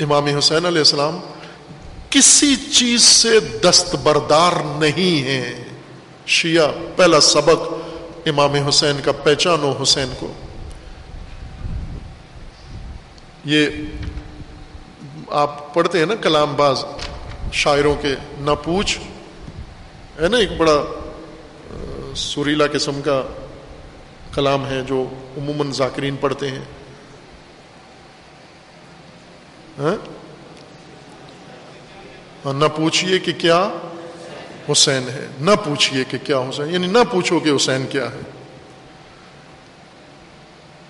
امام حسین علیہ السلام کسی چیز سے دستبردار نہیں ہے شیعہ، پہلا سبق امام حسین کا، پہچانو حسین کو۔ یہ آپ پڑھتے ہیں نا کلام باز، شاعروں کے نہ پوچھ۔ ہے نا ایک بڑا سریلا قسم کا کلام ہیں جو عموماً ذاکرین پڑھتے ہیں۔ ہاں؟ نہ پوچھئے کہ کیا حسین ہے، نہ پوچھئے کہ کیا حسین یعنی نہ پوچھو کہ حسین کیا ہے۔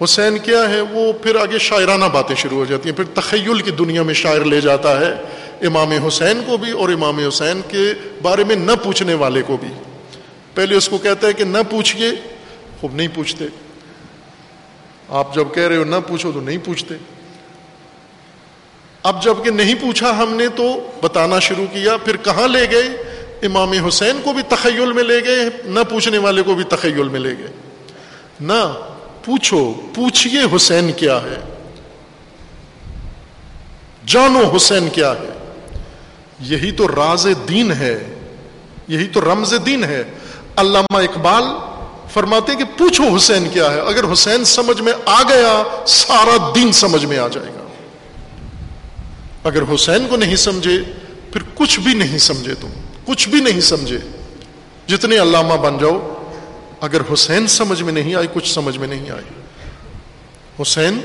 حسین کیا ہے، وہ پھر آگے شاعرانہ باتیں شروع ہو جاتی ہیں۔ پھر تخیل کی دنیا میں شاعر لے جاتا ہے امام حسین کو بھی اور امام حسین کے بارے میں نہ پوچھنے والے کو بھی۔ پہلے اس کو کہتا ہے کہ نہ پوچھئے، خوب نہیں پوچھتے۔ آپ جب کہہ رہے ہو نہ پوچھو تو نہیں پوچھتے۔ اب جبکہ نہیں پوچھا ہم نے تو بتانا شروع کیا، پھر کہاں لے گئے؟ امام حسین کو بھی تخیل میں لے گئے، نہ پوچھنے والے کو بھی تخیل میں لے گئے۔ نہ پوچھو، پوچھئے حسین کیا ہے؟ جانو حسین کیا ہے؟ یہی تو راز دین ہے، یہی تو رمز دین ہے۔ علامہ اقبال فرماتے کہ پوچھو حسین کیا ہے، اگر حسین سمجھ میں آ گیا، سارا دین سمجھ میں آ جائے گا۔ اگر حسین کو نہیں سمجھے، پھر کچھ بھی نہیں سمجھے تم، کچھ بھی نہیں سمجھے۔ جتنے علامہ بن جاؤ، اگر حسین سمجھ میں نہیں آئی کچھ سمجھ میں نہیں آئی حسین،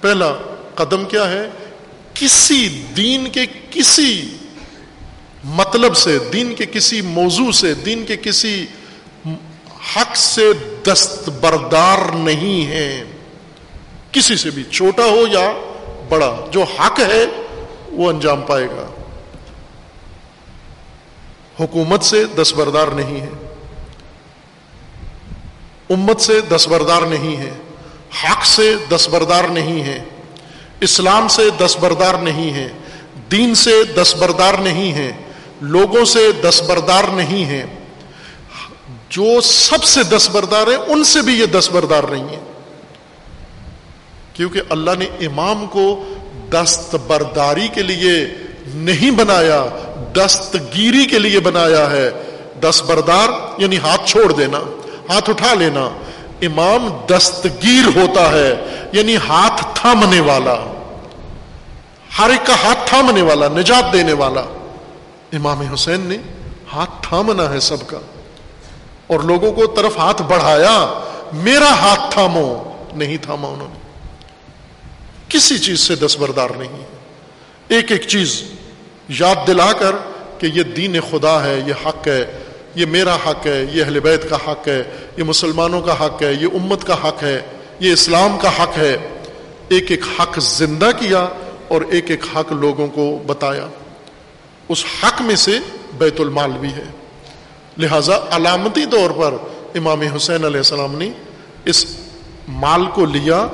پہلا قدم کیا ہے؟ کسی دین کے کسی مطلب سے، دین کے کسی موضوع سے، دین کے کسی حق سے دستبردار نہیں ہے۔ کسی سے بھی، چھوٹا ہو یا بڑا جو حق ہے وہ انجام پائے گا۔ حکومت سے دستبردار نہیں ہے۔ امت سے دستبردار نہیں ہے۔ حق سے دستبردار نہیں ہیں اسلام سے دستبردار نہیں ہیں دین سے دستبردار نہیں ہیں لوگوں سے دستبردار نہیں ہیں جو سب سے دستبردار ہیں، ان سے بھی یہ دستبردار نہیں ہے۔ کیونکہ اللہ نے امام کو دستبرداری کے لیے نہیں بنایا، دستگیری کے لیے بنایا ہے۔ دستبردار یعنی ہاتھ چھوڑ دینا، ہاتھ اٹھا لینا۔ امام دستگیر ہوتا ہے یعنی ہاتھ تھامنے والا۔ ہر ایک کا ہاتھ تھامنے والا، نجات دینے والا۔ امام حسین نے ہاتھ تھامنا ہے سب کا۔ اور لوگوں کو طرف ہاتھ بڑھایا، میرا ہاتھ تھامو، نہیں تھاما انہوں نے۔ کسی چیز سے دستبردار نہیں ایک ایک چیز یاد دلا کر کہ یہ دین خدا ہے، یہ حق ہے، یہ میرا حق ہے، یہ اہل بیت کا حق ہے، یہ مسلمانوں کا حق ہے، یہ امت کا حق ہے، یہ اسلام کا حق ہے۔ ایک ایک حق زندہ کیا اور ایک ایک حق لوگوں کو بتایا۔ اس حق میں سے بیت المال بھی ہے۔ لہذا علامتی طور پر امام حسین علیہ السلام نے اس مال کو لیا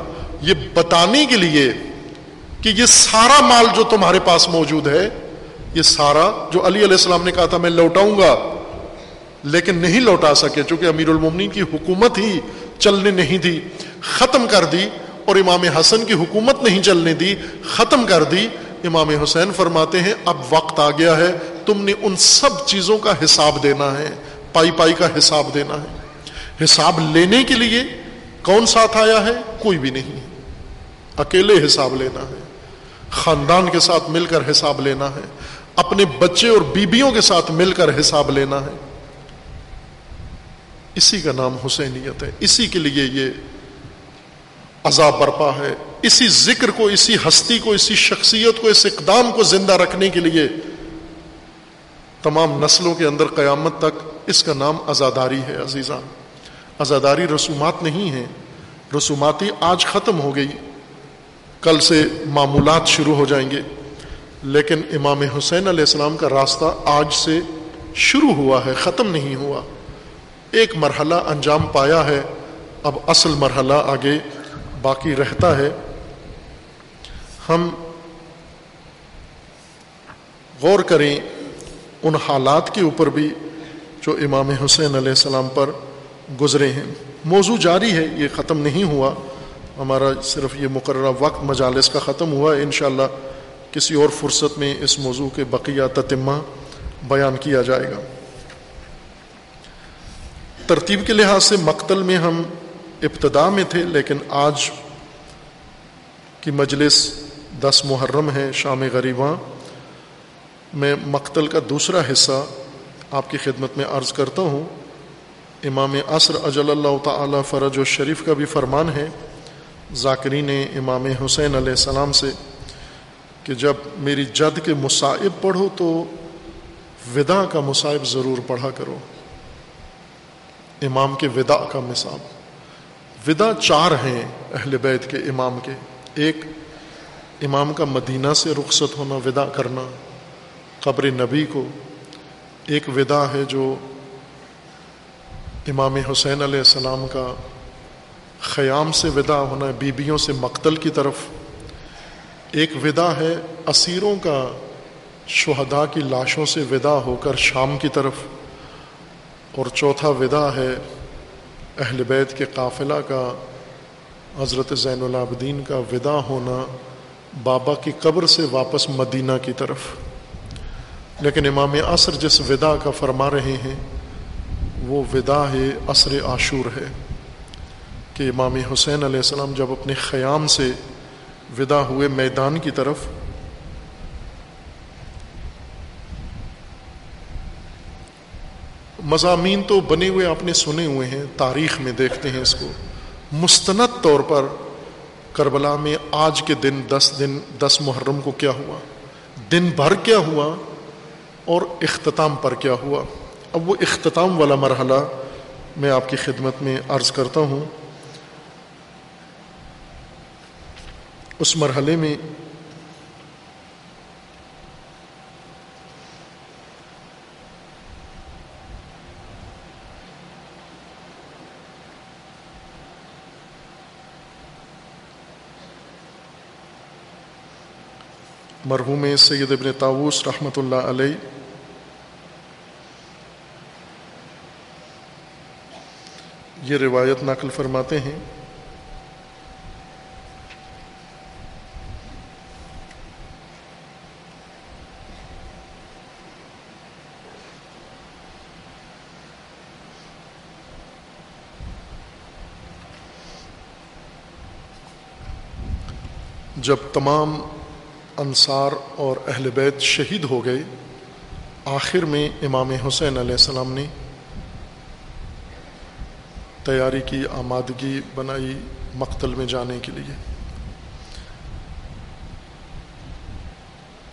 یہ بتانے کے لیے کہ یہ سارا مال جو تمہارے پاس موجود ہے، یہ سارا جو علی علیہ السلام نے کہا تھا میں لوٹاؤں گا، لیکن نہیں لوٹا سکے چونکہ امیر المومنین کی حکومت ہی چلنے نہیں دی، ختم کر دی اور امام حسن کی حکومت نہیں چلنے دی، ختم کر دی۔ امام حسین فرماتے ہیں، اب وقت آ گیا ہے، تم نے ان سب چیزوں کا حساب دینا ہے، پائی پائی کا حساب دینا ہے۔ حساب لینے کے لیے کون ساتھ آیا ہے؟ کوئی بھی نہیں۔ اکیلے حساب لینا ہے، خاندان کے ساتھ مل کر حساب لینا ہے، اپنے بچے اور بیبیوں کے ساتھ مل کر حساب لینا ہے۔ اسی کا نام حسینیت ہے، اسی کے لیے یہ عذاب برپا ہے۔ اسی ذکر کو، اسی ہستی کو، اسی شخصیت کو اس اقدام کو زندہ رکھنے کے لیے تمام نسلوں کے اندر قیامت تک اس کا نام ازاداری ہے عزیزہ ازاداری رسومات نہیں ہے رسوماتی آج ختم ہو گئی۔ کل سے معمولات شروع ہو جائیں گے۔ لیکن امام حسین علیہ السلام کا راستہ آج سے شروع ہوا ہے، ختم نہیں ہوا۔ ایک مرحلہ انجام پایا ہے، اب اصل مرحلہ آگے باقی رہتا ہے۔ ہم غور کریں ان حالات کے اوپر بھی جو امام حسین علیہ السلام پر گزرے ہیں۔ موضوع جاری ہے، یہ ختم نہیں ہوا۔ ہمارا صرف یہ مقررہ وقت مجالس کا ختم ہوا ہے۔ انشاءاللہ کسی اور فرصت میں اس موضوع کے بقیہ تتمہ بیان کیا جائے گا۔ ترتیب کے لحاظ سے مقتل میں ہم ابتدا میں تھے، لیکن آج کی مجلس دس محرم ہے، شام غریباں۔ میں مقتل کا دوسرا حصہ آپ کی خدمت میں عرض کرتا ہوں۔ امام عصر اجل اللہ تعالی فرج و شریف کا بھی فرمان ہے۔ ذاکرین امام حسین علیہ السلام سے کہ جب میری جد کے مصائب پڑھو تو ودا کا مصائب ضرور پڑھا کرو۔ امام کے ودا کا مصاب ودا چار ہیں اہل بیت کے امام کے۔ ایک، امام کا مدینہ سے رخصت ہونا ودا کرنا، قبر نبی کو۔ ایک ودا ہے جو امام حسین علیہ السلام کا خیام سے ودا ہونا، بیبیوں سے مقتل کی طرف۔ ایک ودا ہے، اسیروں کا شہداء کی لاشوں سے ودا ہو کر شام کی طرف۔ اور چوتھا ودا ہے، اہل بیت کے قافلہ کا، حضرت زین العابدین کا ودا ہونا بابا کی قبر سے واپس مدینہ کی طرف۔ لیکن امام عصر جس ودا کا فرما رہے ہیں، وہ ودا ہے، عصر عاشور ہے۔ کہ امام حسین علیہ السلام جب اپنے خیام سے ودا ہوئے میدان کی طرف، مضامین تو بنے ہوئے آپ نے سنے ہوئے ہیں، تاریخ میں دیکھتے ہیں اس کو۔ مستند طور پر کربلا میں آج کے دن دس دن، دس محرم کو کیا ہوا؟ دن بھر کیا ہوا اور اختتام پر کیا ہوا؟ اب وہ اختتام والا مرحلہ میں آپ کی خدمت میں عرض کرتا ہوں۔ اس مرحلے میں مرحوم سید ابن تاؤس رحمۃ اللہ علیہ یہ روایت نقل فرماتے ہیں جب تمام انصار اور اہل بیت شہید ہو گئے، آخر میں امام حسین علیہ السلام نے تیاری کی، آمادگی بنائی مقتل میں جانے کے لیے۔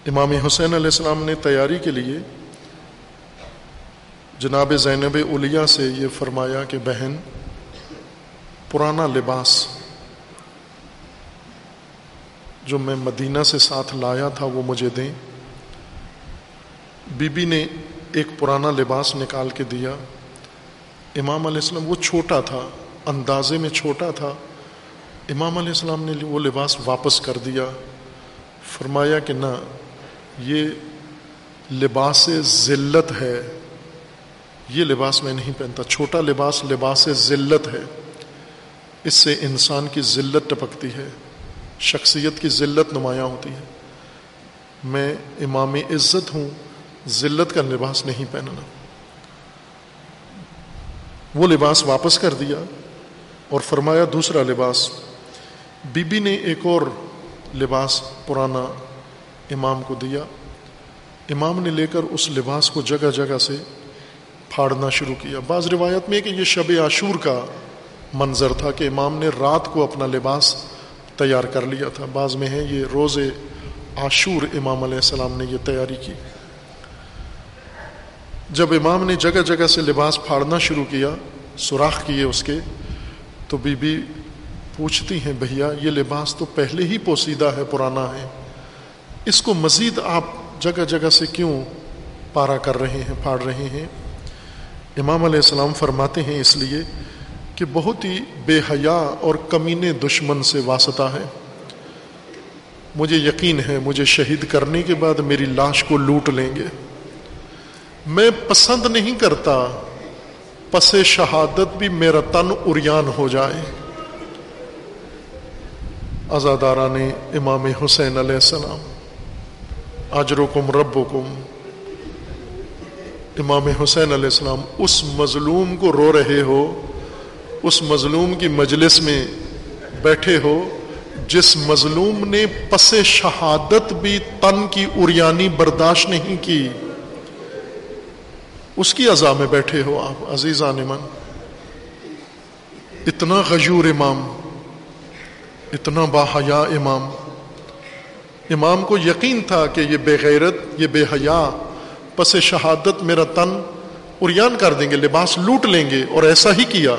امام حسین علیہ السلام نے تیاری کے لیے جناب زینب اولیا سے یہ فرمایا کہ بہن، پرانا لباس جو میں مدینہ سے ساتھ لایا تھا وہ مجھے دیں۔ بی بی نے ایک پرانا لباس نکال کے دیا۔ امام علیہ السلام، وہ چھوٹا تھا، اندازے میں چھوٹا تھا۔ امام علیہ السلام نے وہ لباس واپس کر دیا۔ فرمایا کہ نہ، یہ لباس ذلت ہے۔ یہ لباس میں نہیں پہنتا، چھوٹا لباس لباس ذلت ہے۔ اس سے انسان کی ذلت ٹپکتی ہے۔ شخصیت کی ذلت نمایاں ہوتی ہے۔ میں امام عزت ہوں، ذلت کا لباس نہیں پہننا۔ وہ لباس واپس کر دیا اور فرمایا دوسرا لباس۔ بی بی نے ایک اور لباس پرانا امام کو دیا۔ امام نے لے کر اس لباس کو جگہ جگہ سے پھاڑنا شروع کیا۔ بعض روایت میں کہ یہ شب عاشور کا منظر تھا کہ امام نے رات کو اپنا لباس تیار کر لیا تھا۔ بعض میں ہے یہ روز عاشور امام علیہ السلام نے یہ تیاری کی۔ جب امام نے جگہ جگہ سے لباس پھاڑنا شروع کیا، سوراخ کیے اس کے، تو بی بی پوچھتی ہیں، بھیا، یہ لباس تو پہلے ہی پوسیدہ ہے، پرانا ہے۔ اس کو مزید آپ جگہ جگہ سے کیوں پارا کر رہے ہیں، پھاڑ رہے ہیں؟ امام علیہ السلام فرماتے ہیں، اس لیے کہ بہت ہی بے حیا اور کمین دشمن سے واسطہ ہے۔ مجھے یقین ہے، مجھے شہید کرنے کے بعد میری لاش کو لوٹ لیں گے۔ میں پسند نہیں کرتا، پس شہادت بھی میرا تن اریان ہو جائے۔ ازادارہ نے امام حسین علیہ السلام اجر کم رب کم امام حسین علیہ السلام، اس مظلوم کو رو رہے ہو اس مظلوم کی مجلس میں بیٹھے ہو، جس مظلوم نے پس شہادت بھی تن کی اریانی برداشت نہیں کی، اس کی ازا میں بیٹھے ہو آپ عزیز من اتنا غجور امام، اتنا باحیا امام۔ امام کو یقین تھا کہ یہ بے غیرت، یہ بے حیا، پس شہادت میرا تن اریان کر دیں گے، لباس لوٹ لیں گے اور ایسا ہی کیا۔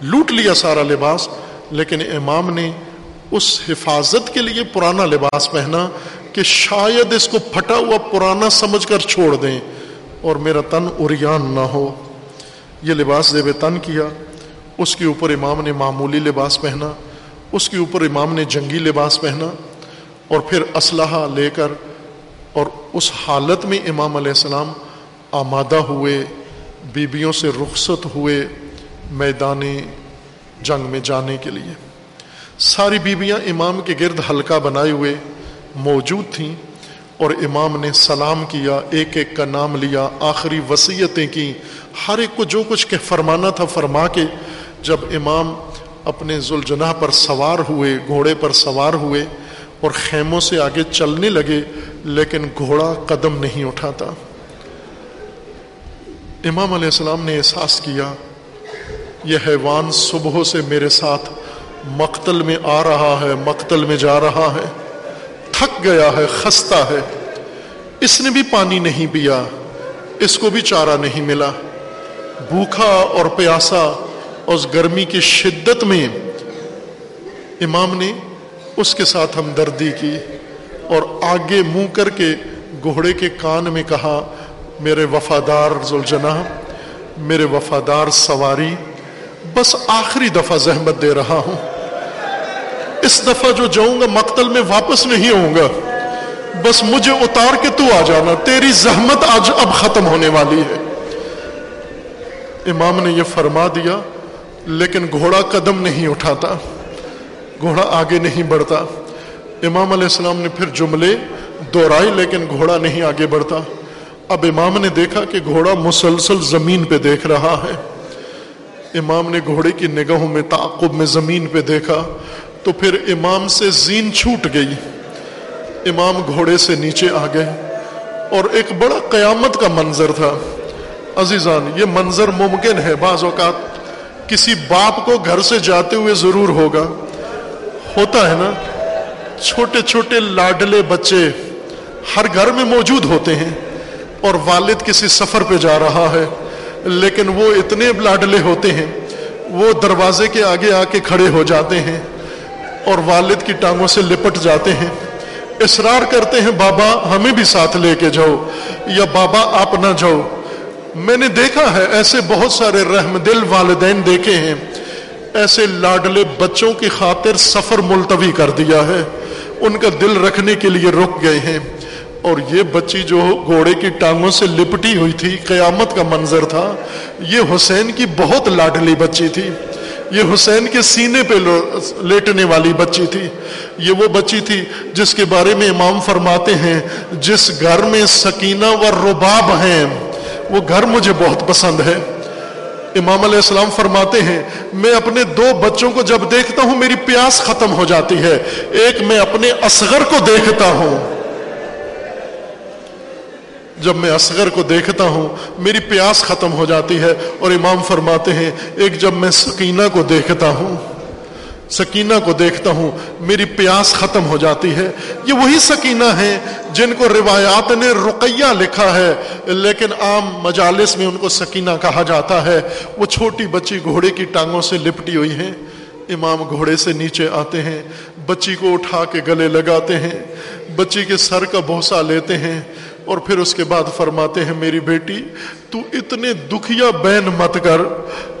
لوٹ لیا سارا لباس، لیکن امام نے اس حفاظت کے لیے پرانا لباس پہنا کہ شاید اس کو پھٹا ہوا پرانا سمجھ کر چھوڑ دیں اور میرا تن اریان نہ ہو۔ یہ لباس زیب تن کیا۔ اس کے اوپر امام نے معمولی لباس پہنا، اس کے اوپر امام نے جنگی لباس پہنا اور پھر اسلحہ لے کر اور اس حالت میں امام علیہ السلام آمادہ ہوئے بیبیوں سے رخصت ہوئے۔ میدان جنگ میں جانے کے لیے۔ ساری بیویاں امام کے گرد حلقہ بنائے ہوئے موجود تھیں اور امام نے سلام کیا، ایک ایک کا نام لیا، آخری وصیتیں کی ہر ایک کو جو کچھ کہ فرمانا تھا فرما کے جب امام اپنے ذوالجناح پر سوار ہوئے، گھوڑے پر سوار ہوئے اور خیموں سے آگے چلنے لگے، لیکن گھوڑا قدم نہیں اٹھاتا۔ امام علیہ السلام نے احساس کیا یہ حیوان صبح سے میرے ساتھ مقتل میں آ رہا ہے، مقتل میں جا رہا ہے۔ تھک گیا ہے، خستہ ہے۔ اس نے بھی پانی نہیں پیا، اس کو بھی چارہ نہیں ملا۔ بھوکھا اور پیاسا اس گرمی کی شدت میں امام نے اس کے ساتھ ہمدردی کی اور آگے منہ کر کے گھوڑے کے کان میں کہا، میرے وفادار ذوالجناح، میرے وفادار سواری بس آخری دفعہ زحمت دے رہا ہوں۔ اس دفعہ جو جاؤں گا، مقتل میں واپس نہیں ہوں گا۔ بس مجھے اتار کے تو آ جانا۔ تیری زحمت آج اب ختم ہونے والی ہے۔ امام نے یہ فرما دیا، لیکن گھوڑا قدم نہیں اٹھاتا۔ گھوڑا آگے نہیں بڑھتا۔ امام علیہ السلام نے پھر جملے دوہرائی لیکن گھوڑا نہیں آگے بڑھتا۔ اب امام نے دیکھا کہ گھوڑا مسلسل زمین پہ دیکھ رہا ہے۔ امام نے گھوڑے کی نگاہوں میں تعقب میں زمین پہ دیکھا تو پھر امام سے زین چھوٹ گئی۔ امام گھوڑے سے نیچے آ گئے اور ایک بڑا قیامت کا منظر تھا۔ عزیزان، یہ منظر ممکن ہے بعض اوقات کسی باپ کو گھر سے جاتے ہوئے ضرور ہوگا۔ ہوتا ہے نا، چھوٹے چھوٹے لاڈلے بچے ہر گھر میں موجود ہوتے ہیں اور والد کسی سفر پہ جا رہا ہے۔ لیکن وہ اتنے لاڈلے ہوتے ہیں، وہ دروازے کے آگے آ کے کھڑے ہو جاتے ہیں اور والد کی ٹانگوں سے لپٹ جاتے ہیں۔ اصرار کرتے ہیں، بابا ہمیں بھی ساتھ لے کے جاؤ یا بابا آپ نہ جاؤ۔ میں نے دیکھا ہے، ایسے بہت سارے رحم دل والدین دیکھے ہیں۔ ایسے لاڈلے بچوں کی خاطر سفر ملتوی کر دیا ہے۔ ان کا دل رکھنے کے لیے رک گئے ہیں۔ اور یہ بچی جو گھوڑے کی ٹانگوں سے لپٹی ہوئی تھی، قیامت کا منظر تھا، یہ حسین کی بہت لاڈلی بچی تھی۔ یہ حسین کے سینے پہ لیٹنے والی بچی تھی۔ یہ وہ بچی تھی جس کے بارے میں امام فرماتے ہیں، جس گھر میں سکینہ و رباب ہیں۔ وہ گھر مجھے بہت پسند ہے۔ امام علیہ السلام فرماتے ہیں، میں اپنے دو بچوں کو جب دیکھتا ہوں، میری پیاس ختم ہو جاتی ہے۔ ایک میں اپنے اصغر کو دیکھتا ہوں۔ جب میں اصغر کو دیکھتا ہوں، میری پیاس ختم ہو جاتی ہے اور امام فرماتے ہیں، ایک جب میں سکینہ کو دیکھتا ہوں، سکینہ کو دیکھتا ہوں، میری پیاس ختم ہو جاتی ہے۔ یہ وہی سکینہ ہیں جن کو روایات نے رقیہ لکھا ہے، لیکن عام مجالس میں ان کو سکینہ کہا جاتا ہے۔ وہ چھوٹی بچی گھوڑے کی ٹانگوں سے لپٹی ہوئی ہیں۔ امام گھوڑے سے نیچے آتے ہیں، بچی کو اٹھا کے گلے لگاتے ہیں، بچی کے سر کا بھوسا لیتے ہیں۔ اور پھر اس کے بعد فرماتے ہیں، میری بیٹی، تو اتنے دکھیا بین مت کر،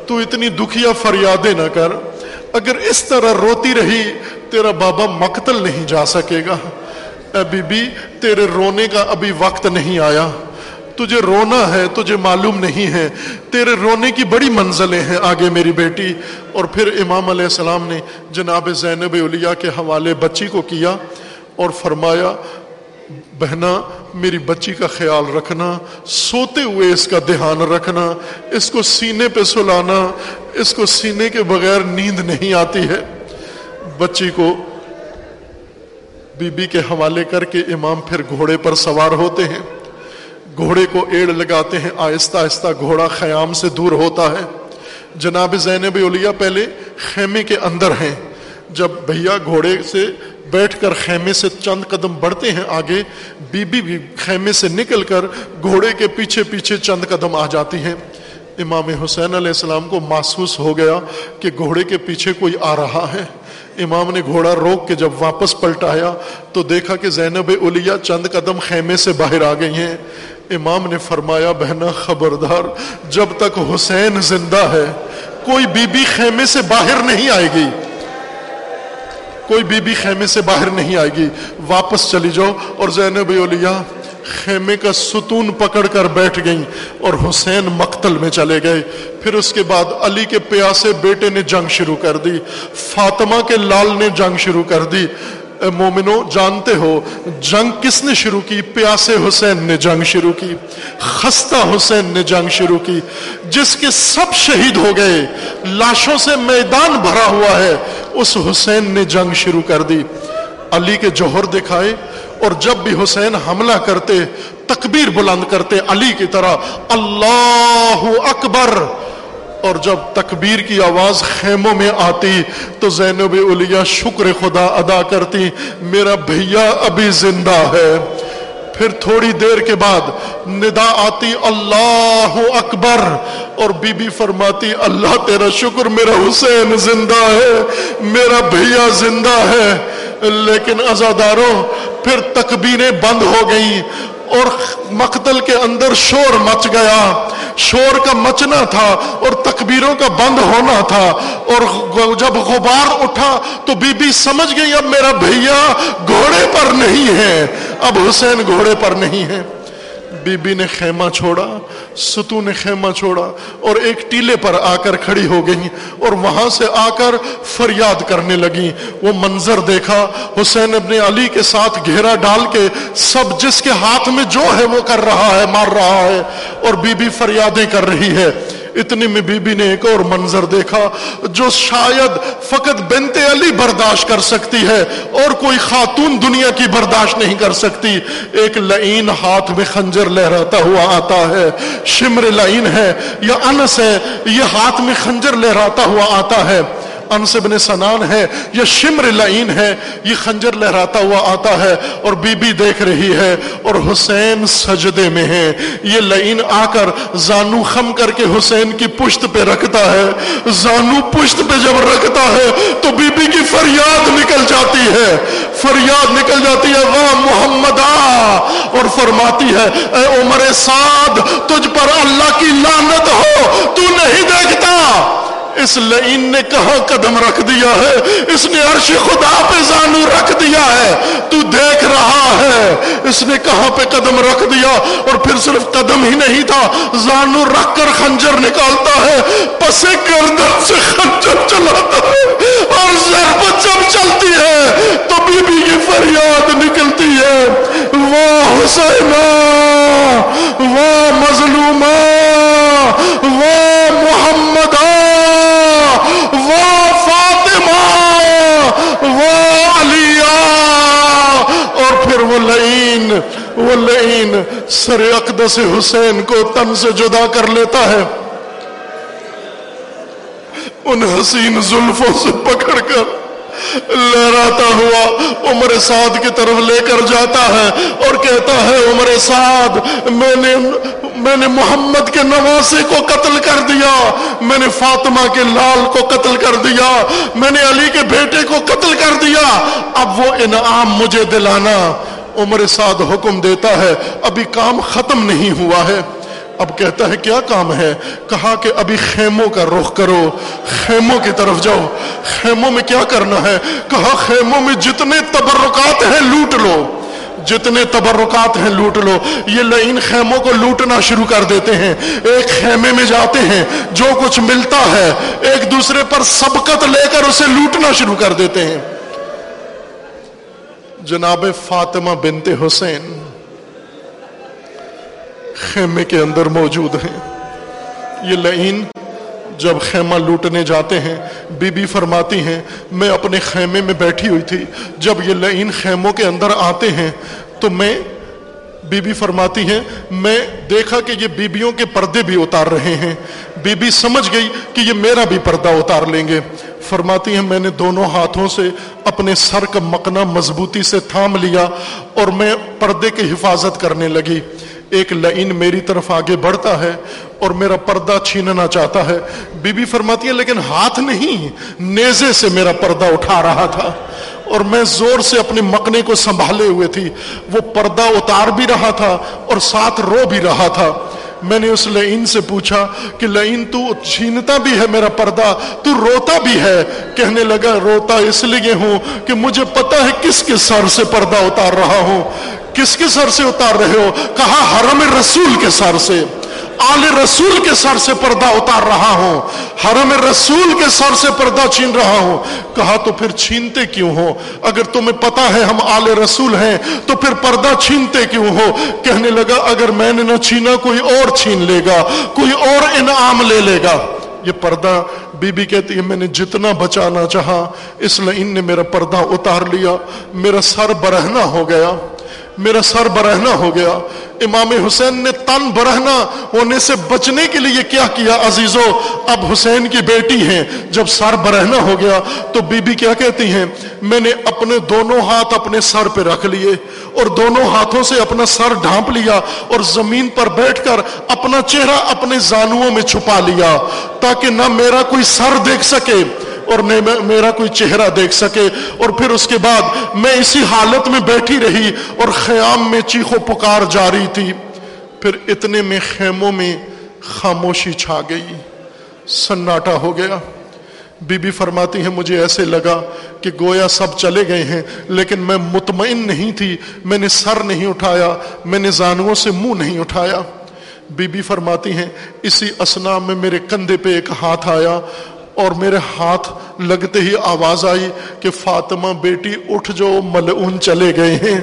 تو اتنی دکھیا فریادیں نہ کر، اگر اس طرح روتی رہی، تیرا بابا مقتل نہیں جا سکے گا۔ ابھی بھی تیرے رونے کا ابھی وقت نہیں آیا۔ تجھے رونا ہے، تجھے معلوم نہیں ہے۔ تیرے رونے کی بڑی منزلیں ہیں آگے میری بیٹی۔ اور پھر امام علیہ السلام نے جناب زینب علیہ کے حوالے بچی کو کیا اور فرمایا بہنا، میری بچی کا خیال رکھنا، سوتے ہوئے اس کا دھیان رکھنا، اس کو سینے پہ سلانا، اس کو سینے کے بغیر نیند نہیں آتی ہے۔ بچی کو بی بی کے حوالے کر کے امام پھر گھوڑے پر سوار ہوتے ہیں۔ گھوڑے کو ایڑ لگاتے ہیں، آہستہ آہستہ گھوڑا خیام سے دور ہوتا ہے۔ جناب زینب اولیاء پہلے خیمے کے اندر ہیں۔ جب بھیا گھوڑے سے بیٹھ کر خیمے سے چند قدم بڑھتے ہیں آگے بی بی بھی خیمے سے نکل کر گھوڑے کے پیچھے پیچھے چند قدم آ جاتی ہیں۔ امام حسین علیہ السلام کو محسوس ہو گیا کہ گھوڑے کے پیچھے کوئی آ رہا ہے۔ امام نے گھوڑا روک کے جب واپس پلٹایا تو دیکھا کہ زینب اولیا چند قدم خیمے سے باہر آ گئی ہیں۔ امام نے فرمایا بہنا خبردار، جب تک حسین زندہ ہے، کوئی بی بی خیمے سے باہر نہیں آئے گی۔ کوئی بی بی خیمے سے باہر نہیں آئے گی۔ واپس چلی جاؤ۔ اور زینب اولیاء خیمے کا ستون پکڑ کر بیٹھ گئیں اور حسین مقتل میں چلے گئے۔ پھر اس کے بعد علی کے پیاسے بیٹے نے جنگ شروع کر دی۔ فاطمہ کے لال نے جنگ شروع کر دی۔ اے مومنو، جانتے ہو، جنگ کس نے شروع کی؟ پیاسے حسین نے جنگ شروع کی، خستہ حسین نے جنگ شروع کی، جس کے سب شہید ہو گئے، لاشوں سے میدان بھرا ہوا ہے، اس حسین نے جنگ شروع کر دی۔ علی کے جوہر دکھائے، اور جب بھی حسین حملہ کرتے، تکبیر بلند کرتے علی کی طرح، اللہ اکبر! اور جب تکبیر کی آواز خیموں میں آتی تو زینب علیہ شکر خدا ادا کرتی، میرا بھیا ابھی زندہ ہے۔ پھر تھوڑی دیر کے بعد ندا آتی، اللہ اکبر۔ اور بی بی فرماتی، اللہ تیرا شکر، میرا حسین زندہ ہے، میرا بھیا زندہ ہے۔ لیکن ازاداروں پھر تکبیریں بند ہو گئیں۔ اور مقتل کے اندر شور مچ گیا۔ شور کا مچنا تھا اور تکبیروں کا بند ہونا تھا۔ اور جب غبار اٹھا تو بی بی سمجھ گئی، اب میرا بھیا گھوڑے پر نہیں ہے۔ اب حسین گھوڑے پر نہیں ہے۔ بی بی نے خیمہ چھوڑا، ستو نے خیمہ چھوڑا اور ایک ٹیلے پر آ کر کھڑی ہو گئی اور وہاں سے آ کر فریاد کرنے لگی وہ منظر دیکھا، حسین ابن علی کے ساتھ گھیرا ڈال کے سب جس کے ہاتھ میں جو ہے وہ کر رہا ہے، مار رہا ہے اور بی بی فریادیں کر رہی ہے۔ اتنی میں بی بی نے ایک اور منظر دیکھا جو شاید فقط بنت علی برداشت کر سکتی ہے اور کوئی خاتون دنیا کی برداشت نہیں کر سکتی۔ ایک لعین ہاتھ میں خنجر لہراتا ہوا آتا ہے، شمر لعین ہے یا انس ہے، یہ ہاتھ میں خنجر لہراتا ہوا آتا ہے۔ انس بن سنان ہے، یہ شمر لعین ہے، یہ خنجر لہراتا ہوا آتا ہے اور بی بی دیکھ رہی ہے اور حسین سجدے میں ہے۔ یہ لعین آ کر زانو خم کر کے حسین کی پشت پہ رکھتا ہے۔ زانو پشت پہ جب رکھتا ہے تو بی بی کی فریاد نکل جاتی ہے۔ فریاد نکل جاتی ہے وہ محمد اور فرماتی ہے، اے عمر سعد، تجھ پر اللہ کی لانت ہو، تو نہیں دیکھتا۔ اس لعین نے کہاں قدم رکھ دیا ہے، اس نے عرش خدا پہ زانو رکھ دیا ہے، تو دیکھ رہا ہے۔ اس نے کہاں پہ قدم رکھ دیا؟ اور پھر صرف قدم ہی نہیں تھا، زانو رکھ کر خنجر نکالتا ہے، پسے گردن سے خنجر چلاتا ہے اور ضربت جب چلتی ہے۔ تو بی بی فریاد نکلتی ہے۔ وہ حسینہ وہ مظلومہ وہ محمد وہ فاطمہ وہ علیہ اور پھر سر اقدس حسین کو تن سے جدا کر لیتا ہے۔ ان حسین زلفوں سے پکڑ کر لہراتا ہوا عمر سعد کی طرف لے کر جاتا ہے اور کہتا ہے، عمر سعد، میں نے میں نے محمد کے نواسے کو قتل کر دیا۔ میں نے فاطمہ کے لال کو قتل کر دیا۔ میں نے علی کے بیٹے کو قتل کر دیا۔ اب وہ انعام مجھے دلانا۔ عمر سعد حکم دیتا ہے، ابھی کام ختم نہیں ہوا ہے۔ اب کہتا ہے، کیا کام ہے؟ کہا کہ ابھی خیموں کا رخ کرو، خیموں کی طرف جاؤ۔ خیموں میں کیا کرنا ہے؟ کہا، خیموں میں جتنے تبرکات ہیں لوٹ لو۔ جتنے تبرکات ہیں لوٹ لو۔ یہ لعین خیموں کو لوٹنا شروع کر دیتے ہیں۔ ایک خیمے میں جاتے ہیں، جو کچھ ملتا ہے، ایک دوسرے پر سبقت لے کر اسے لوٹنا شروع کر دیتے ہیں۔ جناب فاطمہ بنت حسین خیمے کے اندر موجود ہیں۔ یہ لعین جب خیمہ لوٹنے جاتے ہیں، بی بی فرماتی ہیں، میں اپنے خیمے میں بیٹھی ہوئی تھی۔ جب یہ لعین خیموں کے اندر آتے ہیں تو میں بی بی فرماتی ہیں، میں دیکھا کہ یہ بیبیوں کے پردے بھی اتار رہے ہیں۔ بی بی سمجھ گئی کہ یہ میرا بھی پردہ اتار لیں گے۔ فرماتی ہیں، میں نے دونوں ہاتھوں سے اپنے سر کا مکنا مضبوطی سے تھام لیا اور میں پردے کی حفاظت کرنے لگی۔ ایک لعین میری طرف آگے بڑھتا ہے اور میرا پردہ چھیننا چاہتا ہے۔ بی بی فرماتی ہے، لیکن ہاتھ نہیں، نیزے سے میرا پردہ اٹھا رہا تھا۔ اور میں زور سے اپنے مکنے کو سنبھالے ہوئے تھی۔ وہ پردہ اتار بھی رہا تھا اور ساتھ رو بھی رہا تھا۔ میں نے اس لعین سے پوچھا کہ لعین تو چھینتا بھی ہے میرا پردہ؟ تو روتا بھی ہے۔ کہنے لگا، روتا اس لیے ہوں کہ مجھے پتا ہے کس کے سر سے پردہ اتار رہا ہوں۔ کس کے سر سے اتار رہے ہو؟ کہا، حرم رسول کے سر سے۔ آل رسول کے سر سے پردہ اتار رہا ہوں، حرم رسول کے سر سے پردہ چھین رہا ہوں۔ کہا تو پھر چھینتے کیوں ہو؟ اگر تمہیں پتا ہے ہم آل رسول ہیں، تو پھر پردہ چھینتے کیوں ہو؟ کہنے لگا، اگر میں نے نہ چھینا، کوئی اور چھین لے گا، کوئی اور انعام لے لے گا۔ یہ پردہ بی بی کہتی ہے، میں نے جتنا بچانا چاہا، اس لئن نے میرا پردہ اتار لیا، میرا سر برہنا ہو گیا۔ میرا سر برہنا ہو گیا۔ امام حسین نے تن برہنا ہونے سے بچنے کے لیے کیا کیا؟ عزیزو، اب حسین کی بیٹی ہیں۔ جب سر برہنا ہو گیا تو بی بی کیا کہتی ہیں؟ میں نے اپنے دونوں ہاتھ اپنے سر پہ رکھ لیے اور دونوں ہاتھوں سے اپنا سر ڈھانپ لیا اور زمین پر بیٹھ کر اپنا چہرہ اپنے زانووں میں چھپا لیا تاکہ نہ میرا کوئی سر دیکھ سکے۔ اور میرا کوئی چہرہ دیکھ سکے اور پھر اس کے بعد میں اسی حالت میں بیٹھی رہی اور خیام میں چیخو پکار جاری تھی۔ پھر اتنے میں خیموں میں خاموشی چھا گئی۔ سناٹا ہو گیا۔ بی بی فرماتی ہیں مجھے ایسے لگا کہ گویا سب چلے گئے ہیں، لیکن میں مطمئن نہیں تھی۔ میں نے سر نہیں اٹھایا، میں نے زانووں سے منہ نہیں اٹھایا۔ بی بی فرماتی ہیں، اسی اسنا میں میرے کندھے پہ ایک ہاتھ آیا اور میرے ہاتھ لگتے ہی آواز آئی کہ فاطمہ بیٹی اٹھ جو، ملعون چلے گئے ہیں۔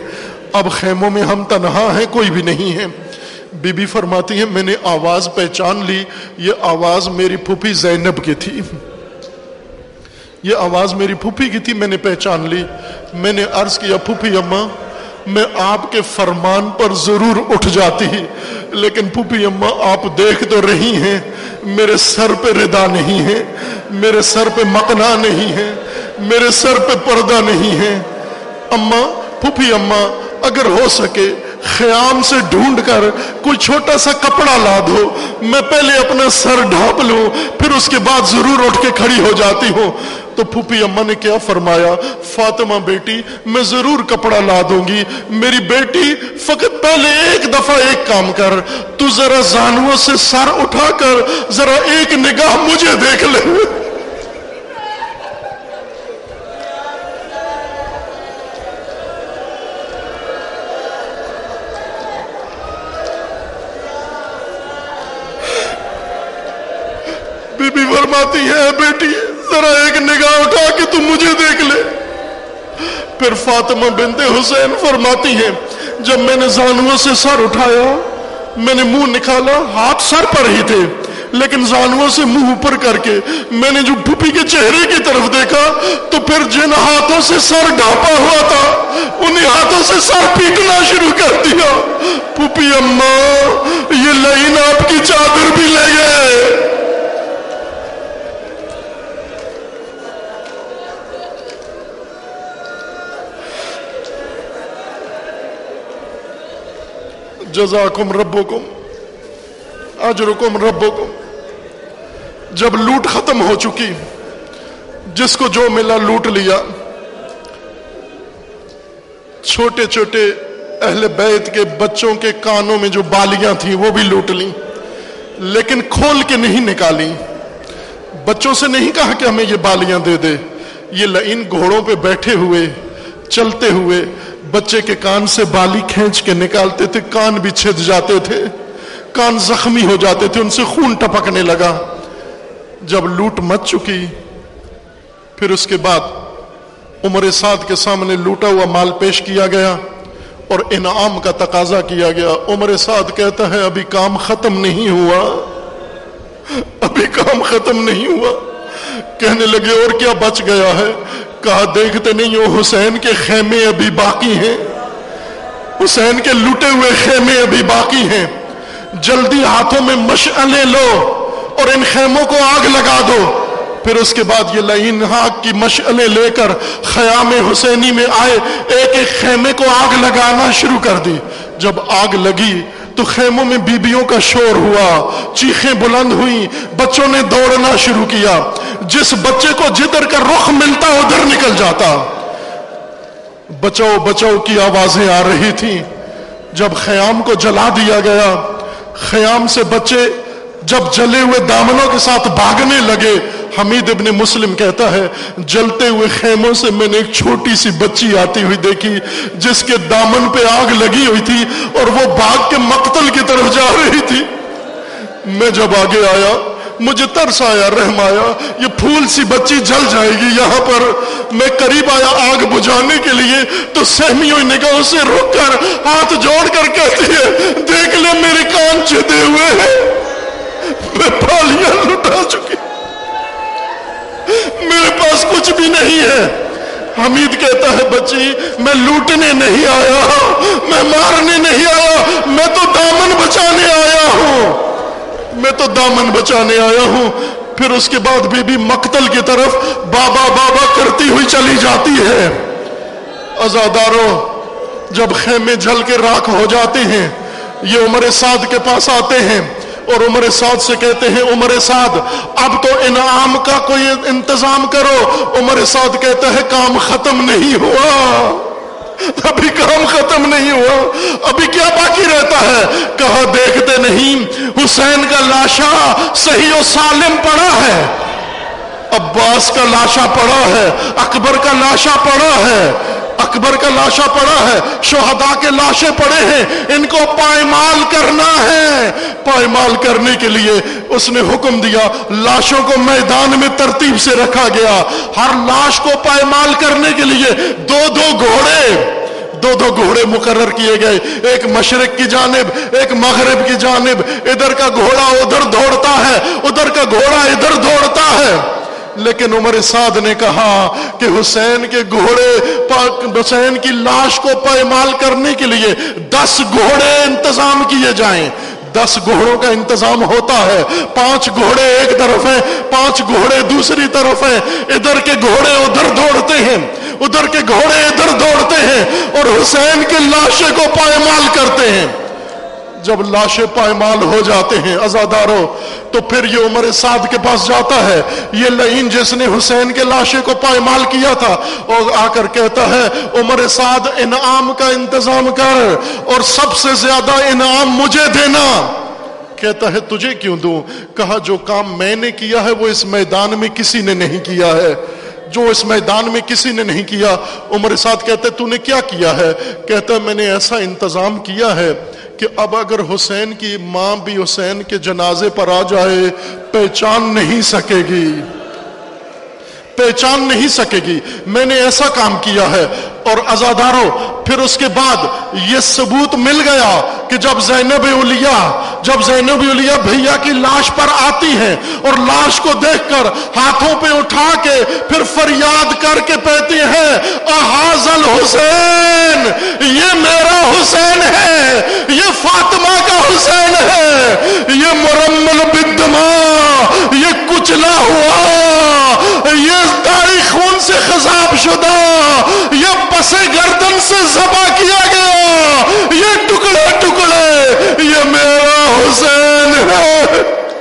اب خیموں میں ہم تنہا ہیں، کوئی بھی نہیں ہے۔ بی بی فرماتی ہیں میں نے آواز پہچان لی، یہ آواز میری پھوپھی زینب کی تھی۔ یہ آواز میری پھوپھی کی تھی، میں نے پہچان لی۔ میں نے عرض کیا، پھوپھی اماں میں آپ کے فرمان پر ضرور اٹھ جاتی لیکن پھوپھی اماں آپ دیکھ تو رہی ہیں، میرے سر پہ ردا نہیں ہے، میرے سر پہ مکنا نہیں ہے، میرے سر پہ پردہ نہیں ہے۔ اماں پھوپھی اماں اگر ہو سکے خیام سے ڈھونڈ کر کوئی چھوٹا سا کپڑا لا دو، میں پہلے اپنا سر ڈھانپ لوں، پھر اس کے بعد ضرور اٹھ کے کھڑی ہو جاتی ہوں۔ تو پھوپھی اما نے کیا فرمایا، فاطمہ بیٹی، میں ضرور کپڑا لا دوں گی. میری بیٹی، فقط پہلے ایک دفعہ ایک کام کر. تو ذرا زانووں سے سر اٹھا کر، ذرا ایک نگاہ مجھے دیکھ لے. بی بی فرماتی ہے بیٹی ذرا ایک نگاہ اٹھا کے تم مجھے دیکھ لے۔ پھر فاطمہ بنت حسین فرماتی ہیں، جب میں نے زانووں سے سر اٹھایا، میں نے منہ نکالا، ہاتھ سر پر ہی تھے، لیکن زانووں سے منہ اوپر کر کے میں نے جو پھوپھی کے چہرے کی طرف دیکھا، تو پھر جن ہاتھوں سے سر ڈھانپا ہوا تھا، انہیں ہاتھوں سے سر پیٹنا شروع کر دیا۔ پھوپھی اماں یہ لائن آپ کی چادر بھی لے گئے۔ جزاکم ربکم، اجرکم ربکم۔ جب لوٹ ختم ہو چکی، جس کو جو ملا لوٹ لیا۔ چھوٹے چھوٹے اہل بیت کے بچوں کے کانوں میں جو بالیاں تھیں، وہ بھی لوٹ لی لیکن کھول کے نہیں نکالی بچوں سے نہیں کہا کہ ہمیں یہ بالیاں دے دے۔ یہ لائن گھوڑوں پہ بیٹھے ہوئے، چلتے ہوئے بچے کے کان سے بالی کھینچ کے نکالتے تھے، کان بھی چھد جاتے تھے، کان زخمی ہو جاتے تھے، ان سے خون ٹپکنے لگا۔ جب لوٹ مچ چکی، پھر اس کے بعد عمر سعد کے سامنے لوٹا ہوا مال پیش کیا گیا اور انعام کا تقاضا کیا گیا۔ عمر سعد کہتا ہے، ابھی کام ختم نہیں ہوا۔ ابھی کام ختم نہیں ہوا۔ کہنے لگے، اور کیا بچ گیا ہے؟ کہا دیکھتے نہیں ہو، حسین کے خیمے ابھی باقی ہیں۔ حسین کے لوٹے ہوئے خیمے ابھی باقی ہیں۔ جلدی ہاتھوں میں مشعلے لو اور ان خیموں کو آگ لگا دو۔ پھر اس کے بعد یہ لائن آگ کی مشعلیں لے کر خیام حسینی میں آئے۔ ایک ایک خیمے کو آگ لگانا شروع کر دی۔ جب آگ لگی تو خیموں میں بیبیوں کا شور ہوا، چیخیں بلند ہوئی بچوں نے دوڑنا شروع کیا۔ جس بچے کو جدھر کا رخ ملتا، ادھر نکل جاتا۔ بچاؤ بچاؤ کی آوازیں آ رہی تھی جب خیام کو جلا دیا گیا، خیام سے بچے جب جلے ہوئے دامنوں کے ساتھ بھاگنے لگے حمید ابن مسلم کہتا ہے، جلتے ہوئے خیموں سے میں نے ایک چھوٹی سی بچی آتی ہوئی دیکھی، جس کے دامن پہ آگ لگی ہوئی تھی اور وہ باغ کے مقتل کی طرف جا رہی تھی۔ میں جب آگے آیا، مجھے ترس آیا، رحم آیا، یہ پھول سی بچی جل جائے گی یہاں پر۔ میں قریب آیا آگ بجھانے کے لیے، تو سہمی ہوئی نگاہ سے رک کر ہاتھ جوڑ کر کہتی ہے، دیکھ لے میرے کان چدے ہوئے ہیں۔ میں پالیاں لٹا چکی۔ میرے پاس کچھ بھی نہیں ہے۔ حمید کہتا ہے، بچی، میں لوٹنے نہیں آیا۔ میں مارنے نہیں آیا۔ میں تو دامن بچانے آیا ہوں۔ میں تو دامن بچانے آیا ہوں۔ پھر اس کے بعد بی بی مقتل کی طرف بابا بابا کرتی ہوئی چلی جاتی ہے۔ ازاداروں جب خیمے جل کے راکھ ہو جاتے ہیں، یہ عمر سعد کے پاس آتے ہیں۔ اور عمر سعد سے کہتے ہیں، عمر سعد، اب تو انعام کا کوئی انتظام کرو. عمر سعد کہتا ہے، کام ختم نہیں ہوا. ابھی کام ختم نہیں ہوا، ابھی کیا باقی رہتا ہے؟ کہا، دیکھتے نہیں، حسین کا لاشا صحیح و سالم پڑا ہے، عباس کا لاشا پڑا ہے، اکبر کا لاشا پڑا ہے اکبر کا لاشا پڑا ہے، شہداء کے لاشیں پڑے ہیں، ان کو پائمال کرنا ہے۔ پائمال کرنے کے لیے اس نے حکم دیا، لاشوں کو میدان میں ترتیب سے رکھا گیا۔ ہر لاش کو پائمال کرنے کے لیے دو دو گھوڑے، دو دو گھوڑے مقرر کیے گئے۔ ایک مشرق کی جانب، ایک مغرب کی جانب۔ ادھر کا گھوڑا ادھر دوڑتا ہے، ادھر کا گھوڑا ادھر دوڑتا ہے۔ لیکن عمر سعد نے کہا کہ حسین کے گھوڑے حسین کی لاش کو پائمال کرنے کے لیے دس گھوڑے انتظام کیے جائیں۔ دس گھوڑوں کا انتظام ہوتا ہے۔ پانچ گھوڑے ایک طرف ہیں، پانچ گھوڑے دوسری طرف ہیں۔ ادھر کے گھوڑے ادھر دوڑتے ہیں۔ ادھر کے گھوڑے ادھر دوڑتے ہیں اور حسین کی لاشیں کو پائمال کرتے ہیں۔ جب لاشیں پائمال ہو جاتے ہیں ازاداروں تو پھر یہ عمر سعد کے پاس جاتا ہے۔ یہ لعین جس نے حسین کے لاشے کو پائمال کیا تھا، اور آ کر کہتا ہے، عمر سعد، انعام کا انتظام کر، اور سب سے زیادہ انعام مجھے دینا۔ کہتا ہے، تجھے کیوں دوں؟ کہا، جو کام میں نے کیا ہے، وہ اس میدان میں کسی نے نہیں کیا ہے۔ جو اس میدان میں کسی نے نہیں کیا، عمر سعد کہتے، تو نے کیا کیا ہے؟ کہتا ہے میں نے ایسا انتظام کیا ہے کہ اب اگر حسین کی ماں بھی حسین کے جنازے پر آ جائے، پہچان نہیں سکے گی۔ پہچان نہیں سکے گی۔ میں نے ایسا کام کیا ہے۔ اور ازاداروں پھر اس کے بعد یہ ثبوت مل گیا کہ جب زینب اولیا جب زینب اولیا بھیا کی لاش پر آتی ہیں اور لاش کو دیکھ کر ہاتھوں پہ اٹھا کے پھر فریاد کر کے پہتی ہیں احاظ الحسین، یہ میرا حسین ہے، یہ فاطمہ کا حسین ہے، یہ مرمل بدما یہ کچلا ہوا، یہ داری خون سے خزاب شدہ، یہ پسے گردن سے زبا کیا گیا، یہ ٹکڑے ٹکڑے، یہ میرا حسین ہے۔